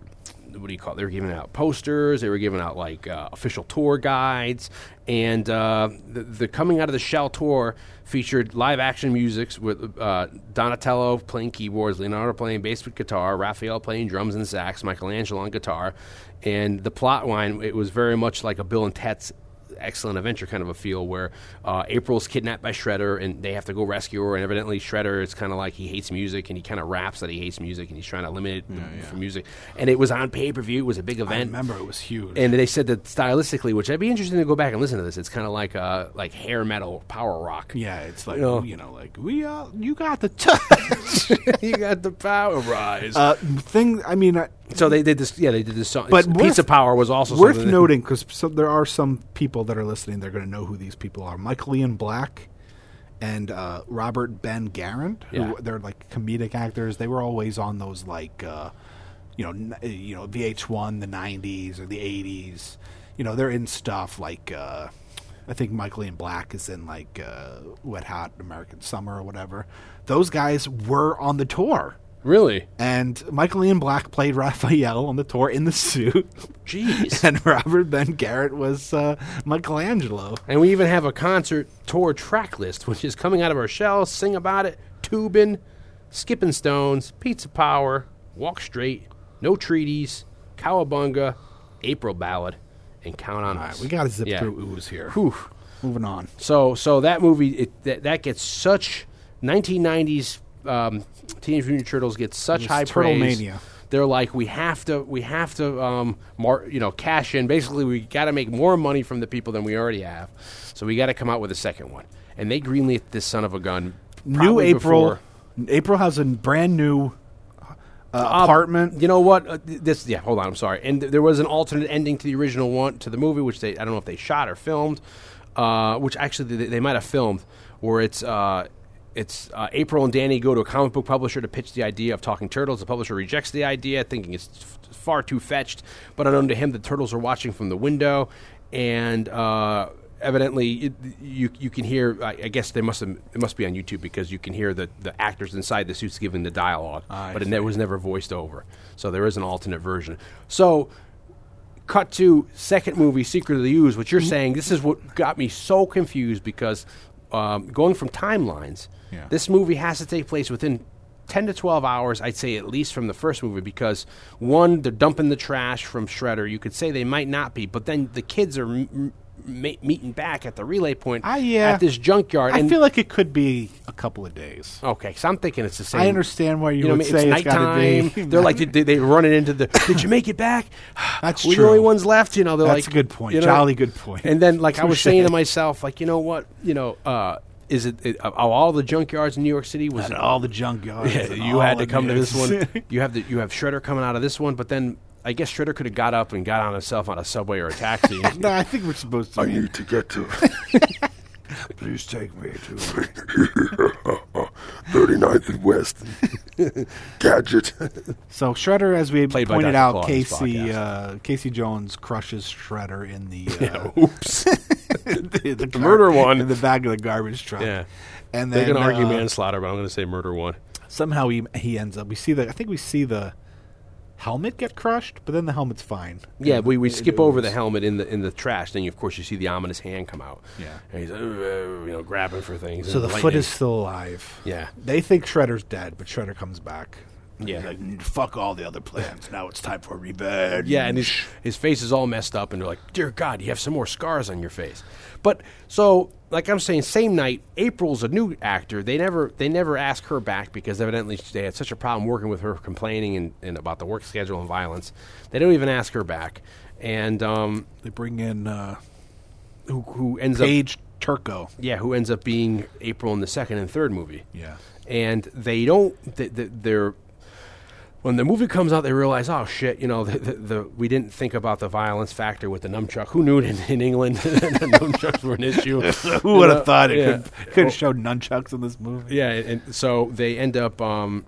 what do you call it? They were giving out posters. They were giving out like uh, official tour guides. And uh, the, the coming out of the shell tour featured live action musics with uh, Donatello playing keyboards, Leonardo playing bass with guitar, Raphael playing drums and sax, Michelangelo on guitar. And the plot line, it was very much like a Bill and Ted's excellent adventure kind of a feel where uh, April's kidnapped by Shredder and they have to go rescue her. And evidently, Shredder is kind of like he hates music and he kind of raps that he hates music and he's trying to limit it from music. And it was on pay per view. It was a big I event. remember it was huge. And they said that stylistically, which I'd be interested to go back and listen to this. It's kind of like uh, like hair metal, power rock. yeah, it's like You know. you know, like we all you got the touch. you got the power rise. uh, thing. I mean, I, so they did this. Yeah, they did this song. But Pizza worth- Power was also worth noting because so there are some people that are listening. They're going to know who these people are. Michael Ian Black and uh, Robert Ben Garant, who they're like comedic actors. They were always on those like uh, you know n- uh, you know VH1 the '90s or the '80s. You know they're in stuff like. Uh, I think Michael Ian Black is in like uh, Wet Hot American Summer or whatever. Those guys were on the tour. Really? And Michael Ian Black played Raphael on the tour in the suit. Jeez. and Robert Ben Garant was uh, Michelangelo. And we even have a concert tour track list, which is coming out of our shells. Sing about it, Tubin, Skipping Stones, Pizza Power, Walk Straight, No Treaties, Cowabunga, April Ballad, and Count on All Us. right, we got to zip Yeah. through ooze here. Whew. Moving on. So, so that movie it, that, that gets such 1990s um, Teenage Mutant Turtles get such It's high Turtle praise. Mania. They're like, we have to, we have to, um, mar- you know, cash in. Basically, we got to make more money from the people than we already have. So we got to come out with a second one. And they greenlit this son of a gun. New April. April has a brand new uh, Um, apartment. You know what? Uh, this yeah. Hold on. I'm sorry. And th- there was an alternate ending to the original one to the movie, which they I don't know if they shot or filmed, uh, which actually they, they might have filmed, where it's. It's uh, April and Danny go to a comic book publisher to pitch the idea of Talking Turtles. The publisher rejects the idea, thinking it's f- far too fetched. But unknown to him, the turtles are watching from the window, and uh, evidently it, you you can hear. I, I guess they must have, it must be on YouTube because you can hear the, the actors inside the suits giving the dialogue, I but it see. ne- was never voiced over. So there is an alternate version. So cut to second movie, Secret of the Ooze, which you're Mm-hmm. saying this is what got me so confused because um, going from timelines, Yeah. this movie has to take place within 10 to 12 hours, I'd say at least from the first movie, because one, they're dumping the trash from Shredder. You could say they might not be, but then the kids are m- m- meeting back at the relay point at this junkyard. I and feel like it could be a couple of days. Okay, so I'm thinking it's the same. I understand why you, you know would what I mean? say it's it's gotta be. They're like they, they run it into the. Did you make it back? That's We're true. the only ones left. You know, they're That's like a good point. you know? Jolly good point. And then, like I was saying to myself, like you know what, you know, uh, is it, it of all the junkyards in New York City was And it all the junkyards. yeah, and you all had to of come to New this York one. You have the you have Shredder coming out of this one, but then I guess Shredder could have got up and got on himself on a subway or a taxi. no, I think we're supposed to. I need to get to. Please take me to 39th and West. Gadget. So Shredder, as we Played by pointed Dr. out, Claw this Casey podcast. uh, Casey Jones crushes Shredder in the uh, Oops. the, the car- murder one. in the back of the garbage truck. yeah. and They're then going to argue uh, manslaughter, but I'm going to say murder one. somehow he he ends up. We see the I think we see the helmet get crushed, but then the helmet's fine. Yeah, we, we it- skip over the helmet in the in the trash. Then, you, of course, you see the ominous hand come out. Yeah. and he's uh, you know grabbing for things. So and the foot is still alive. Yeah. They think Shredder's dead, but Shredder comes back. Yeah. Like, "Mm, fuck all the other plans. Now it's time for revenge. Yeah, and his his face is all messed up, and they're like, "Dear God, you have some more scars on your face." But so, like I'm saying, same night, April's a new actor. They never they never ask her back because evidently they had such a problem working with her, complaining and, and about the work schedule and violence. They don't even ask her back, and um, They bring in uh, who who ends up Paige Turco. yeah, who ends up being April in the second and third movie. Yeah. and they don't. They, they, they're when the movie comes out, they realize, oh shit, you know, the, the, the we didn't think about the violence factor with the nunchuck. Who knew in, in England the nunchucks were an issue? Who would have thought it yeah. could could have showed nunchucks in this movie? Yeah, and so they end up, um,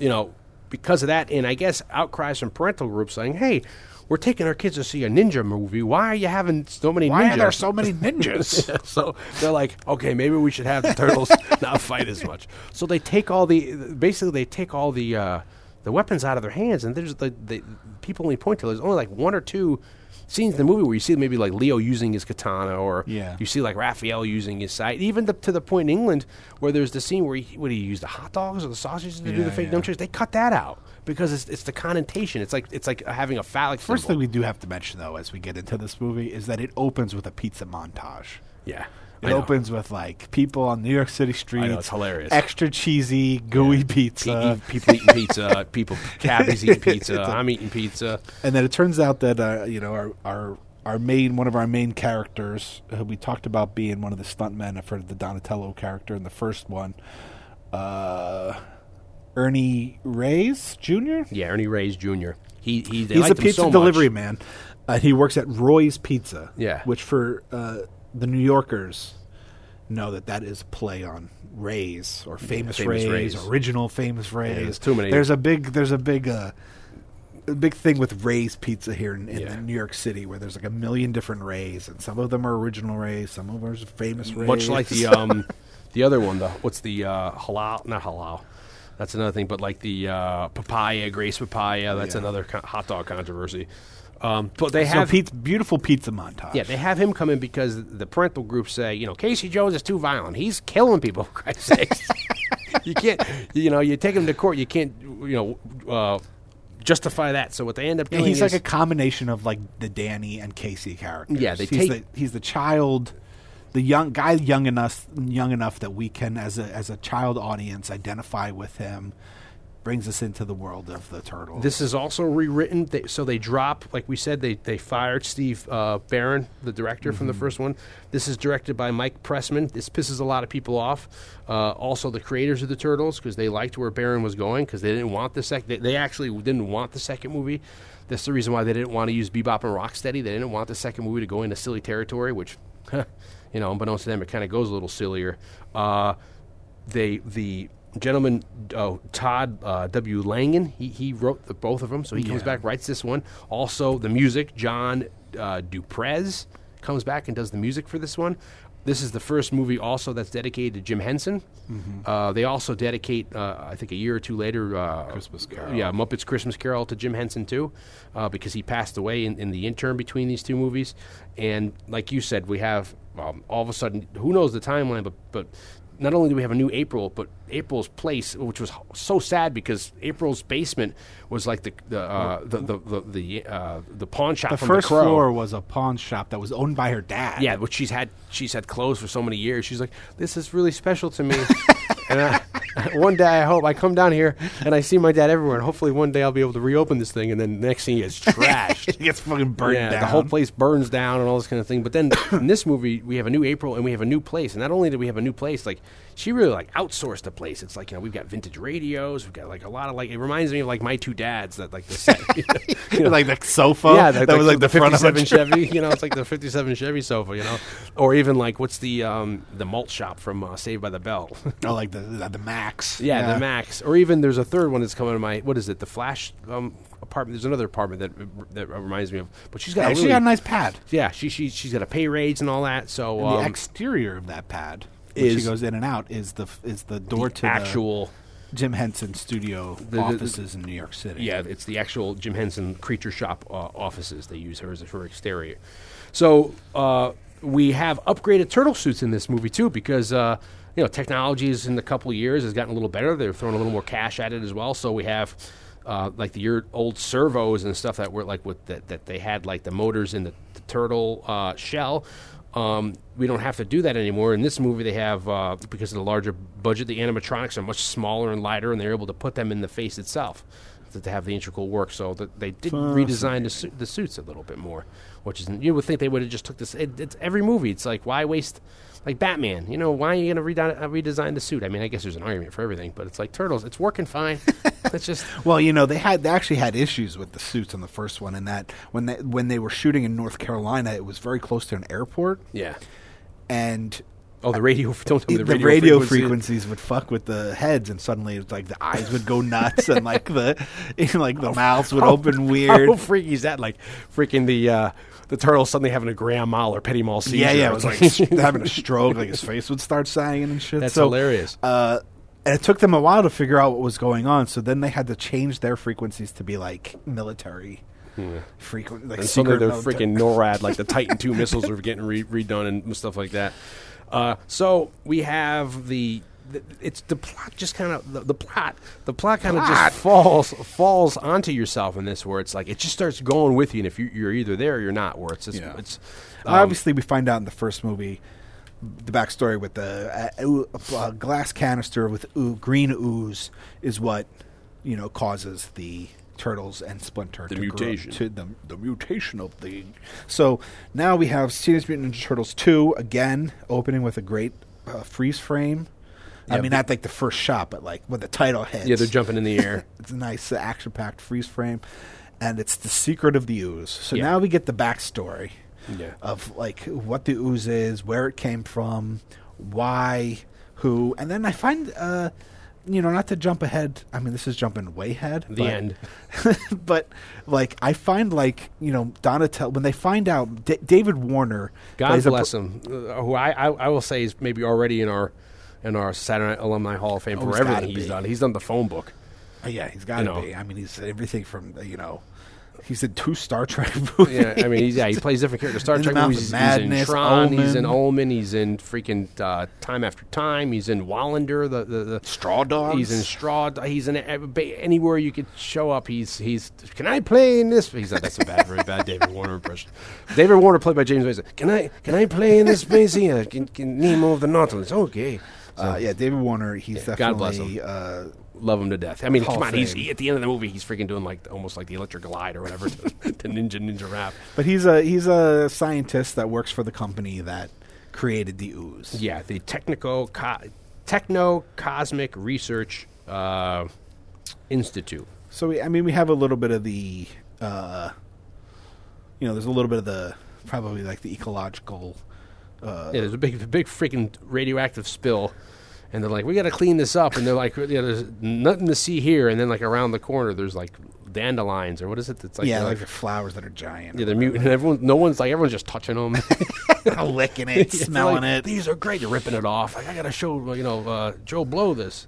you know, because of that, and I guess outcries from parental groups saying, "Hey, we're taking our kids to see a ninja movie. Why are you having so many Why ninjas?" Why are there so many ninjas? so they're like, okay, maybe we should have the turtles not fight as much. So they take all the basically they take all the uh, the weapons out of their hands, and there's the, the people only point to there's only like one or two scenes in the movie where you see maybe like Leo using his katana, or Yeah. you see like Raphael using his side, even the, to the point in England where there's the scene where he what do you use the hot dogs or the sausages to do the fake yeah. nunchucks? They cut that out because it's, it's the connotation. It's like it's like having a phallic. First symbol. thing we do have to mention, though, as we get into this movie, is that it opens with a pizza montage. yeah. It I know. opens with like people on New York City streets. it's hilarious. Extra cheesy, gooey pizza. Pe- people eating pizza, people cabbies eating pizza. I'm eating pizza. and then it turns out that uh, you know our our our main one of our main characters who we talked about being one of the stuntmen for the Donatello character in the first one, uh, Ernie Reyes Jr. Yeah, Ernie Reyes Jr. He he. He's a pizza so delivery man. Uh, he works at Roy's Pizza. Yeah. which for uh, the New Yorkers know that that is play on Ray's or famous, Famous Ray's, Ray's. original famous Ray's. there's too many- There's a big there's a big uh, a big thing with Ray's Pizza here in, in Yeah. New York City where there's like a million different Rays and some of them are original Rays, some of them are famous Rays. Much like the um, the other one. The what's the uh, halal? Not halal. That's another thing. But like the uh, papaya, Gray's papaya. That's Yeah. another co- hot dog controversy. Um, but they so have pizza, beautiful pizza montage. Yeah, they have him come in because the parental groups say, you know, Casey Jones is too violent. He's killing people, for Christ's sakes. you can't, you know, you take him to court, you can't, you know, uh, justify that. So what they end up Yeah, doing he's is, like a combination of like the Danny and Casey characters. Yeah, they he's take- the, he's the child, the young guy, young enough, young enough that we can, as a as a child audience, identify with him. Brings us into the world of the turtles. This is also rewritten, they, so they drop, like we said, they they fired Steve uh, Barron, the director from the Mm-hmm. first one. This is directed by Mike Pressman. This pisses a lot of people off. Uh, also, the creators of the Turtles, because they liked where Barron was going, because they didn't want the second. They, they actually didn't want the second movie. That's the reason why they didn't want to use Bebop and Rocksteady. They didn't want the second movie to go into silly territory, which, you know, unbeknownst to them, it kind of goes a little sillier. Uh, they the gentleman uh, Todd uh, W. Langen. he, he wrote the, both of them, so he comes Yeah. back writes this one. Also the music John uh, Du Prez comes back and does the music for this one. This is the first movie also that's dedicated to Jim Henson. Uh, they also dedicate, uh, I think, a year or two later, uh, Christmas Carol. Yeah, Muppets Christmas Carol to Jim Henson too, uh, because he passed away in, in the interim between these two movies. And like you said, we have um, all of a sudden, who knows the timeline, but but not only do we have a new April, but April's place, which was so sad because April's basement was like the the uh, the the the, the, uh, the pawn shop. the from first the floor was a pawn shop that was owned by her dad. Yeah, which she's had she's had closed for so many years. She's like, this is really special to me. and I, one day I hope I come down here and I see my dad everywhere, and hopefully one day I'll be able to reopen this thing. And then the next thing it's trashed. it gets fucking burned yeah, down. the whole place burns down and all this kind of thing. But then in this movie, we have a new April and we have a new place. And not only do we have a new place, like she really like outsourced the place. It's like you know we've got vintage radios, we've got like a lot of like it reminds me of like my two dads that like the set, you know, like the sofa. yeah, that was like the, front of a '57 Chevy. You know, it's like the '57 Chevy sofa. You know, or even like what's the um, the malt shop from uh, Saved by the Bell? Oh, like the the, the Max. yeah, the Max. Or even there's a third one that's coming to my what is it? The Flash um, apartment. There's another apartment that that reminds me of. But she's got Yeah, a she got a nice pad. yeah. She she she's got a pay raise and all that. So um, the exterior of that pad, is- she goes in and out, is the is the door to actual. the Jim Henson studio the- offices in New York City. Yeah, it's the actual Jim Henson Creature Shop uh, offices. They use her as her exterior. So uh, we have upgraded turtle suits in this movie too, because uh, you know technology is in the couple of years has gotten a little better. They're throwing a little more cash at it as well. So we have. Uh, like the year old servos and stuff that were like with that, that they had like the motors in the, the turtle uh, shell. Um, we don't have to do that anymore. In this movie, they have uh, because of the larger budget, the animatronics are much smaller and lighter, and they're able to put them in the face itself to, have the integral work. So that they did redesign the, su- the suits a little bit more, which is you would think they would have just took this. It, it's every movie. It's like why waste like Batman? You know why are you going to redesign, uh, redesign the suit? I mean, I guess there's an argument for everything, but it's like turtles. It's working fine. it's just Well, you know, they had they actually had issues with the suits on the first one, in that when they when they were shooting in North Carolina, it was very close to an airport, yeah. and Oh, the radio. Don't tell me the, the, radio, frequencies would fuck with the heads, and suddenly it's like the eyes would go nuts, and like the like the mouths would open weird. How freaky is that? Like freaking the uh, the turtle suddenly having a grand mal or petit mal seizure. Yeah, yeah, it was like having a stroke, like his face would start sagging and shit. That's So, hilarious. Uh, and it took them a while to figure out what was going on. So then they had to change their frequencies to be like military frequent, like and suddenly secret they're military- freaking NORAD, like the Titan II missiles are getting re- redone and stuff like that. Uh, so we have the. The- It's the plot, just kind of the, the plot. The plot kind of just falls falls onto yourself in this, where it's like it just starts going with you, and if you, you're either there or you're not, where it's just Yeah. it's Obviously, we find out in the first movie the backstory with the uh, uh, glass canister with oo- green ooze is what you know causes the turtles and Splinter The to grow- mutation. to the the mutation of the. So now we have Teenage Mutant Ninja Turtles two again opening with a great uh, freeze frame. I Yeah, mean, not like the first shot, but like when the title hits. yeah, they're jumping in the air. It's a nice uh, action-packed freeze frame, and it's the secret of the ooze. So Yeah. now we get the backstory Yeah. of like what the ooze is, where it came from, why, who, and then I find, uh, you know, not to jump ahead. I mean, this is jumping way ahead. The but, end. but like, I find like you know Donatello when they find out D- David Warner. God a bless him. Uh, who I, I I will say is maybe already in our in our Saturday Night Alumni Hall of Fame Oh, for he's everything he's be. done. He's done the phone book. Oh, yeah, he's got to you know. be. I mean, he's everything from you know. He's in two Star Trek movies. Yeah, I mean, he's, yeah, he plays different characters. Star In Trek movies. of He's, he's in Madness, Tron. He's in Omen. Omen. He's in freaking uh, Time After Time. He's in Wallander. The the, the Straw Dogs. He's in Straw. He's in anywhere you could show up. He's he's. Can I play in this? He's like that's a bad, very bad David Warner impression. David Warner played by James Mason. Can I can I play in this space here? Can, can Nemo of the Nautilus? Okay. Uh, yeah, David Warner. He's Yeah, God bless definitely. Uh, Love him to death. I mean, Hall come of on. He's Fame. he, at the end of the movie. He's freaking doing like almost like the electric glide or whatever to, to Ninja Ninja Rap. but he's a he's a scientist that works for the company that created the ooze. Yeah, the technical co- techno cosmic research uh, institute. So we, I mean, we have a little bit of the, uh, you know, there's a little bit of the probably like the ecological. Uh, Yeah, there's a big, big freaking radioactive spill, and they're like, "We got to clean this up." And they're like, yeah, "There's nothing to see here." And then like around the corner, there's like dandelions or what is it? It's like yeah, like the flowers that are giant. yeah, they're mutant. And everyone, no one's like everyone's just touching them, licking it, smelling like, it. These are great. You're ripping it off. Like I got to show you know uh, Joe Blow this.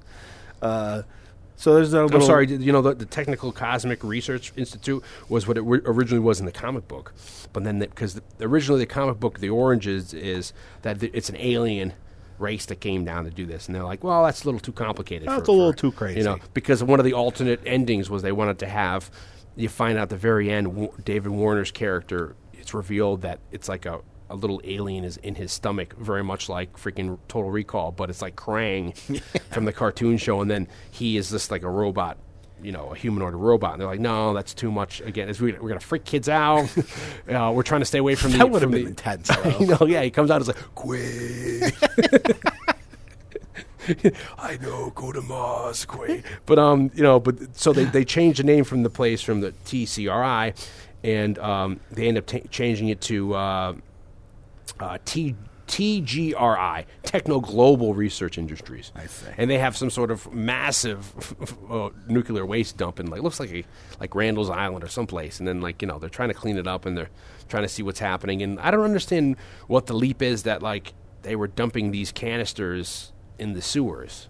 So there's a. I'm sorry, you know, the, the Technical Cosmic Research Institute was what it ri- originally was in the comic book. But then, because the, originally the comic book, the oranges is that th- it's an alien race that came down to do this. And they're like, well, that's a little too complicated. That's for- a little for- too crazy. You know, because one of the alternate endings was they wanted to have, you find out at the very end, David Warner's character, it's revealed that it's like a, a little alien is in his stomach, very much like freaking Total Recall, but it's like Krang from the cartoon show, and then he is just like a robot, you know, a humanoid robot. And they're like, no, that's too much. Again, it's, we, we're gonna freak kids out. uh, we're trying to stay away from the. That would have been the- intense. you know, yeah, he comes out as like, quit. I know, go to Mars, Quaid. but um, you know, but so they they changed the name from the place from the TCRI, and um, they end up ta changing it to uh, uh, T. TGRI, Techno Global Research Industries. I see. And they have some sort of massive uh, nuclear waste dump in like looks like a, like Randall's Island or someplace. And then like you know they're trying to clean it up and they're trying to see what's happening. And I don't understand what the leap is that like they were dumping these canisters in the sewers.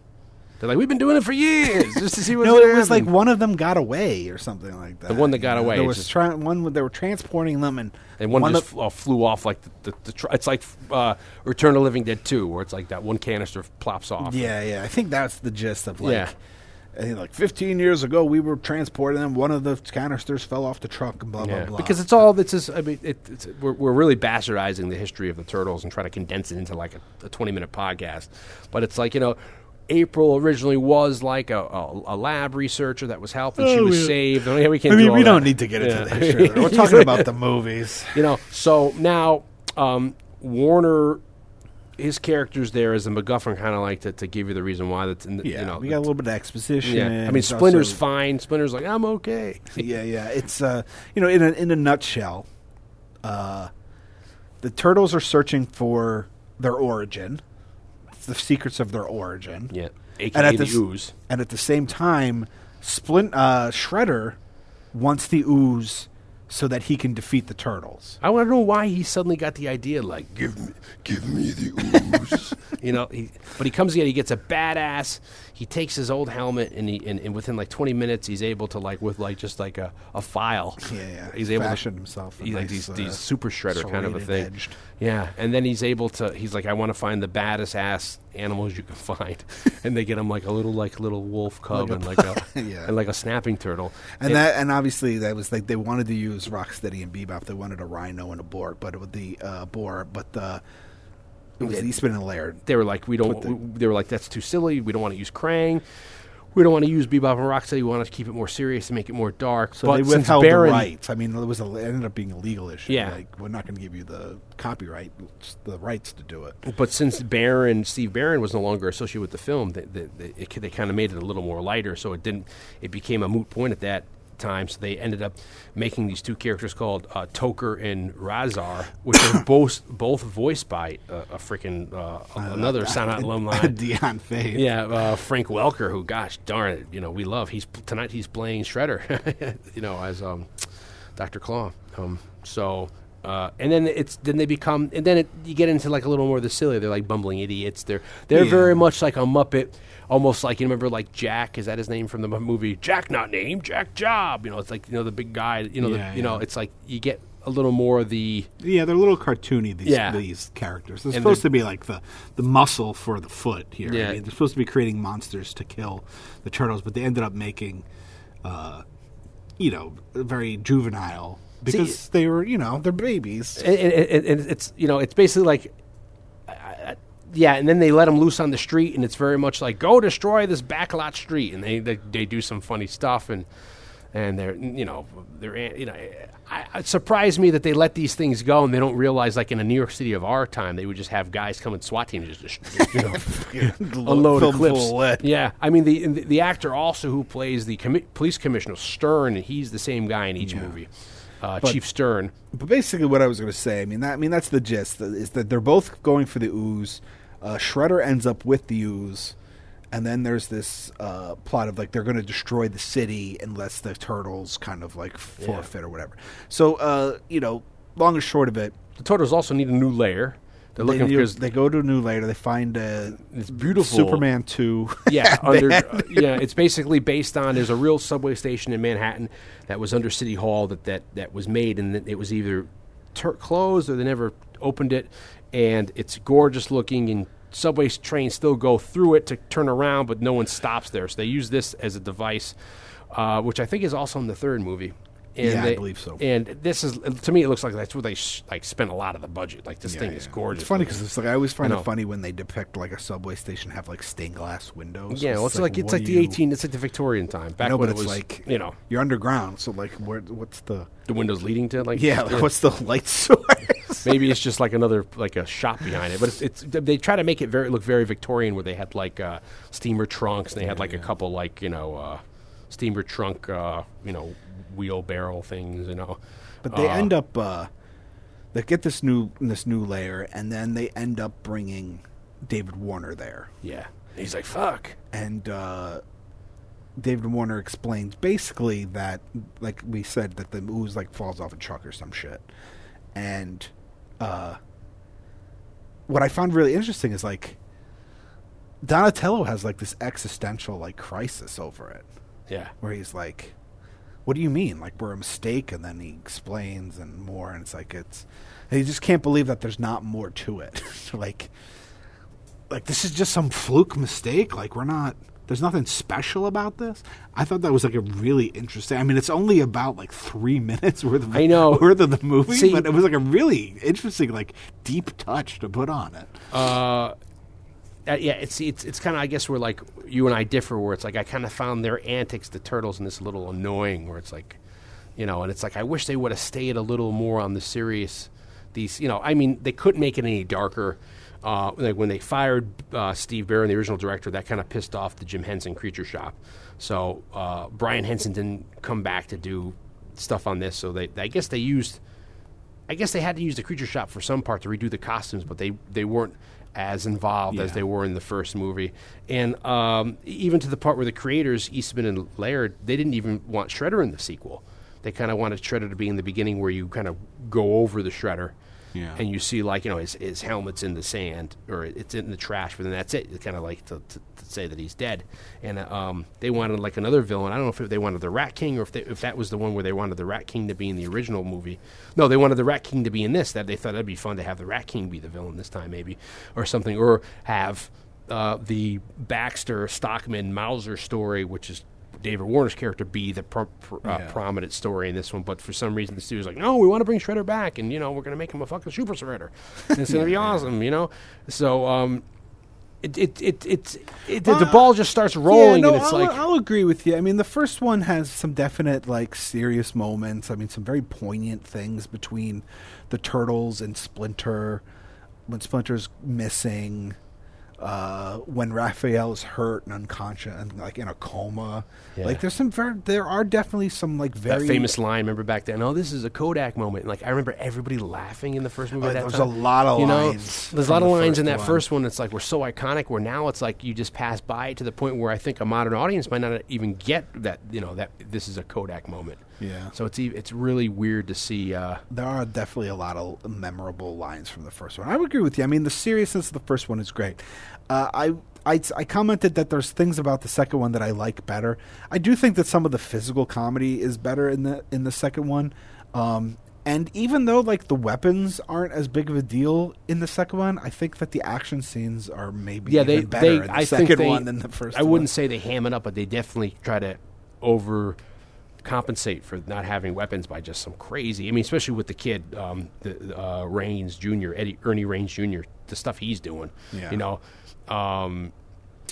They're like, we've been doing it for years just to see what's No, it was like one of them got away or something like that. The one that got away, There was just- tra- one. They were transporting them, and and one, just of- fl- uh, flew off like the, the, the tr- it's like uh, Return of Living Dead 2 where it's like that one canister plops off. Yeah, yeah. I think that's the gist of like. Yeah. I think like 15 years ago, we were transporting them. One of the canisters fell off the truck, and blah Yeah, blah blah. because it's all this is. I mean, it, it's, we're, we're really bastardizing the history of the turtles and trying to condense it into like a, a twenty minute podcast. But it's like you know, April originally was like a, a, a lab researcher that was helping. she Oh, was yeah. saved. I mean, we can't. I do mean, all we don't need to get into Yeah. history. We're talking about the movies. You know, so now um, Warner. His character's there as a MacGuffin, kind of like to, to give you the reason why that's in the, Yeah, you know we got a little bit of exposition. yeah. I mean, Splinter's fine. Splinter's like I'm okay. yeah, yeah. It's uh, you know, in a in a nutshell, uh, the turtles are searching for their origin, the secrets of their origin. Yeah, and at the the ooze. and at the same time, Splint uh, Shredder wants the ooze so that he can defeat the turtles. I want to know why he suddenly got the idea, like give me, give me the ooze. you know, he, but he comes in, he gets a badass. He takes his old helmet, and he and, and within like twenty minutes, he's able to like with like just like a, a file. Yeah, yeah. He's able Fashion to himself He's like these uh, these super shredder kind of a thing. serrated-edged. Yeah, and then he's able to. He's like, I want to find the baddest ass animals you can find, and they get him like a little like little wolf cub Like and like a Yeah. and like a snapping turtle. And that, and obviously, that was like they wanted to use Rocksteady and Bebop. They wanted a rhino and a boar, but with the uh, boar, but the it was the Eastman and Laird. they were like, we don't. The- they were like, that's too silly. We don't want to use Krang. We don't want to use Bebop and Rocksteady. We want to keep it more serious and make it more dark. So but they withheld Barron, the rights. I mean, it was a, it ended up being a legal issue. Yeah. like we're not going to give you the copyright, the rights to do it. But since Barron, Steve Barron was no longer associated with the film, they, they, they, they kind of made it a little more lighter. So it didn't. It became a moot point at that time. So they ended up making these two characters called uh, Tokka and Rahzar, which are both both voiced by uh, a freaking uh, another Sound alumni. Dion Faith. Yeah, uh, Frank Welker, who, gosh darn it, you know, we love. He's tonight. He's playing Shredder, you know, as um, Doctor Claw. Um, so, uh, and then it's then they become, and then it, you get into like a little more of the silly. They're like bumbling idiots. They're they're Yeah. very much like a Muppet, almost like you remember like Jack. Is that his name from the movie Jack? Not name Jack Job. You know, it's like you know the big guy. You know, Yeah, the, you know, it's like you get a little more of the Yeah, they're a little cartoony. These Yeah. these characters. They're And supposed to be like the the muscle for the foot here. Yeah. I mean, they're supposed to be creating monsters to kill the turtles, but they ended up making, uh, you know, very juvenile because they were, you know, they're babies. and, and, and it's you know it's basically like yeah and then they let them loose on the street and it's very much like go destroy this backlot street and they they, they do some funny stuff and and they're you know they're you know I, it surprised me that they let these things go and they don't realize like in a New York City of our time they would just have guys come and SWAT teams just, just you know unload Filled full clips. Yeah, I mean the the, the actor also who plays the commi- police commissioner Stern he's the same guy in each movie, uh, But- Chief Stern. But basically, what I was going to say, I mean, that, I mean, that's the gist is that they're both going for the ooze. Uh, Shredder ends up with the ooze, and then there's this uh, plot of like they're going to destroy the city unless the turtles kind of like forfeit or whatever. So, uh, you know, long and short of it, The Turtles also need a new layer. They're looking they, because they go to a new later. They find a it's beautiful Superman two. Yeah, under uh, yeah, it's basically based on there's a real subway station in Manhattan that was under City Hall that that, that was made and it was either tur closed or they never opened it, and it's gorgeous looking and subway trains still go through it to turn around, but no one stops there. So they use this as a device, uh, which I think is also in the third movie. And Yeah, I believe so. And this is to me, it looks like that's where they sh- like spent a lot of the budget. Like this Yeah, thing yeah. is gorgeous. It's funny because it's like I always find I it funny when they depict like a subway station have like stained glass windows. yeah, well, it's like, it's like the you- eighteen. It's like the Victorian time. Back know, when but it it's was like you know you're underground, so like where, what's the the windows leading to like yeah, like, what's the light source? maybe it's just like another like a shop behind it. But it's, it's they try to make it very look very Victorian, where they had like uh, steamer trunks and they had like a couple like you know uh, steamer trunk uh, you know wheelbarrow things. You know, But they Uh, end up uh, they get this new this new layer, and then they end up bringing David Warner there, yeah. He's like fuck. and uh, David Warner explains basically that, like we said, that the ooze like falls off a truck or some shit, and uh, what I found really interesting is like Donatello has like this existential like crisis over it Yeah. where he's like, "What do you mean? Like we're a mistake?" And then he explains and more, and it's like it's, and he just can't believe that there's not more to it. like, like this is just some fluke mistake. Like we're not. There's nothing special about this. I thought that was like a really interesting. I mean, it's only about like three minutes worth of I know. worth of the movie, See- but it was like a really interesting, like deep touch to put on it. Uh, yeah, it's it's it's kind of I guess where like you and I differ, where it's like I kind of found their antics, the turtles, in this a little annoying. Where it's like, you know, and it's like I wish they would have stayed a little more on the serious. These, you know, I mean, they couldn't make it any darker. Uh, like when they fired uh, Steve Barron, the original director, that kind of pissed off the Jim Henson Creature Shop. So uh, Brian Henson didn't come back to do stuff on this. So they, I guess they used I guess they had to use the creature shop for some part to redo the costumes, but they, they weren't as involved as they were in the first movie. And um, even to the part where the creators, Eastman and Laird, they didn't even want Shredder in the sequel. They kind of wanted Shredder to be in the beginning where you kind of go over the Shredder. Yeah. And you see, like, you know, his, his helmet's in the sand or it's in the trash, but then that's it. It's kind of like to, to, to say that he's dead. And uh, um, they wanted, like, another villain. I don't know if they wanted the Rat King or if, they, if that was the one where they wanted the Rat King to be in the original movie. No, they wanted the Rat King to be in this. That They thought that'd be fun to have the Rat King be the villain this time, maybe, or something. Or have uh, the Baxter Stockman Mouser story, which is David Warner's character, be the pro- uh, Yeah. prominent story in this one. But for some reason, the studio's like, no, we want to bring Shredder back, and you know, we're going to make him a fucking super shredder. And it's going to be awesome, you know. So. um it, it, it, it, it the, the ball just starts rolling, Yeah, no, and it's I'll, like, I'll agree with you. I mean, the first one has some definite like serious moments. I mean, some very poignant things between the turtles and Splinter. When Splinter's missing, uh, when Raphael is hurt and unconscious and like in a coma. Yeah. Like there's some very, there are definitely some like very that famous line. Remember back then? Oh, this is a Kodak moment. Like I remember everybody laughing in the first movie. Oh, that there's time. a lot of you know, lines There's a lot of lines in that one. first one. It's like we're so iconic. Where now it's like you just pass by to the point where I think a modern audience might not even get that. You know that this is a Kodak moment. Yeah. So it's it's really weird to see. Uh, there are definitely a lot of memorable lines from the first one. I would agree with you. I mean, the seriousness of the first one is great. Uh, I, I I commented that there's things about the second one that I like better. I do think that some of the physical comedy is better in the in the second one. Um, and even though like the weapons aren't as big of a deal in the second one, I think that the action scenes are maybe yeah, even they better they in the I second they, one than the first. I wouldn't say they ham it up, but they definitely try to over compensate for not having weapons by just some crazy. I mean, especially with the kid, um, the uh, Reyes Jr., Eddie Ernie Reyes Jr. The stuff he's doing, Yeah. you know. Um,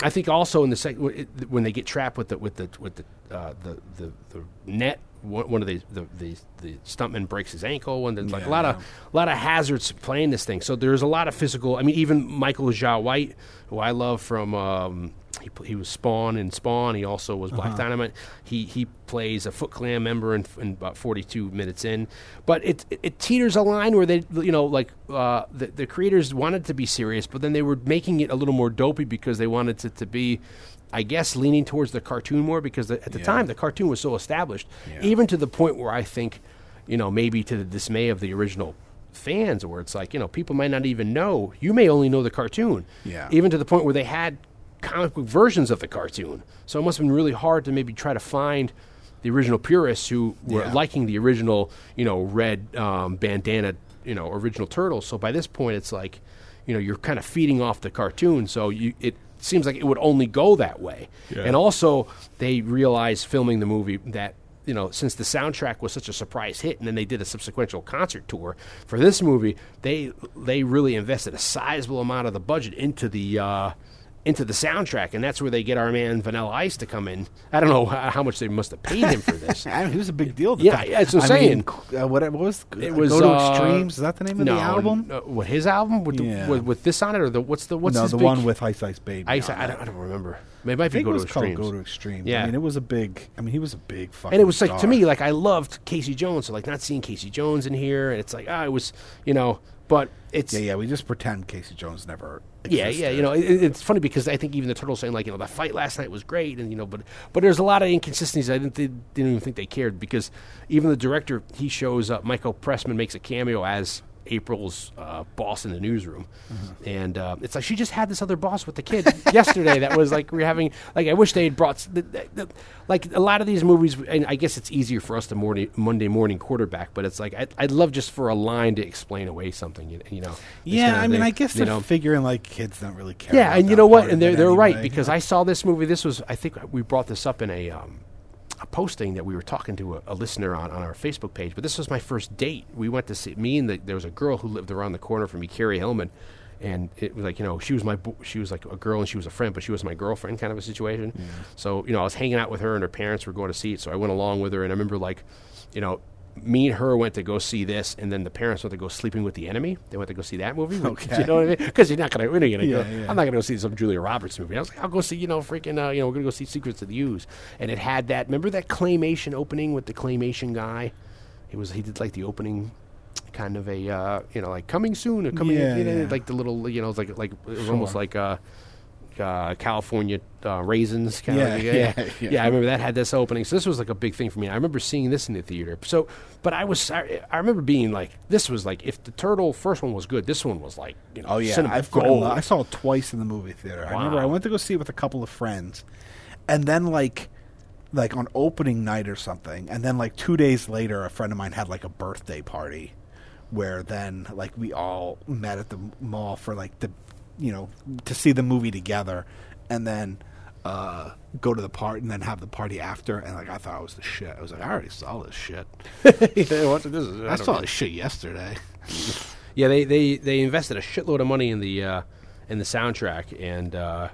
I think also in the second when they get trapped with the with the with the uh, the, the the net. One of the the, the the stuntman breaks his ankle, and there's like a lot of a lot of hazards playing this thing. So there's a lot of physical. I mean, even Michael Jai White, who I love from um, he he was Spawn in Spawn. He also was Black Dynamite. He he plays a Foot Clan member in, in about 42 minutes in, but it, it it teeters a line where they you know like uh, the the creators wanted to be serious, but then they were making it a little more dopey because they wanted it to be. I guess leaning towards the cartoon more because the, at the Yeah. time the cartoon was so established, Yeah. even to the point where I think, you know, maybe to the dismay of the original fans, where it's like, you know, people might not even know. You may only know the cartoon. Yeah. Even to the point where they had comic book versions of the cartoon. So it must have been really hard to maybe try to find the original purists who were Yeah. liking the original, you know, red um, bandana, you know, original turtles. So by this point, it's like, you know, you're kind of feeding off the cartoon. So you it seems like it would only go that way. And also, they realized filming the movie that you know, since the soundtrack was such a surprise hit, and then they did a subsequent concert tour for this movie, they they really invested a sizable amount of the budget into the uh, into the soundtrack, and that's where they get our man Vanilla Ice to come in. I don't know how, how much they must have paid him for this. I mean, he was a big deal. Yeah, time. yeah, that's what I'm I mean, saying. uh, what, what was It was Go to uh, Extremes? Is that the name of no, the album? Uh, what his album with, Yeah. the, with with this on it, or the what's the what's no, the big- one with Ice Ice Baby. Ice. I don't, I don't remember. Maybe it I think Go it to was called Extremes. Go to Extremes. Yeah. I mean, it was a big. I mean, he was a big fucking. and it was like to me like I loved Casey Jones, so like not seeing Casey Jones in here, and it's like ah, it was you know, but it's Yeah, yeah. We just pretend Casey Jones never. Yeah, yeah, you know, it, it's funny because I think even the turtles saying like, you know, the fight last night was great, and you know, but but there's a lot of inconsistencies. I didn't they didn't even think they cared because even the director he shows up. Michael Pressman makes a cameo as April's uh, boss in the newsroom, Mm-hmm. and uh, it's like she just had this other boss with the kid yesterday. That was like we're having like I wish they had brought the, the, the, like a lot of these movies. And I guess it's easier for us to morning, Monday morning quarterback, but it's like I'd, I'd love just for a line to explain away something. You, you know, Yeah, I mean, thing, I guess you they're know? figuring like kids don't really care. Yeah, and you know what? And they're they're right anyway. because I saw this movie. This was I think we brought this up in a um, a posting that we were talking to a, a listener on on our Facebook page. But this was my first date. We went to see me and the, there was a girl who lived around the corner from me, Carrie Hillman. And it was like you know she was my bo- she was like a girl and she was a friend, but she was my girlfriend kind of a situation. So you know I was hanging out with her and her parents were going to see it, so I went along with her. And I remember like, you know, me and her went to go see this, and then the parents went to go Sleeping with the Enemy. They went to go see that movie. Okay. you know what I mean? Because you're not gonna, we're gonna go. Yeah, yeah. I'm not gonna go see some Julia Roberts movie. I was like, I'll go see, you know, freaking, uh, you know, we're gonna go see Secrets of the Ooze, and it had that. Remember that claymation opening with the claymation guy? He was he did like the opening. Kind of a uh, you know like coming soon or coming Yeah, you know, yeah. like the little you know it's like like it was almost like uh, uh, California uh, raisins kind Yeah, of yeah, yeah, yeah. yeah. I remember that had this opening. So this was like a big thing for me. I remember seeing this in the theater. So but I was I, I remember being like this was like if the turtle first one was good this one was like you know Oh yeah, cinema I fucking gold. I saw it twice in the movie theater. I remember I went to go see it with a couple of friends, and then like, like on opening night or something, and then like two days later, a friend of mine had like a birthday party, where then like we all met at the mall for like the, you know, to see the movie together, and then. Uh, go to the party and then have the party after, and like I thought it was the shit. I was like, I already saw this shit. Yeah, what- this is- I don't saw know. this shit yesterday. Yeah, they, they, they invested a shitload of money in the uh, in the soundtrack, and uh,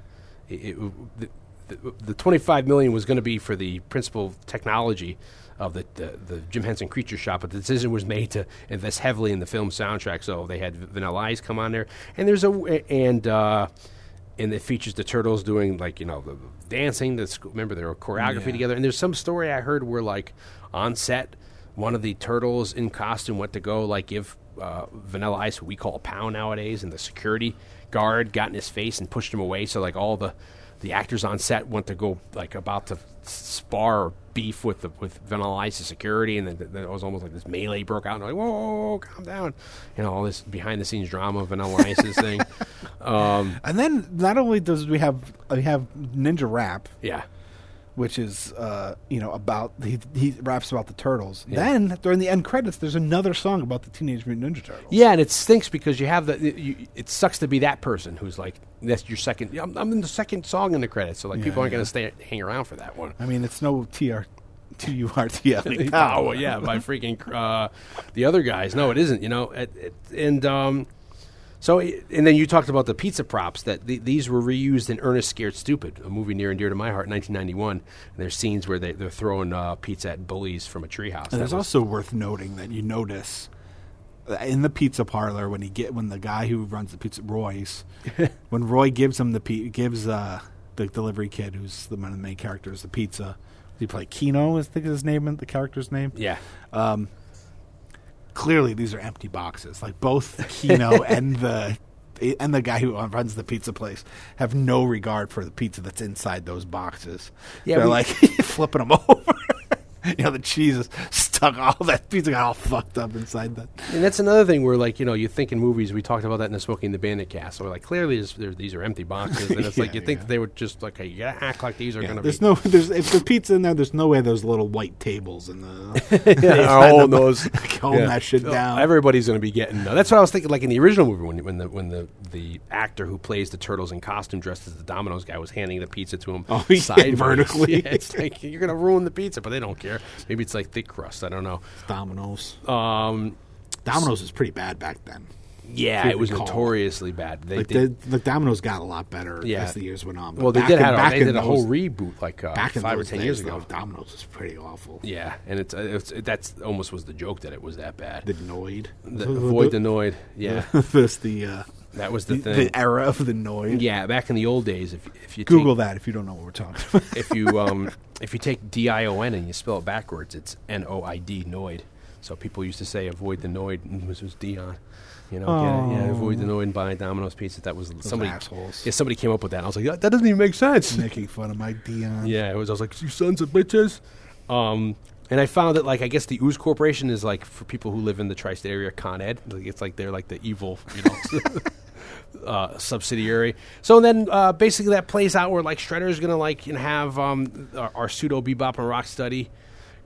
it, it, the, the, the twenty five million was going to be for the principal technology of the, the the Jim Henson Creature Shop, but the decision was made to invest heavily in the film soundtrack. So they had Vanilla Ice come on there, and there's a and. Uh, and it features the turtles doing like you know the dancing. The sc- remember their choreography Yeah. together. And there's some story I heard where like on set, one of the turtles in costume went to go like give uh, Vanilla Ice what we call a pound nowadays, and the security guard got in his face and pushed him away. So like all the the actors on set went to go like about to spar or beef with the with Vanilla Ice's security, and then, then it was almost like this melee broke out. And like, whoa, whoa, whoa, calm down, you know, all this behind the scenes drama of Vanilla Ice's thing. Um, And then not only does we have we have Ninja Rap, yeah. Which is uh, you know about he he raps about the turtles. Yeah. Then during the end credits, there's another song about the Teenage Mutant Ninja Turtles. Yeah, and it stinks because you have the. It, you, it sucks to be that person who's like that's your second. I'm, I'm in the second song in the credits, so like Yeah, people aren't yeah. going to stay hang around for that one. I mean, it's no TR, T U R T L E. Oh yeah, by freaking uh, the other guys. No, it isn't. You know, it, it, and um, so and then you talked about the pizza props that the, these were reused in Ernest Scared Stupid, a movie near and dear to my heart, 1991. And there's scenes where they, they're throwing uh, pizza at bullies from a treehouse. And it's also worth noting that you notice uh, in the pizza parlor when he get when the guy who runs the pizza Roy's when Roy gives him the pi- gives uh, the delivery kid who's the one of the main characters the pizza. He play Keno, I think is his name, the character's name. yeah. Clearly these are empty boxes. Like both Keno and the and the guy who runs the pizza place have no regard for the pizza that's inside those boxes. Yeah, they're we- like flipping them over. you know, the cheese is stuck. All that pizza got all fucked up inside that. And that's another thing where, like, you know, you think in movies, we talked about that in the Smokey and the Bandit cast. So, like, clearly there's, these are empty boxes. And it's like, you think yeah. they would just, like, hey, you gotta act like these are Yeah, going to there's be. no, there's if the pizza in there, there's no way those little white tables in the. yeah, inside holding the- those. holding yeah. that shit Oh, down. Everybody's going to be getting. Uh, that's what I was thinking, like, in the original movie, when, when, the, when the, the actor who plays the turtles in costume dressed as the Domino's guy was handing the pizza to him Oh, yeah, sideways. vertically. Yeah, it's like, you're going to ruin the pizza, but they don't care. Maybe it's like thick crust. I don't know. Domino's. Um, Domino's was pretty bad back then. Yeah, it was notoriously bad. They like did. the, the Domino's got a lot better Yeah. as the years went on. well, they did in- back they did a whole reboot like uh, back in five or ten days, years though, ago. Domino's was pretty awful. Yeah, and it's, it's that's almost was the joke that it was that bad. The Noid. The, avoid the Noid. Yeah, this the uh, that was the, the, thing. the era of the Noid. yeah, back in the old days, if if you Google take, that if you don't know what we're talking about. if you um if you take D I O N and you spell it backwards, it's N O I D Noid. So people used to say avoid the Noid, and this was Dion. You know, get it? yeah, avoid the Noid and buy Domino's pizza. That was somebody. assholes. Yeah, somebody came up with that. and I was like, that, that doesn't even make sense. Making fun of my Dion. Yeah, it was. I was like, "You sons of bitches." Um, and I found that, like, I guess the Ooze Corporation is like for people who live in the tri-state area, Con Ed. Like, it's like they're like the evil, you know, uh, subsidiary. So then, uh, basically, that plays out where like Shredder is gonna like you know, have um, our, our pseudo bebop and Rocksteady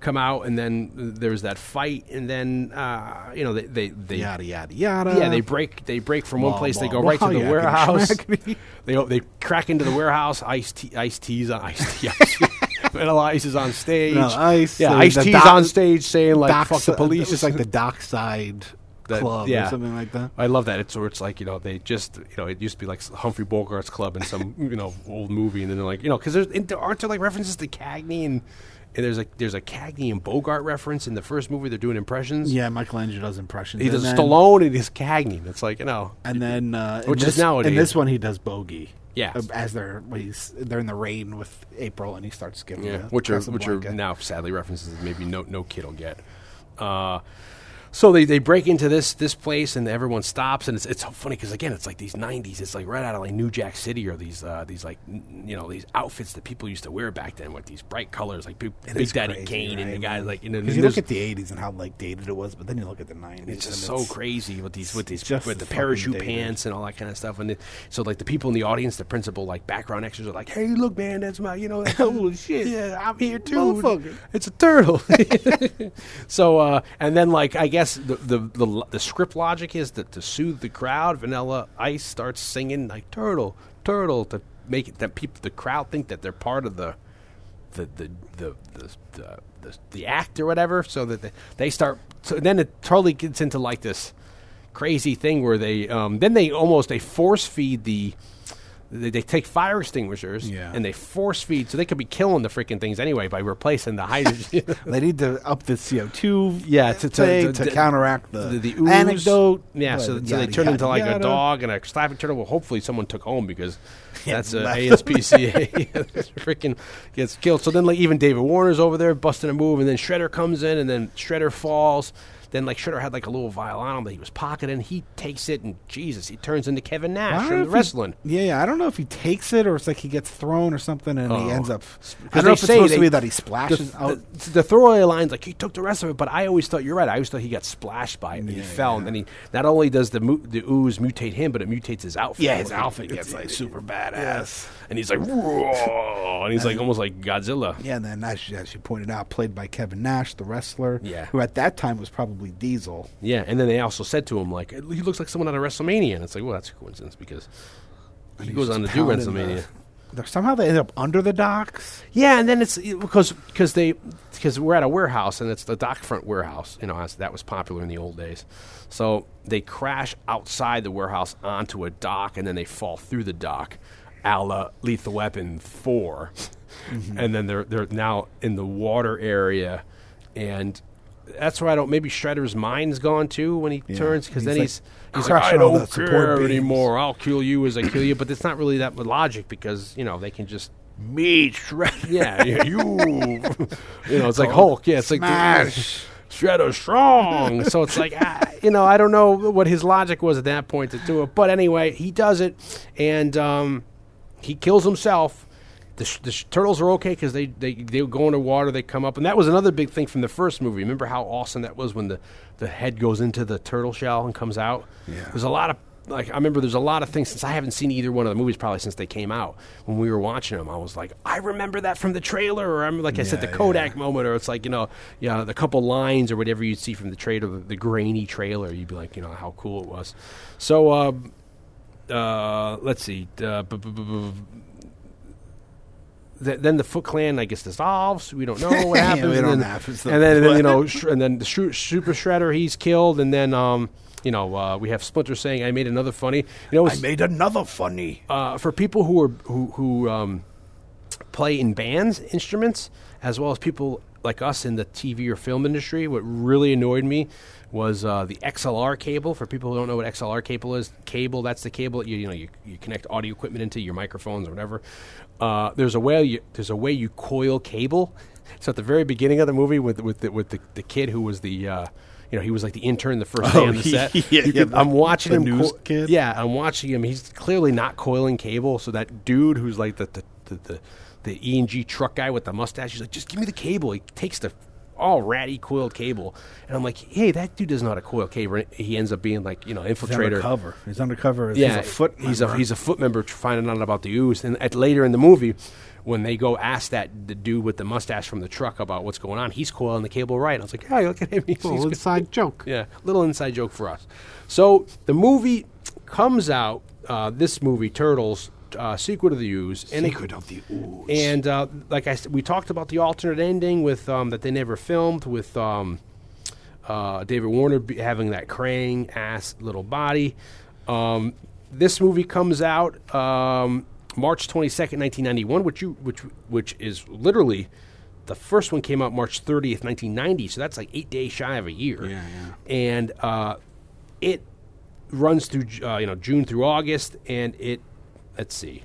come out, and then there's that fight, and then uh, you know they they, they Yada yada yada. yeah, they break. They break from one Blah, place. they blah, go right to the warehouse. they they crack into the warehouse. Ice T, Ice T's on Ice T. Ice T. Vanilla Ice is on stage. No, Ice, yeah, Ice T's doc- on stage saying like Docs- "fuck the police." It's like the Dockside That- Club yeah. or something like that. I love that. It's where it's like you know they just you know it used to be like Humphrey Bogart's club in some you know old movie, and then they're like you know because there- aren't there like references to Cagney and. And there's a there's a Cagney and Bogart reference in the first movie. They're doing impressions. Yeah, Michelangelo does impressions. he and does then- Stallone and he's Cagney. It's like you know, and then uh, in Which is this, nowadays. In this one, he does bogey. Yeah. uh, as they're they're in the rain with April, and he starts giving Yeah, which are which are now sadly references that maybe no no kid will get. Uh, so they, they break into this this place and everyone stops and it's it's so funny because again it's like these '90s it's like right out of like New Jack City or these uh, these like n- you know these outfits that people used to wear back then with these bright colors like Big, Big Daddy crazy, Kane and the guys like you know you look at the '80s and how like dated it was, but then you look at the '90s. it's just so crazy with these with these with the parachute dated. pants and all that kind of stuff. And it, so like the people in the audience, the principal like background extras are like, "Hey, look, man, that's my you know, Holy shit. yeah, I'm here too. It's a turtle." so uh, and then like I guess the the the, the script logic is that to soothe the crowd, Vanilla Ice starts singing like "turtle, turtle" to make it that people the crowd think that they're part of the the the the the, the, the, the act or whatever, so that they, they start. So then it totally gets into like this crazy thing where they um, then they almost they force feed the. They, they take fire extinguishers Yeah. and they force feed, so they could be killing the freaking things anyway by replacing the hydrogen. They need to up the CO2. Yeah, to- to- to- to, counteract the, the, the ooze. anecdote. Yeah, so, so they yada, turn into yada, like a dog and a slapping turtle. Well, hopefully someone took home because that's uh, a left. ASPCA freaking gets killed. So then like even David Warner's over there busting a move, and then Shredder comes in, and then Shredder falls. Then like Shredder had like a little vial on him that he was pocketing. He takes it, and Jesus, he turns into Kevin Nash from the he- wrestling. yeah, yeah. I don't know if he takes it or it's like he gets thrown or something and he Oh. ends up. I don't know if it's supposed they- to be that he splashes the, out. The, the throwaway lines like he took the rest of it, but I always thought you're right. I always thought he got splashed by it and he fell, yeah. and then he not only does the mu- the ooze mutate him, but it mutates his outfit. Yeah, his Like, outfit gets like super badass. and he's like, "Whoa," and he's like almost like Godzilla. Yeah, and then as you, as you pointed out, played by Kevin Nash, the wrestler. Yeah. Who at that time was probably Diesel. Yeah, and then they also said to him like, he looks like someone out of WrestleMania, and it's like, well, that's a coincidence because he goes on to do WrestleMania. the- somehow they end up under the docks. Yeah, and then it's because because they because we're at a warehouse and it's the dock front warehouse. You know, as that was popular in the old days. So they crash outside the warehouse onto a dock, and then they fall through the dock, a la Lethal Weapon 4 mm-hmm. and then they're they're now in the water area, and. That's why I don't. Maybe Shredder's mind's gone too when he Yeah. turns, because then He's, he's like, he's like, I don't support care anymore. I'll kill you as I kill you. But it's not really that logic because you know they can just Me, Shredder. yeah, yeah, you. you know, it's like Hulk. Yeah, it's like Smash. Shredder strong. so it's like, ah, you know, I don't know what his logic was at that point to do it, but anyway, he does it, and um, he kills himself. The, sh- the sh- turtles are okay because they, they they go into water, they come up, and that was another big thing from the first movie. Remember how awesome that was when the, the head goes into the turtle shell and comes out. Yeah. There's a lot of like I remember there's a lot of things since I haven't seen either one of the movies probably since they came out. When we were watching them, I was like, I remember that from the trailer, or I'm like I said, the Yeah, Kodak moment, or it's like you know, yeah, the couple lines or whatever you'd see from the trailer, the, the grainy trailer, you'd be like, you know, how cool it was. So, uh, uh, let's see. Uh, bu- bu- bu- th- then the Foot Clan, I guess, dissolves. We don't know what Yeah, happens. we and don't then, know. It's and then, and then, you the- know, sh- and then the Shru- Super Shredder, he's killed, and then um, you know, uh, we have Splinter saying, "I made another funny." You know, I made another funny. uh, for people who are who who um, play in bands instruments as well as people like us in the TV or film industry. What really annoyed me was uh, the XLR cable. For people who don't know what XLR cable is, cable that's the cable that you you know you, you connect audio equipment into your microphones or whatever. Uh, there's a way you, there's a way you coil cable. So at the very beginning of the movie with with the, with the, the kid who was the uh, you know he was like the intern the first day Oh, on the set. yeah, yeah, could- I'm watching him. news co- kid? Yeah, I'm watching him. He's clearly not coiling cable. So that dude who's like the the the, the, the E and G truck guy with the mustache, he's like, just give me the cable. He takes the all ratty coiled cable, and I'm like, hey, that dude doesn't know how to coil cable. He ends up being like you know He's infiltrator. undercover. He's undercover. Yeah, he's a foot. He's a member. he's a foot member finding out about the ooze. And at, later in the movie, when they go ask that the dude with the mustache from the truck about what's going on, he's coiling the cable right. I was like, hey, look at him. He's, Little he's inside joke. yeah, little inside joke for us. So the movie comes out. Uh, this movie, Turtles, uh, sequel to the Ooze, and Secret of the Ooze. and uh, like I said, we talked about the alternate ending with um, that they never filmed with um, uh, David Warner having that Krang ass little body. Um, this movie comes out um, March twenty second, nineteen ninety one, which you which which is literally the first one came out March thirtieth, nineteen ninety. So that's like eight days shy of a year. Yeah, yeah. And uh, it runs through uh, you know June through August, and it let's see,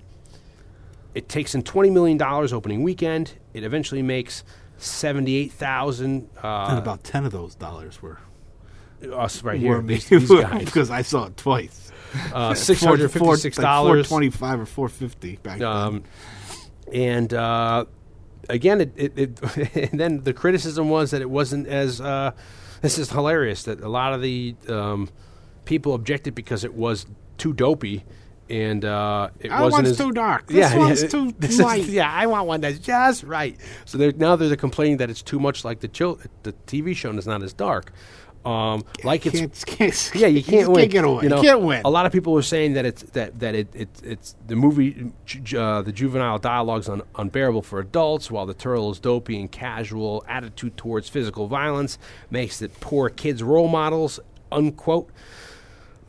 it takes in twenty million dollars opening weekend. It eventually makes seventy eight thousand. and Uh, about ten of those dollars were us right here, these, these guys, because I saw it twice. uh, six hundred fifty six Four dollars. twenty five or four fifty back Um, and uh, again, it, it, it and then the criticism was that it wasn't as. Uh, this is hilarious that a lot of the um, people objected because it was too dopey. And uh, it That wasn't as too dark. This one's too this is- light. yeah, I want one that's just right. So there, now there's a complaining that it's too much like the chil- the TV show and it's not as dark. Um, like it's Can't, can't, yeah, you can't win. Can't get away. You know, can't win. A lot of people were saying that it's that that it, it it's the movie uh, the juvenile dialogue's un, unbearable for adults, while the turtle's dopey and casual attitude towards physical violence makes it poor kids role models. Unquote.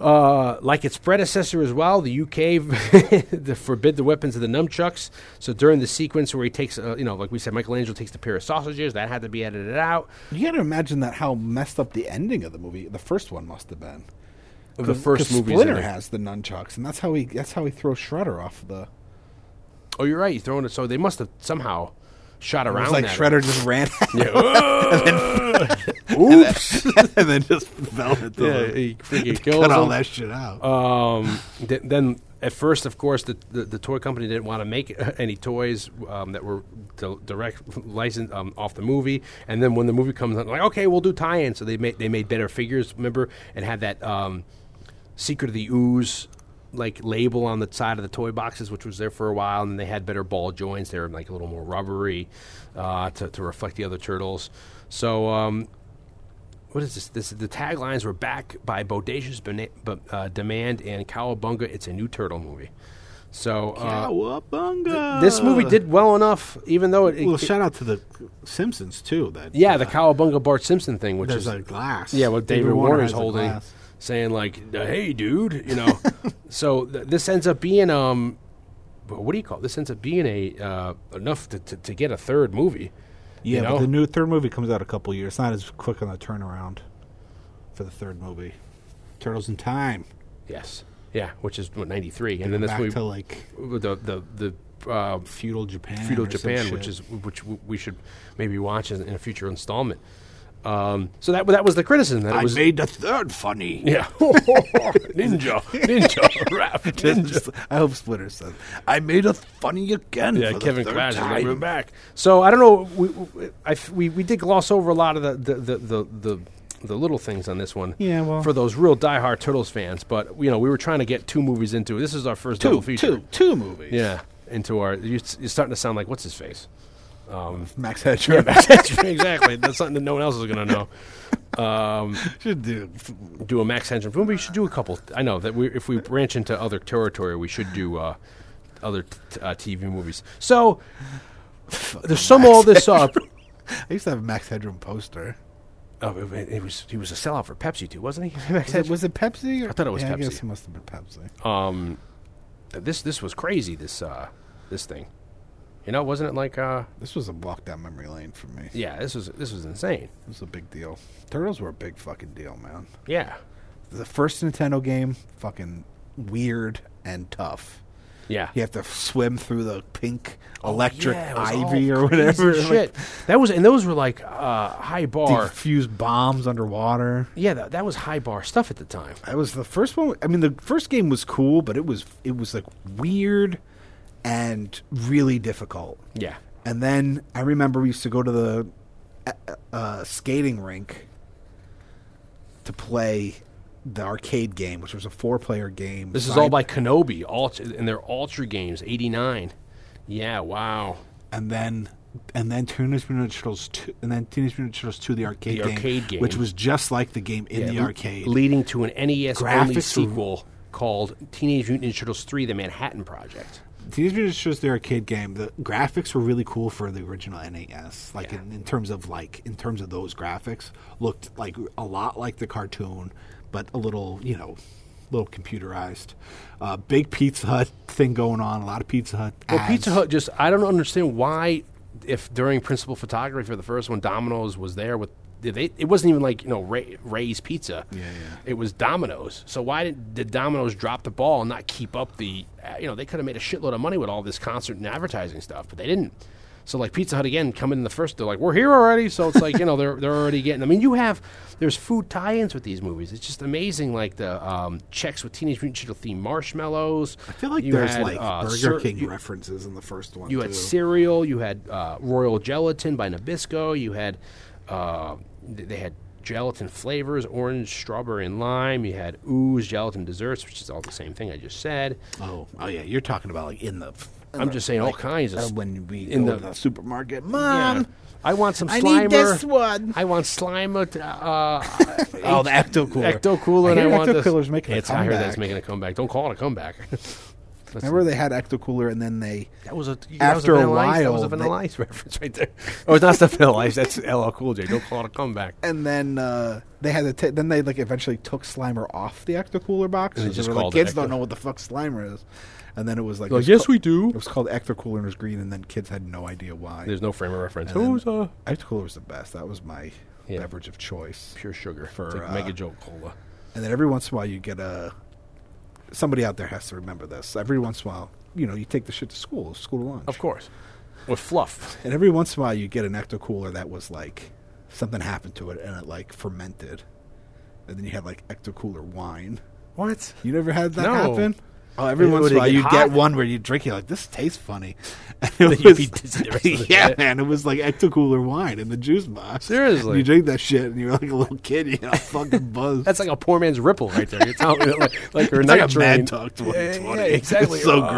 Uh, like its predecessor as well, the UK the forbid the weapons of the nunchucks. So during the sequence where he takes, uh, you know, like we said, Michelangelo takes the pair of sausages that had to be edited out. You got to imagine that how messed up the ending of the movie. The first one must have been. The first movie Splinter has the nunchucks, and that's how he that's how he throws Shredder off the. Oh, you're right. He's throwing it. So they must have somehow shot It around. was like. Shredder just ran, Oops. and then just fell into yeah, he freaking kills cut all that shit out. Um, th- then at first, of course, the, the, the toy company didn't want to make any toys um, that were di- direct license um, off the movie. And then when the movie comes out, like okay, we'll do tie-in. So they made they made better figures, remember, and had that um, Secret of the Ooze like label on the side of the toy boxes, which was there for a while, and they had better ball joints. They were like a little more rubbery uh, to, to reflect the other turtles. So um, what is this? This the taglines were back by bodacious bena- bu- uh, demand and Cowabunga. It's a new turtle movie. So uh, Cowabunga. this movie did well enough, even though it. Well, it- shout out to the Simpsons too. That yeah, the uh, Cowabunga Bart Simpson thing, which there's is a glass. yeah, what David, Warner's has a holding, saying like, "Hey, dude," you know. so th- this ends up being um, what do you call it? this? Ends up being a uh, enough to, to, to get a third movie. Yeah, you know? but the new third movie comes out a couple years. It's not as quick on the turnaround for the third movie. Turtles in Time. Yes, yeah, which is what ninety three, and then this back movie to like the the the uh, feudal Japan. feudal Japan, which is which w- we should maybe watch in, in a future installment. Um, so that that was the criticism that it I was made the third funny. yeah ninja ninja rap ninja. I hope Splinter says, "I made a funny again." Yeah, for Kevin third Clash is coming back. So I don't know. We, we, I f- we we did gloss over a lot of the the the, the, the the little things on this one. Yeah, well- for those real diehard Turtles fans, but you know we were trying to get two movies into it. This is our first double Two, feature. two, two movies. Yeah, into our. You're, you're starting to sound like what's his face. Max Headroom. exactly. That's something that no one else is going to know. Um, Should do. do a Max Headroom film. We should do a couple. I know that we, if we branch into other territory, we should do uh, other t- uh, TV movies. So to sum all this up, I used to have a Max Headroom poster. Oh, it, it was he was a sellout for Pepsi too, wasn't he? Was it, was it Pepsi? Or? I thought it was yeah, I Pepsi. guess it must have been Pepsi. um, this this was crazy. This uh, this thing, you know, wasn't it like uh, This was a walk down memory lane for me. yeah, this was this was insane. It was a big deal. Turtles were a big fucking deal, man. Yeah, The first Nintendo game, fucking weird and tough. yeah. You have to swim through the pink electric Oh, Yeah, it was all ivy or crazy whatever. Shit, that was and those were like uh, high bar. Defuse bombs underwater. yeah, that, that was high bar stuff at the time. That was the first one. I mean, the first game was cool, but it was it was like weird and really difficult. Yeah, And then I remember we used to go to the uh, uh, skating rink to play the arcade game, which was a four-player game. this is all by Konami, Ultra, and they're Ultra games, eighty nine. Yeah, wow. and then and then Teenage Mutant Ninja Turtles two, and then Teenage Mutant Turtles two, the arcade, The arcade game. which was just like the game in Yeah, the arcade. leading to an NES only Graphics were- sequel called Teenage Mutant Ninja Turtles three: The Manhattan Project. Teenage Mutant Ninja Turtles the arcade game. The graphics were really cool for the original NES. Like Yeah. in, in terms of like in terms of those graphics, looked like a lot like the cartoon, but a little you know, little computerized. Uh, big Pizza Hut thing going on. A lot of Pizza Hut. Well. Pizza Hut just I don't understand why if during principal photography for the first one Domino's was there with they, it wasn't even like you know Ray, Ray's Pizza. Yeah, yeah. It was Domino's. So why did, did Domino's drop the ball and not keep up the? Uh, you know they could have made a shitload of money with all this concert and advertising stuff, but they didn't. So like Pizza Hut again coming in the first, they're like we're here already. So it's like you know they're they're already getting. I mean you have there's food tie-ins with these movies. It's just amazing like the um, checks with Teenage Mutant Ninja themed marshmallows. I feel like You there's had, like uh, Burger cer- King you- references in the first one. you too. had cereal. You had uh, Royal Gelatin by Nabisco. You had uh, they had gelatin flavors: orange, strawberry, and lime. You had ooze gelatin desserts, which is all the same thing I just said. Oh, oh yeah, you're talking about like in the. in I'm the- just saying all kinds of uh, when we in go the- to the supermarket. Yeah. Mom, I want some I need this one. I want Slimer. To, uh, Oh, the Ecto Cooler. Ecto Cooler. I I want Ecto. Cooler's making a it's, I heard that's comeback. making a comeback. Don't call it a comeback. That's- Remember they had Ecto Cooler, and then they That was a that was After a Vanilla Ice- that was a while, Vanilla they- Ice reference right there. Oh, it's not the Vanilla Ice. That's LL Cool J. Don't call it a comeback. and then uh, they had to then they like eventually took Slimer off the Ecto Cooler box. And they just were like, kids Ecto- don't know what the fuck Slimer is, and then it was like, Like, it was yes, ca- we do. It was called Ecto Cooler and it was green, and then kids had no idea why. There's no frame of reference. And Who's uh Ecto Cooler was the best. That was my Yeah. beverage of choice. pure sugar For, It's like uh, Mega Jolt Cola? And then every once in a while you get a. Somebody out there has to remember this. Every once in a while, you know, you take the shit to school, school lunch. Of course, with fluff. And every once in a while, you get an ecto cooler that was like something happened to it and it like fermented, and then you had like ecto cooler wine. What? You never had that No. happen? Oh, every once in a while you get one where you drink, you're like, this tastes funny. And it was, be the rest of the yeah, day. man, it was like ecto cooler wine in the juice box. Seriously? you drink that shit and you're like a little kid, you know, fucking buzzed. That's like a poor man's ripple right there. You're telling me like, like It's night like a train. Mad Dog 2020. Yeah, yeah, exactly. It's so Uh,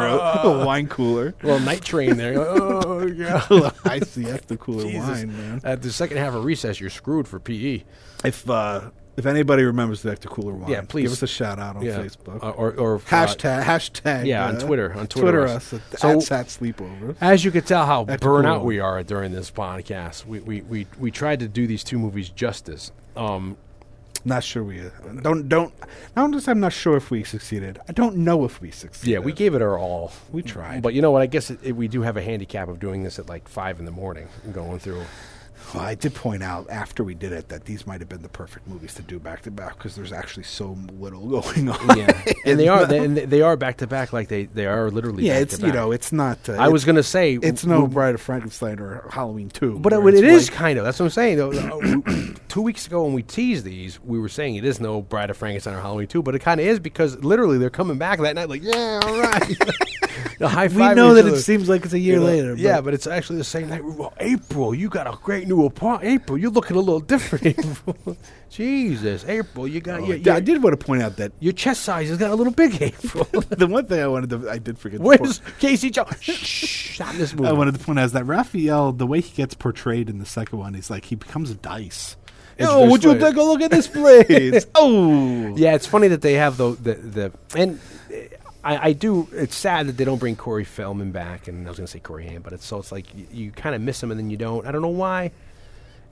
gross. A wine cooler. Little night train there. Oh yeah. I see ecto cooler Jesus. wine, man. At the second half of recess, you're screwed for PE. If uh, if anybody remembers the Ecto Cooler wine, Yeah, please. give us a shout out on Yeah. Facebook. Uh, or or uh, hashtag hashtag. yeah, on uh, Twitter, on Twitter Twitter us. us. at, So- at Sat Sleepover. As you can tell how Cooler. we are during this podcast, we, we, we, we tried to do these two movies justice. Um, Not sure we uh, don't don't. Not just I'm not sure if we succeeded. I don't know if we succeeded. yeah, we gave it our all. We tried. But you know what? I guess it, it, we do have a handicap of doing this at like five in the morning, going through. Well, I did point out after we did it that these might have been the perfect movies to do back to back because there's actually so little going on. Yeah, and they are they, and they are back to back, like they, they are literally. yeah, back it's you know it's not. Uh, I was gonna say it's w- no w- Bride of Frankenstein or Halloween two, But it, it's like- kind of. That's what I'm saying. Though, two weeks ago when we teased these, we were saying it is no Bride of Frankenstein or Halloween 2, but it kind of is because literally they're coming back that night, like, yeah, all right. The high We know that it seems like it's a year You know, later. yeah, but it's actually the same night. Well, April, you got a great new apartment. April, you're looking a little different. April, Jesus, April, you got Oh, your, I did want to point out that your chest size has got a little big. April, the one thing I wanted to I did forget. to where's Casey Jones? Shh, not in this movie. I wanted to point out is that Raphael, the way he gets portrayed in the second one, he's like he becomes a dice. Oh, would you take a look at this place? oh, Yeah, it's funny that they have the the, the and I, I do. It's sad that they don't bring Corey Feldman back, and I was going to say Corey Haim, but it's so it's like you, you kind of miss him and then you don't. I don't know why.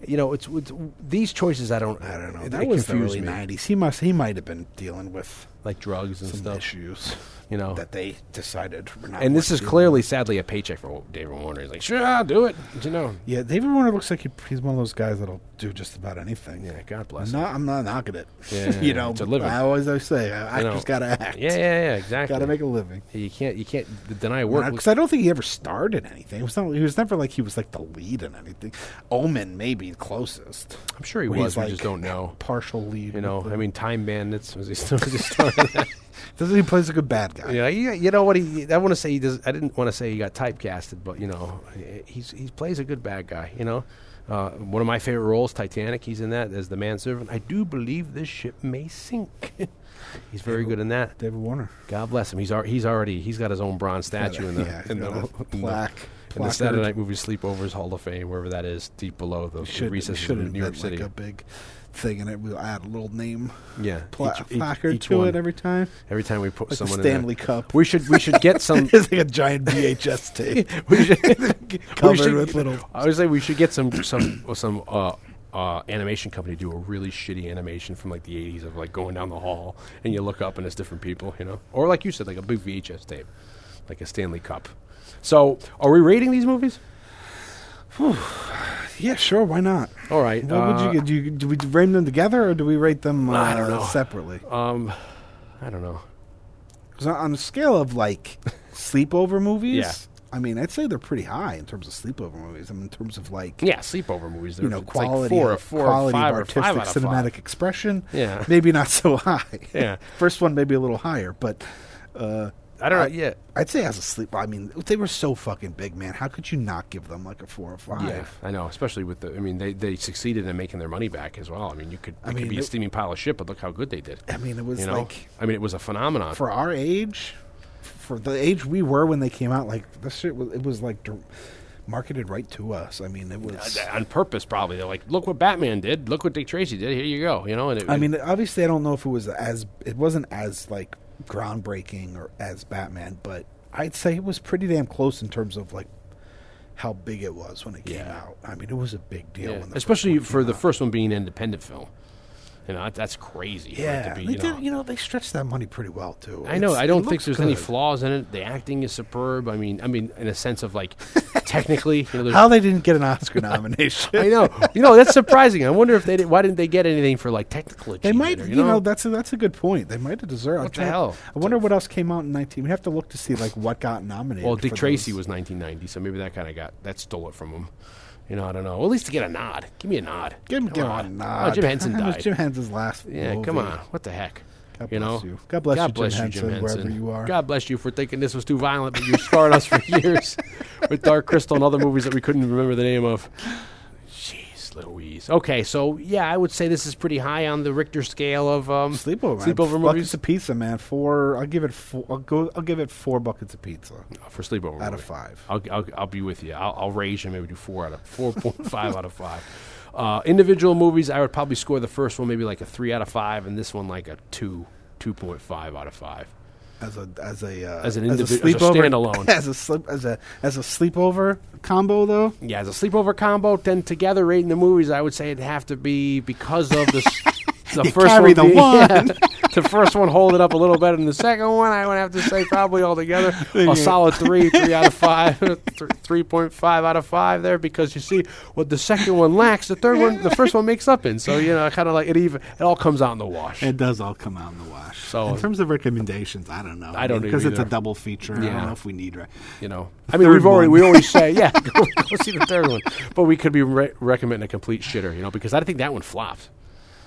you know, it's, it's these choices. I don't. I don't know. That was the early me. '90s. He must. He might have been dealing with like drugs and stuff. issues. You know, that they decided. Were not and this is clearly, sadly, a paycheck for David Warner. He's like, sure, I'll do it. You know, Yeah, David Warner looks like he, he's one of those guys that'll do just about anything. yeah. God bless I'm not, I'm not knocking it. Yeah, you know, it's a living. I always I say, uh, You know. actors gotta act. Yeah, yeah, yeah. Exactly. gotta make a living. You can't. You can't deny work. Because I don't think he ever starred in anything. It was not. He was never like he was like the lead in anything. Omen maybe closest. I'm sure he was. We just don't know. Partial lead. You know, I mean, Time Bandits was he still? Was he still in that? Doesn't he plays a good bad guy? Yeah, you, you know what he? I want to say he does. I didn't want to say he got typecasted, but you know, he's he plays a good bad guy. You know, uh, one of my favorite roles, Titanic. He's in that as the manservant. I do believe this ship may sink. he's very good in that. David Warner. God bless him. He's al- he's already he's got his own bronze statue in the yeah, in the, the- plaque. in the. Saturday Night Movie Sleepovers Hall of Fame, wherever that is, deep below the, the recesses of New York City. like a big thing in it. We'll add a little name yeah, pla- each- each- placard each to one. it every time. Every time we put Like someone Stanley in there. Cup. we should we should get some. it's like a giant VHS tape. we should, Covered should- with little- I would say we should get some some some uh, uh, animation company do a really shitty animation from like the '80s of like going down the hall and you look up and it's different people, you know, or like you said, like a big VHS tape, like a Stanley Cup. So, are we rating these movies? yeah, sure. Why not? All right. What uh, would you get? Do, you, do we rate them together or do we rate them uh, I don't know. separately? Um, I don't know. 'Cause on a scale of like sleepover movies, Yeah. I mean, I'd say they're pretty high in terms of sleepover movies. I mean, in terms of like Yeah, sleepover movies. you know it's like quality, four, of, four, quality five, of artistic cinematic five. expression. Yeah. maybe not so high. Yeah. first one maybe a little higher, but uh, I don't know. Yeah, I'd say as a sleep. I mean, they were so fucking big, man. How could you not give them like a four or five? Yeah, I know. Especially with the, I mean, they, they succeeded in making their money back as well. I mean, you could, it I could mean, be a steaming pile of shit, but look how good they did. I mean, it was you know, like I mean, it was a phenomenon. for our age, for the age we were when they came out, like this shit was. It was like marketed right to us. I mean, it was. On purpose, probably. They're like, look what Batman did. Look what Dick Tracy did. Here you go. You know, and it, I mean, obviously, I don't know if it was as it wasn't as like groundbreaking or as Batman, but I'd say it was pretty damn close in terms of like how big it was when it came Yeah. out. I mean, it was a big deal. yeah. when the especially for the out. first one being an independent film. You know, that- that's crazy. Yeah, to be, they you did. know. You know, they stretched that money pretty well too. I know. It's- I don't think there's any flaws in it. The acting is superb. I mean, I mean, in a sense of like, technically, you know, How they didn't get an Oscar nomination? I know. You know, that's surprising. I wonder if they did, why didn't they get anything for like technical They might, or, you know, that's a, that's a good point. They might have deserved. What the hell? I wonder what else came out in 19. We have to look to see like what got nominated. well, Dick Tracy those. was 1990, so maybe that kind of got that stole it from him. You know, I don't know. Well, at least to get a nod. Give me a nod. Give him, Come give him on. a nod. Oh, Jim Henson That was died. Jim Henson's last. yeah, come on. What the heck? God you bless know. you. God bless you, Jim bless you, Jim Henson, wherever you are. God bless you for thinking this was too violent, but you scarred us for years with Dark Crystal and other movies that we couldn't remember the name of. Louise. Okay, so yeah, I would say this is pretty high on the Richter scale of um, Sleepover. man. sleepover Buckets of pizza, man. Four. I'll give it. Four, I'll go. I'll give it four buckets of pizza for sleepover. out movie. of five. I'll, I'll, I'll be with you. I'll, I'll raise you. Maybe do four out of four point five out of five. Uh, individual movies, I would probably score the first one maybe like a three out of five, and this one like a two, two point five out of five. As a as a uh, As an as a as a sleepover standalone. as a sleep as a as a sleepover combo though. Yeah, as a sleepover combo, then together rating the movies, I would say it'd have to be because of the the You first carry one. the one. yeah, the first one hold it up a little better than the second one. I would have to say probably altogether a solid three, three out of five, three point five out of five there because you see what the second one lacks, the third one, the first one makes up in. So you know, kind of like it even it all comes out in the wash. It does all come out in the wash. So- in terms of recommendations, I don't know. I don't know. because it's a double feature. I Yeah. don't know if we need. Re- You know, I mean, we've already we always say, yeah, go, go see the third one, but we could be re- recommending a complete shitter, you know, because I think that one flopped.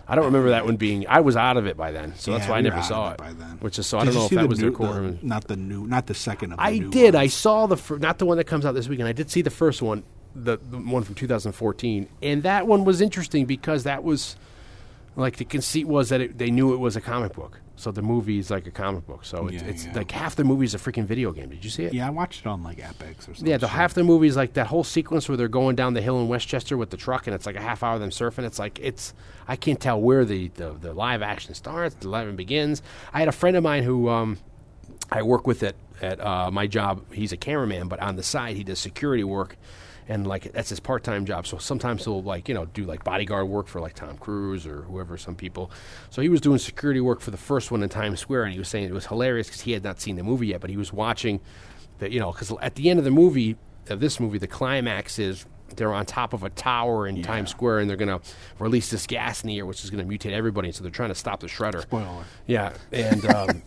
I don't remember that one being. I was out of it by then, so that's why I never saw it. by then. Which is so Did I don't know if that the was new, their core. the- not the new, not the second. Of the I did. I saw the fir- not the one that comes out this weekend. I did see the first one, the, the one from 2014, and that one was interesting because that was like the conceit was that it, they knew it was a comic book, so the movie is like a comic book. So it's, Yeah, it's yeah. like half the movie is a freaking video game. Did you see it? Yeah, I watched it on like Epix or something. Yeah, the half the movie is like that whole sequence where they're going down the hill in Westchester with the truck, and it's like a half hour of them surfing. It's like it's I can't tell where the the, the live action starts, the live and begins. I had a friend of mine who um, I work with at at uh, my job. He's a cameraman, but on the side he does security work. And like that's his part-time job. So sometimes he'll like you know do like bodyguard work for like Tom Cruise or whoever, some people. So he was doing security work for the first one in Times Square, and he was saying it was hilarious because he had not seen the movie yet, but he was watching the you know because at the end of the movie of this movie, the climax is they're on top of a tower in Times Square and they're going to release this gas in the air, which is going to mutate everybody. So they're trying to stop the shredder. Spoiler. Yeah, and um,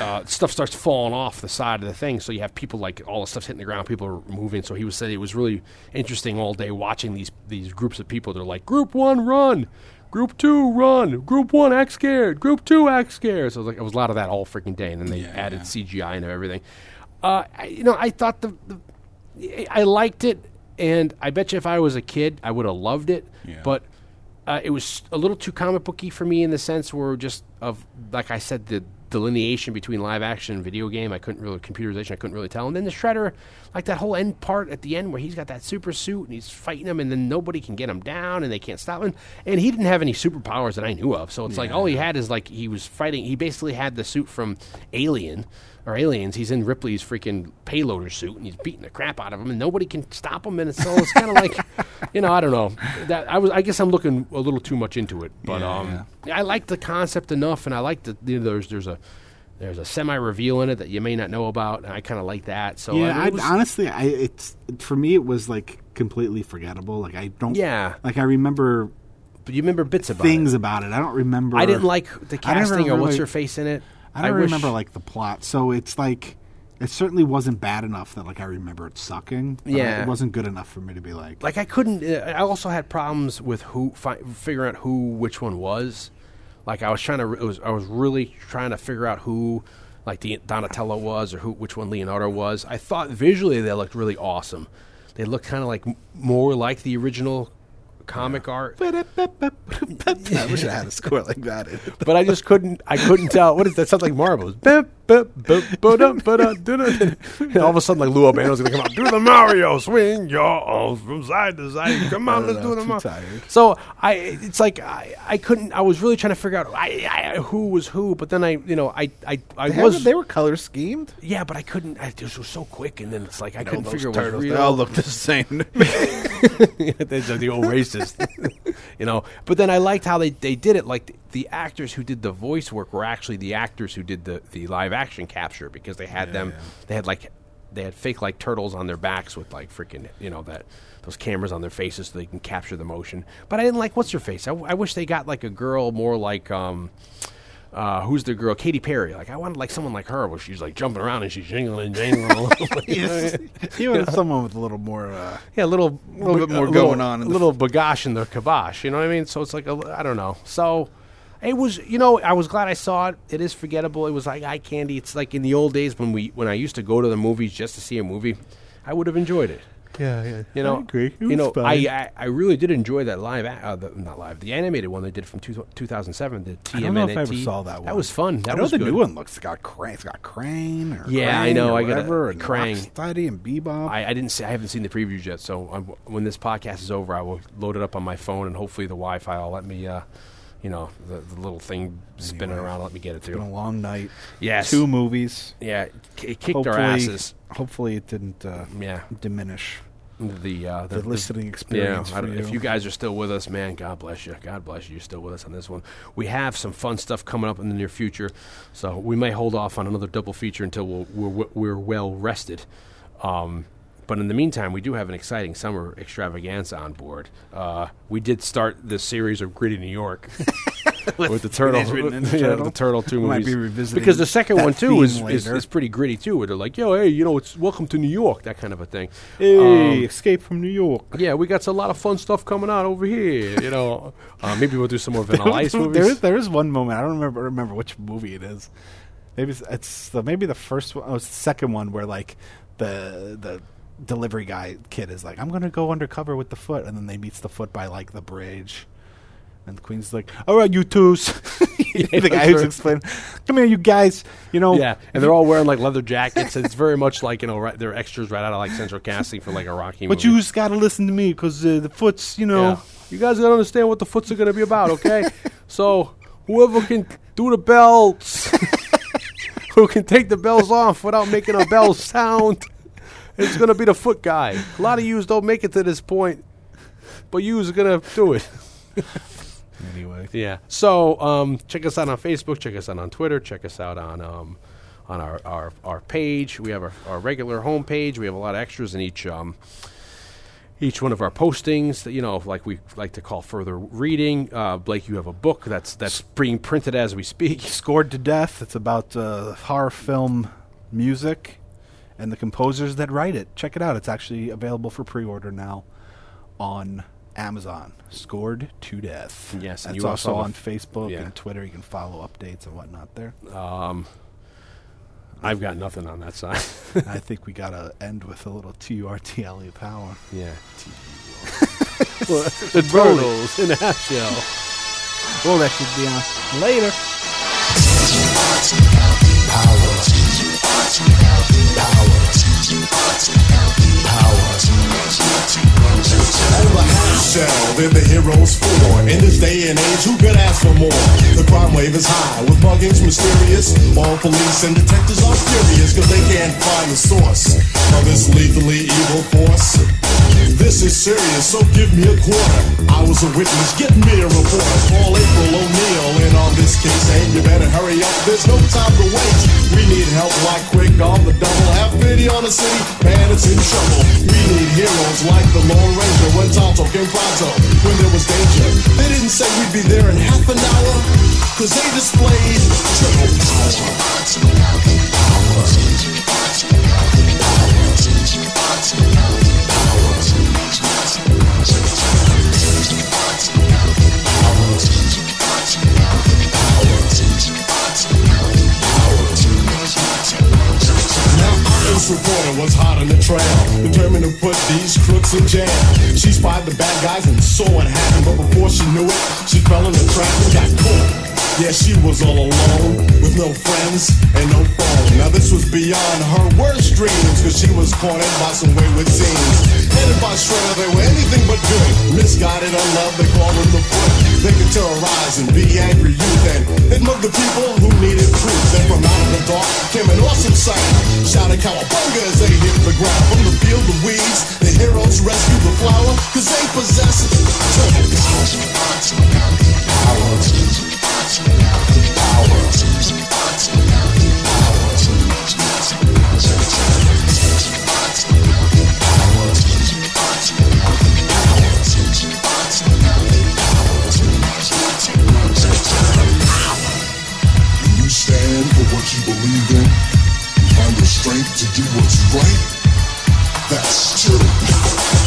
uh, stuff starts falling off the side of the thing. So you have people like all the stuff's hitting the ground, people are moving. So he was saying it was really interesting all day watching these these groups of people. They're like, Group One, run. Group two, run. Group one, act scared. Group two, act scared. So it was like it was a lot of that all freaking day, and then they added CGI and everything. Uh, I, you know, I thought the, the I liked it, and I bet you if I was a kid, I would have loved it. Yeah. But uh, it was a little too comic booky for me in the sense where just of like I said the delineation between live action and video game. I couldn't really computerization I couldn't really tell. And then the shredder like that whole end part at the end where he's got that super suit and he's fighting him and then nobody can get him down and they can't stop him. And he didn't have any superpowers that I knew of. So it's like all he had is like he was fighting he basically had the suit from Alien or aliens. He's in Ripley's freaking payloader suit, and he's beating the crap out of him, and nobody can stop him. And it's, so it's kind of like, you know, I don't know. That I was, I guess I'm looking a little too much into it, but Yeah, um, I like the concept enough, and I like the you know, there's there's a there's a semi reveal in it that you may not know about, and I kind of like that. So yeah, I, I, honestly, I it's for me it was like completely forgettable. Like I don't. Yeah. Like I remember but you remember bits about things it. about it. I don't remember. I didn't like the casting or what's her face in it. I don't wish- remember like the plot. So it's like it certainly wasn't bad enough that like I remember it sucking. but I- Yeah. it wasn't good enough for me to be like. like I couldn't. Uh, I also had problems with who fi- figuring out who which one was. Like I was trying to. It was I was really trying to figure out who, like the Donatello was or who which one Leonardo was. I thought visually they looked really awesome. They looked kind of like more like the original comic art. I wish I had a score like that. but I just couldn't. I couldn't tell. What is that? Sounds like marbles. And all of a sudden, like Lou Albano's gonna come out. Do the Mario, swing your arms from side to side. Come on, let's do the Mario. tired. So I, it's like I, I couldn't. I was really trying to figure out I, I, who was who. But then I, you know, I, I, I They, was. they were color schemed. yeah, but I couldn't. I, this was so quick, and then it's like I couldn't figure what was they real. all look the same. They're the old racist, you know. But then I liked how they, they did it. Like the, the actors who did the voice work were actually the actors who did the, the live action capture because they had them. They had like they had fake like turtles on their backs with like freaking you know that those cameras on their faces so they can capture the motion. But I didn't like what's her face. I, I wish they got like a girl more like. um uh, who's the girl? Katy Perry. Like I wanted like someone like her, where she's like jumping around and she's jingling and jingling. you wanted someone with a little more. Uh, Yeah, a little, a little bit more a going on A the- little bagash in the kibosh. You know what I mean? So it's like a, I don't know. So it was, you know, I was glad I saw it. It is forgettable. It was like eye candy. It's like in the old days when we when I used to go to the movies just to see a movie, I would have enjoyed it. yeah, yeah. You know, I agree. It you was know, fine. I, I I really did enjoy that live, uh, the, not live, the animated one they did from two, 2007. The TMNT. I don't know if I ever saw that one. That was fun. That I know was the good. new one looks got Krang. It's got Krang. Or Yeah, I know, Or I gotta- whatever. and Krang. Rocksteady and Bebop. I, I didn't see. I haven't seen the previews yet. So I'm, when this podcast is over, I will load it up on my phone, and hopefully the Wi-Fi will let me, uh, you know, the, the little thing spinning Anyway, around, let me get it through. it's been a long night. Yes. Two movies. Yeah, it, kicked hopefully, our asses. Hopefully, it didn't uh, Yeah, diminish the uh, the, listening experience. Yeah, I don't- you. if you guys are still with us, man, God bless you. God bless you. You're still with us on this one. We have some fun stuff coming up in the near future, so we may hold off on another double feature until we'll, we're we're well rested. Um, but in the meantime, we do have an exciting summer extravaganza on board. Uh, we did start this series of Gritty New York with, the turtle, Mutant Ninja yeah, Turtle. the turtle two We might movies. be revisiting because the second one too is, is is pretty gritty too. Where they're like, yo, hey, you know, it's welcome to New York, that kind of a thing. Hey, Um, Escape from New York. yeah, we got a lot of fun stuff coming out over here. You know, uh, maybe we'll do some more Vanilla Ice movies. there is there is one moment I don't remember remember which movie it is. Maybe it's, it's the, maybe the first one. Oh, the second one where like the the delivery guy kid is like, I'm gonna go undercover with the foot, and then they meets the foot by like the bridge. And the queen's like, "All right, you twos." the guy who's explaining, "Come here, you guys." You know, yeah, and they're all wearing like leather jackets. it's very much like you know, right, they're extras right out of like Central Casting for like a Rocky But you just gotta listen to me because uh, the foot's, you know, Yeah. you guys gotta understand what the foots are gonna be about, okay? so whoever can do the belts, who can take the bells off without making a bell sound, It's gonna be the foot guy. A lot of yous don't make it to this point, but yous are gonna do it. Anyway, Yeah. So um, check us out on Facebook. Check us out on Twitter. Check us out on um, on our, our, our page. We have our, our regular homepage. We have a lot of extras in each um, each one of our postings. That, you know, like we like to call further reading. Uh, Blake, you have a book that's that's being printed as we speak. Scored to Death. It's about uh, horror film music and the composers that write it. Check it out. It's actually available for pre-order now on Amazon. Scored to Death. Yes, and It's you also also on a- Facebook yeah. and Twitter. You can follow updates and whatnot there. Um, I've got nothing on that side. I think we gotta end with a little TURTLE E power. yeah. the turtles in a half shell. Well, that should be on later. Out the hours. Out the shell, they're the heroes for. In this day and age, who could ask for more? The crime wave is high, with muggings mysterious. All police and detectives are furious, cause they can't find the source of this lethally evil force. This is serious, so give me a quarter. I was a witness, get me a report. Call April O'Neil in on this case, and you better hurry up, there's no time to wait. We need help like quick on the double. Have pity on the city, man, it's in trouble. We need heroes like the Lone Ranger when Tonto came pronto, when there was danger. They didn't say we'd be there in half an hour, cause they displayed triple power. She spied the bad guys and saw what happened, but before she knew it, she fell in the trap and got caught. Yeah, she was all alone, with no friends and no phone. Now this was beyond her worst dreams, cause she was cornered by some wayward teens. Headed by Shredder, they were anything but good. Misguided, unloved, they called them the foot. They could terrorize and be angry youth, and mug the people who needed proof. Then from out of the dark came an awesome sight. Shouting cowabunga as they hit the ground. From the field of weeds, the heroes rescued the flower, cause they turtle You stand for what you believe in. You find the strength to do what's right. That's true.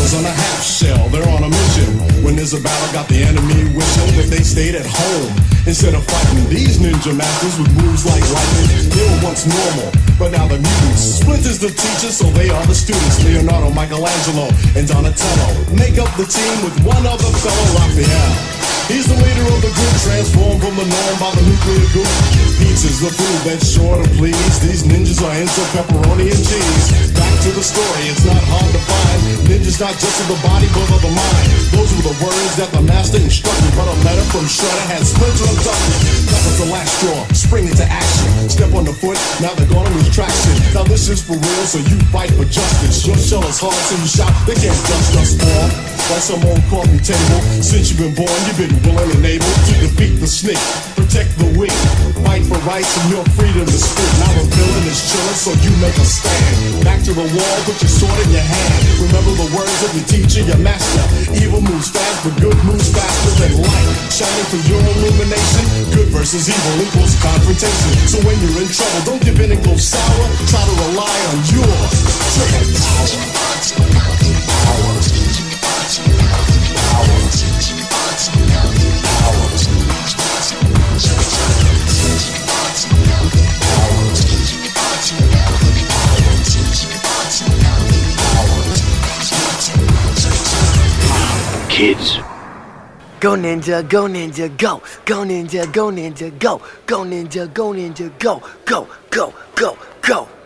On a half shell, they're on a mission. When there's a battle, got the enemy wishing that they stayed at home. Instead of fighting these ninja masters with moves like lightning, they were once normal, but now they're mutants. Splinter's the teacher, so they are the students. Leonardo, Michelangelo, and Donatello make up the team with one other fellow, Raphael. He's the leader of the group, transformed from the norm by the nuclear goop. Pizza's the food that's sure to please. These ninjas are into pepperoni and cheese. Back to the story, it's not hard to find. Ninjas not just of the body, but of the mind. Those were the words that the master instructed. But a letter from Shredder had Splinter abducted. That was the last straw. Spring into action. Step on the foot, now they're gonna lose traction. Now this is for real, so you fight for justice. Your shell is hard, so you shout. They can't dust us uh, off like some old coffee table. Since you've been born, you've been willing and able to defeat the snake, protect the weak, fight for rights and your freedom to speak. Now the villain is chilling, so you make a stand. Back to the wall, put your sword in your hand. Remember the words of your teacher, your master. Evil moves fast, but good moves faster than light. Shining for your illumination. Good versus evil equals confrontation. So when you're in trouble, don't give in and go sour. Try to rely on your triple power. Kids. Go ninja, go ninja, go. Go ninja, go ninja, go. Go ninja, go ninja, go. Go, go, go, go.